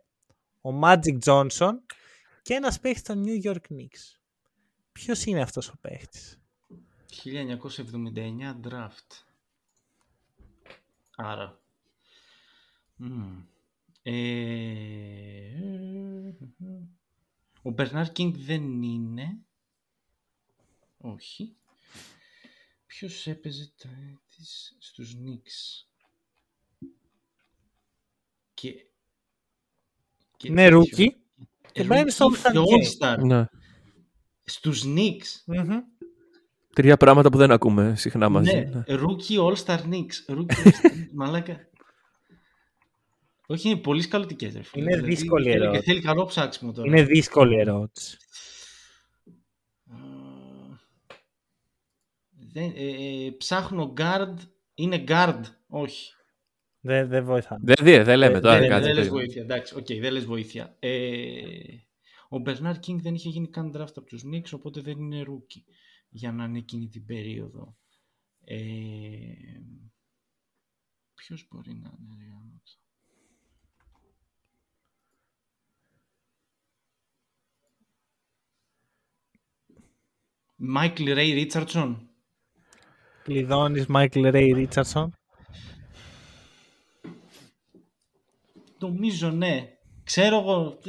ο Magic Johnson και ένας παίχτης των New York Knicks. Ποιος είναι αυτός ο παίχτης; 1979 draft. Άρα. Μμμ. Ε, Ο Μπερνάρ Κίνγκ δεν είναι. Όχι. Ποιος έπαιζε τα της στους Knicks; Και... και Είναι τέτοιο. rookie και Ε, μπαίνει στο rookie All-Star και Game. All-Star. Ναι. Στους Knicks. Μμμ. Τρία πράγματα που δεν ακούμε συχνά μαζί. Ναι, Ναι. Rookie All-Star Knicks. Rookie *laughs* All-Star Μαλάκα. Όχι, είναι πολύ σκαλωτικές. ρε φίλε. Είναι Δηλαδή, δύσκολη θέλει- ερώτηση. Και θέλει καλό ψάξιμο τώρα. Είναι δύσκολη ερώτηση. Α, Δεν, ε, ε, ψάχνω guard. Είναι guard. Όχι. Δεν, δεν βοηθά. Δεν, δεν, δεν λέμε Ε, τώρα. δεν, κάτσε, δεν λες περίμενε. βοήθεια. Εντάξει, οκ, δεν λες βοήθεια. Ε, ο Μπερνάρ Κίνγκ δεν είχε γίνει καν draft από τους Knicks, οπότε δεν είναι rookie για να είναι εκείνη την περίοδο. Ε, ποιος μπορεί να είναι ρε Μάικλ Ρέι Ρίτσαρτσον. Κλειδώνεις Michael Ray Richardson. νομίζω ναι. Ξέρω εγώ.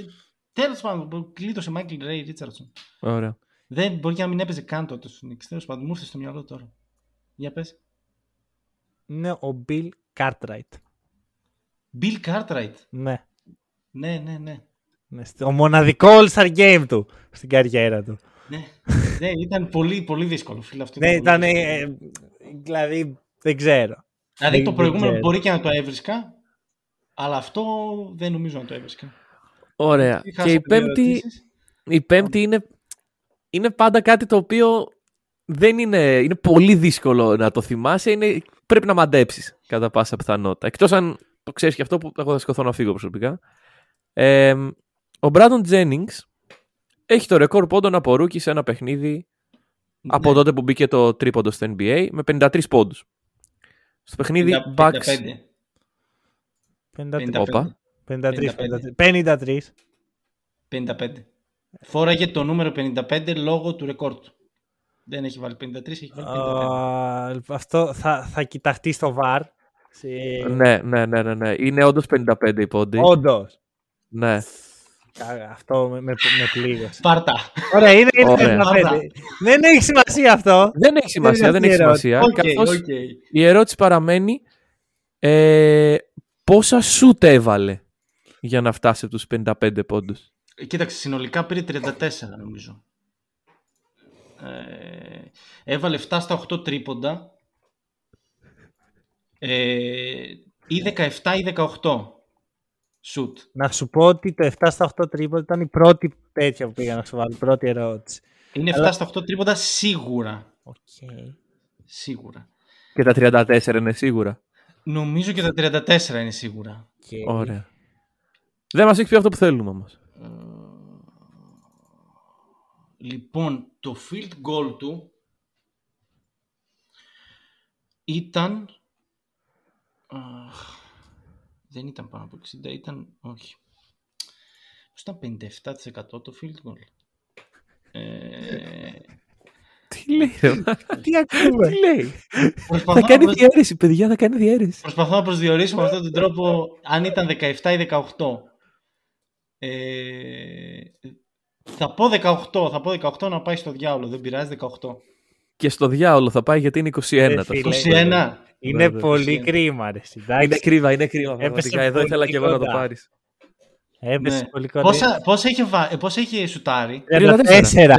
Τέλος πάντων, κλείτωσε Μάικλ Ρέι Ρίτσαρdsον. Ωραία. Δεν μπορεί και να μην έπαιζε καν τότε στους Knicks. Τέλος πάντων, μου ήρθε στο μυαλό τώρα. Για πες. Είναι ο Bill Cartwright. Bill Cartwright. Ναι. Ναι, ναι, ναι. ναι. Ο μοναδικό All-Star Game του στην καριέρα του. Ναι, *laughs* ναι ήταν πολύ, πολύ δύσκολο. Φίλε, αυτό ναι, ήταν. ήταν. Ε, δηλαδή, δεν ξέρω. Δηλαδή δεν, το προηγούμενο μπορεί και να το έβρισκα, αλλά αυτό δεν νομίζω να το έβρισκα. Ωραία. Και η πέμπτη, η πέμπτη είναι, είναι πάντα κάτι το οποίο δεν είναι, είναι πολύ δύσκολο να το θυμάσαι. Είναι, πρέπει να μαντέψεις κατά πάσα πιθανότητα. Εκτός αν το ξέρεις και αυτό που εγώ θα σηκωθώ να φύγω προσωπικά. Ε, ο Μπράντον Τζένινγκς έχει το ρεκόρ πόντων από rookie σε ένα παιχνίδι ναι. από τότε που μπήκε το τρίποντο στο NBA με 53 πόντους. Στο παιχνίδι 50, Bucks. 53. 53. 53. 55. Φόραγε το νούμερο 55 λόγω του ρεκόρ του. Δεν έχει βάλει 53, έχει βάλει 55. Uh, αυτό θα, θα κοιταχτεί στο VAR. Σε... Ναι, ναι, ναι, ναι, ναι. Είναι όντως 55 οι πόντι. Όντως. Ναι. Αυτό με, με, με πλήγωσε. Σπάρτα. Ωραία, είναι, είναι Ωραία. 55. Δεν έχει σημασία αυτό. Δεν έχει σημασία, δεν έχει σημασία. Okay, καθώς okay. η ερώτηση παραμένει ε, πόσα σούτ έβαλε για να φτάσει από τους 55 πόντους; Κοίταξε, συνολικά πήρε 34 νομίζω. Ε, έβαλε 7 στα 8 τρίποντα. Ε, ή 17 ή 18 σουτ. Να σου πω ότι το 7 στα 8 τρίποντα ήταν η πρώτη τέτοια που πήγα να σου βάλω, η πρώτη ερώτηση. Είναι 7 Αλλά... στα 8 τρίποντα σίγουρα. Okay. Σίγουρα. Και τα 34 είναι σίγουρα. Νομίζω και τα 34 είναι σίγουρα. Okay. Ωραία. Δεν μας έχει πει αυτό που θέλουμε όμως. Ε, λοιπόν, το field goal του ήταν... Αχ, δεν ήταν πάνω από 60, ήταν... Όχι. Ήταν 57% το field goal. Ε... Τι λέει, ρε, Τι ακούμε; Τι λέει; θα κάνει προσ... διαίρεση, παιδιά, θα κάνει διαίρεση. Προσπαθώ να προσδιορίσω με αυτόν τον τρόπο αν ήταν 17 ή 18. Ε, θα πω 18, θα πω 18 να πάει στο διάολο, δεν πειράζει 18. Και στο διάολο θα πάει γιατί είναι 21. Ε, το φίλε, 21. Είναι Βέβαια, πολύ 21. κρίμα ρε. Είναι κρίμα, είναι κρίμα. Πραγματικά. Εδώ ήθελα και εγώ να το πάρεις. Έπεσε ναι. πολύ κοντά. Πόσα, πόσα, είχε, βα... πόσα είχε σουτάρει; 34. 34.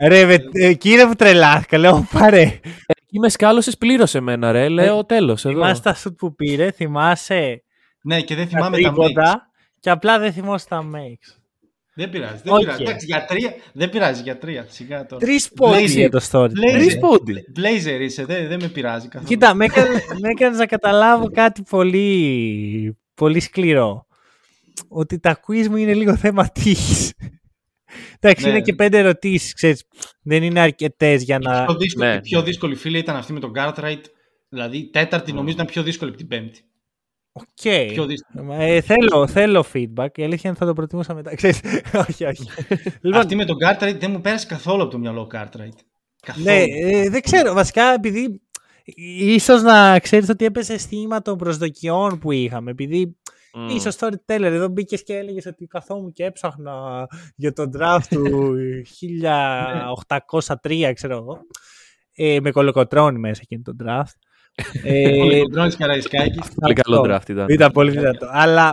Ρε, ε, κύριε που τρελάθηκα, λέω πάρε. Εκεί με σκάλωσες πλήρωσε εμένα ρε, λέω τέλος. Εδώ. Θυμάσαι τα σουτ που πήρε, θυμάσαι; Ναι, και δεν θυμάμαι τα, τα και απλά δεν θυμόσαι τα makes. Δεν πειράζει, δεν okay. πειράζει. Εντάξει, για τρία, δεν πειράζει για τρία. Σιγά τώρα. Τρεις πόντι για το story. Τρεις πόντι. Blazer είσαι, δεν, δεν με πειράζει καθόλου. Κοίτα, με έκανε να καταλάβω κάτι πολύ, πολύ σκληρό. Ότι τα quiz μου είναι λίγο θέμα τύχης. Εντάξει, ναι. είναι και πέντε ερωτήσεις, ξέρεις. Δεν είναι αρκετές για να. Η πιο δύσκολη, ναι. πιο δύσκολη φίλη ήταν αυτή με τον Cartwright. Δηλαδή, η τέταρτη νομίζω ήταν πιο δύσκολη από την πέμπτη. Ok. Okay. Ε, θέλω, θέλω feedback. Η αλήθεια είναι θα το προτιμούσα μετά. Ξέρεις, *laughs* όχι, όχι. λοιπόν, Αυτή με τον Cartwright δεν μου πέρασε καθόλου από το μυαλό ο Cartwright. Καθόλου. Ναι, ε, δεν ξέρω. Βασικά επειδή ίσως να ξέρεις ότι έπεσε θύμα των προσδοκιών που είχαμε. Επειδή mm. ίσως storyteller εδώ μπήκες και έλεγες ότι καθόμουν και έψαχνα για τον draft του *laughs* 1803 ξέρω εγώ. Ε, με κολοκοτρώνει μέσα εκείνο τον draft. Ε, Καραϊσκάκης. Πολύ καλό draft ήταν. Ήταν πολύ δυνατό. Αλλά.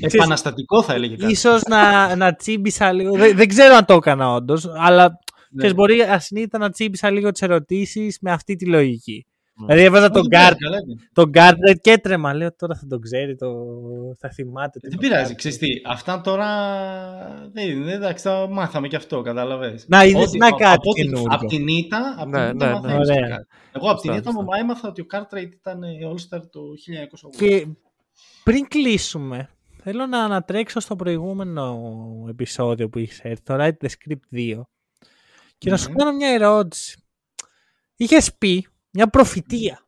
Επαναστατικό θα έλεγε κάτι. Ίσως να, να τσίμπησα λίγο. Δεν, δεν ξέρω αν το έκανα όντως, αλλά ναι. μπορεί ασυνείδητα να τσίμπησα λίγο τις ερωτήσεις με αυτή τη λογική. Mm. Δηλαδή έβαζα τον Γκάρτ τον Γκάρτ και έτρεμα. Λέω τώρα θα τον ξέρει, το... θα θυμάται. Δεν πειράζει, ξέρεις τι. Αυτά τώρα. Δεν είναι, εντάξει, τα μάθαμε και αυτό, κατάλαβες. Να είδε να κάτι καινούργιο. Από την ήττα, από την ήττα ναι, ναι, ναι. Εγώ από την ήττα μου έμαθα ότι ο Κάρτραϊτ ήταν All-Star το 1980. Και πριν κλείσουμε, θέλω να ανατρέξω στο προηγούμενο επεισόδιο που είχες έρθει, το Riders Creed 2, και να σου κάνω μια ερώτηση. Είχες πει μια προφητεία.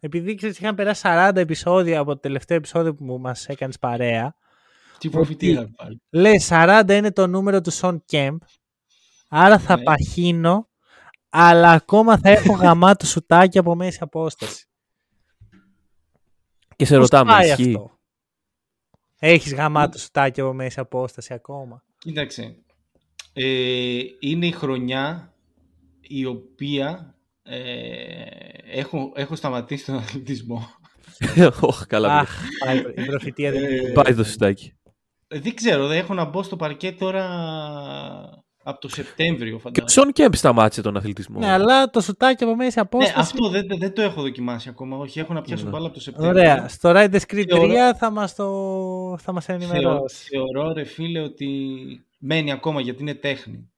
Επειδή ξέρεις, είχαν περάσει 40 επεισόδια από το τελευταίο επεισόδιο που μας έκανες παρέα. Τι προφητεία πάλι. Λέει 40 είναι το νούμερο του Σον Κέμπ. Άρα θα ναι. παχύνω, αλλά ακόμα θα έχω *laughs* γαμάτο σουτάκι από μέση απόσταση. Και σε ρωτάμε, ισχύει; Αυτό; Έχεις γαμάτο σουτάκι από μέση απόσταση ακόμα; Κοίταξε. Ε, είναι η χρονιά η οποία ε, έχω, έχω σταματήσει τον αθλητισμό. *laughs* Όχι, καλά. Αχ, πάει, η προφητεία δεν είναι. Πάει το σουτάκι. Ε, δεν ξέρω, δεν έχω να μπω στο παρκέ τώρα από το Σεπτέμβριο Και φαντάζομαι. ο Σον Κέμπ σταμάτησε τον αθλητισμό. Ναι, αλλά το σουτάκι από μέση Ναι, απόσταση. αυτό δεν, δεν το έχω δοκιμάσει ακόμα. Όχι, έχω να πιάσω Ναι. μπάλα από το Σεπτέμβριο. Ωραία. Στο Riders Creed 3 Θεωρώ- θα μας, το... θα μας Θεω, ενημερώσει. θεωρώ, ρε φίλε, ότι μένει ακόμα γιατί είναι τέχνη.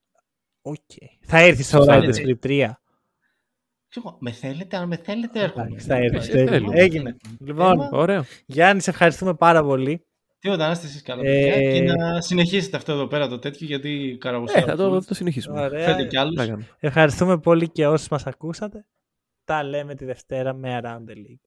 Οκ. Θα έρθει στο Θα Riders έρθει. Creed 3. Ξέρω, με θέλετε, αν με θέλετε έρχομαι. Εντάξει, θα έρθει. Ε, θα έρθει. θέλω. Έγινε. Λοιπόν, Έμα. Ωραίο. Γιάννη, σε ευχαριστούμε πάρα πολύ. Τίποτα, να είστε εσείς καλά. Ε, παιδιά, Και να συνεχίσετε αυτό εδώ πέρα το τέτοιο γιατί Ε, καραγουσιά. θα το, θα το συνεχίσουμε. Ωραία. Φέτε κι άλλους. Πλάκα. Ευχαριστούμε πολύ και όσους μας ακούσατε. Τα λέμε τη Δευτέρα με Around the League.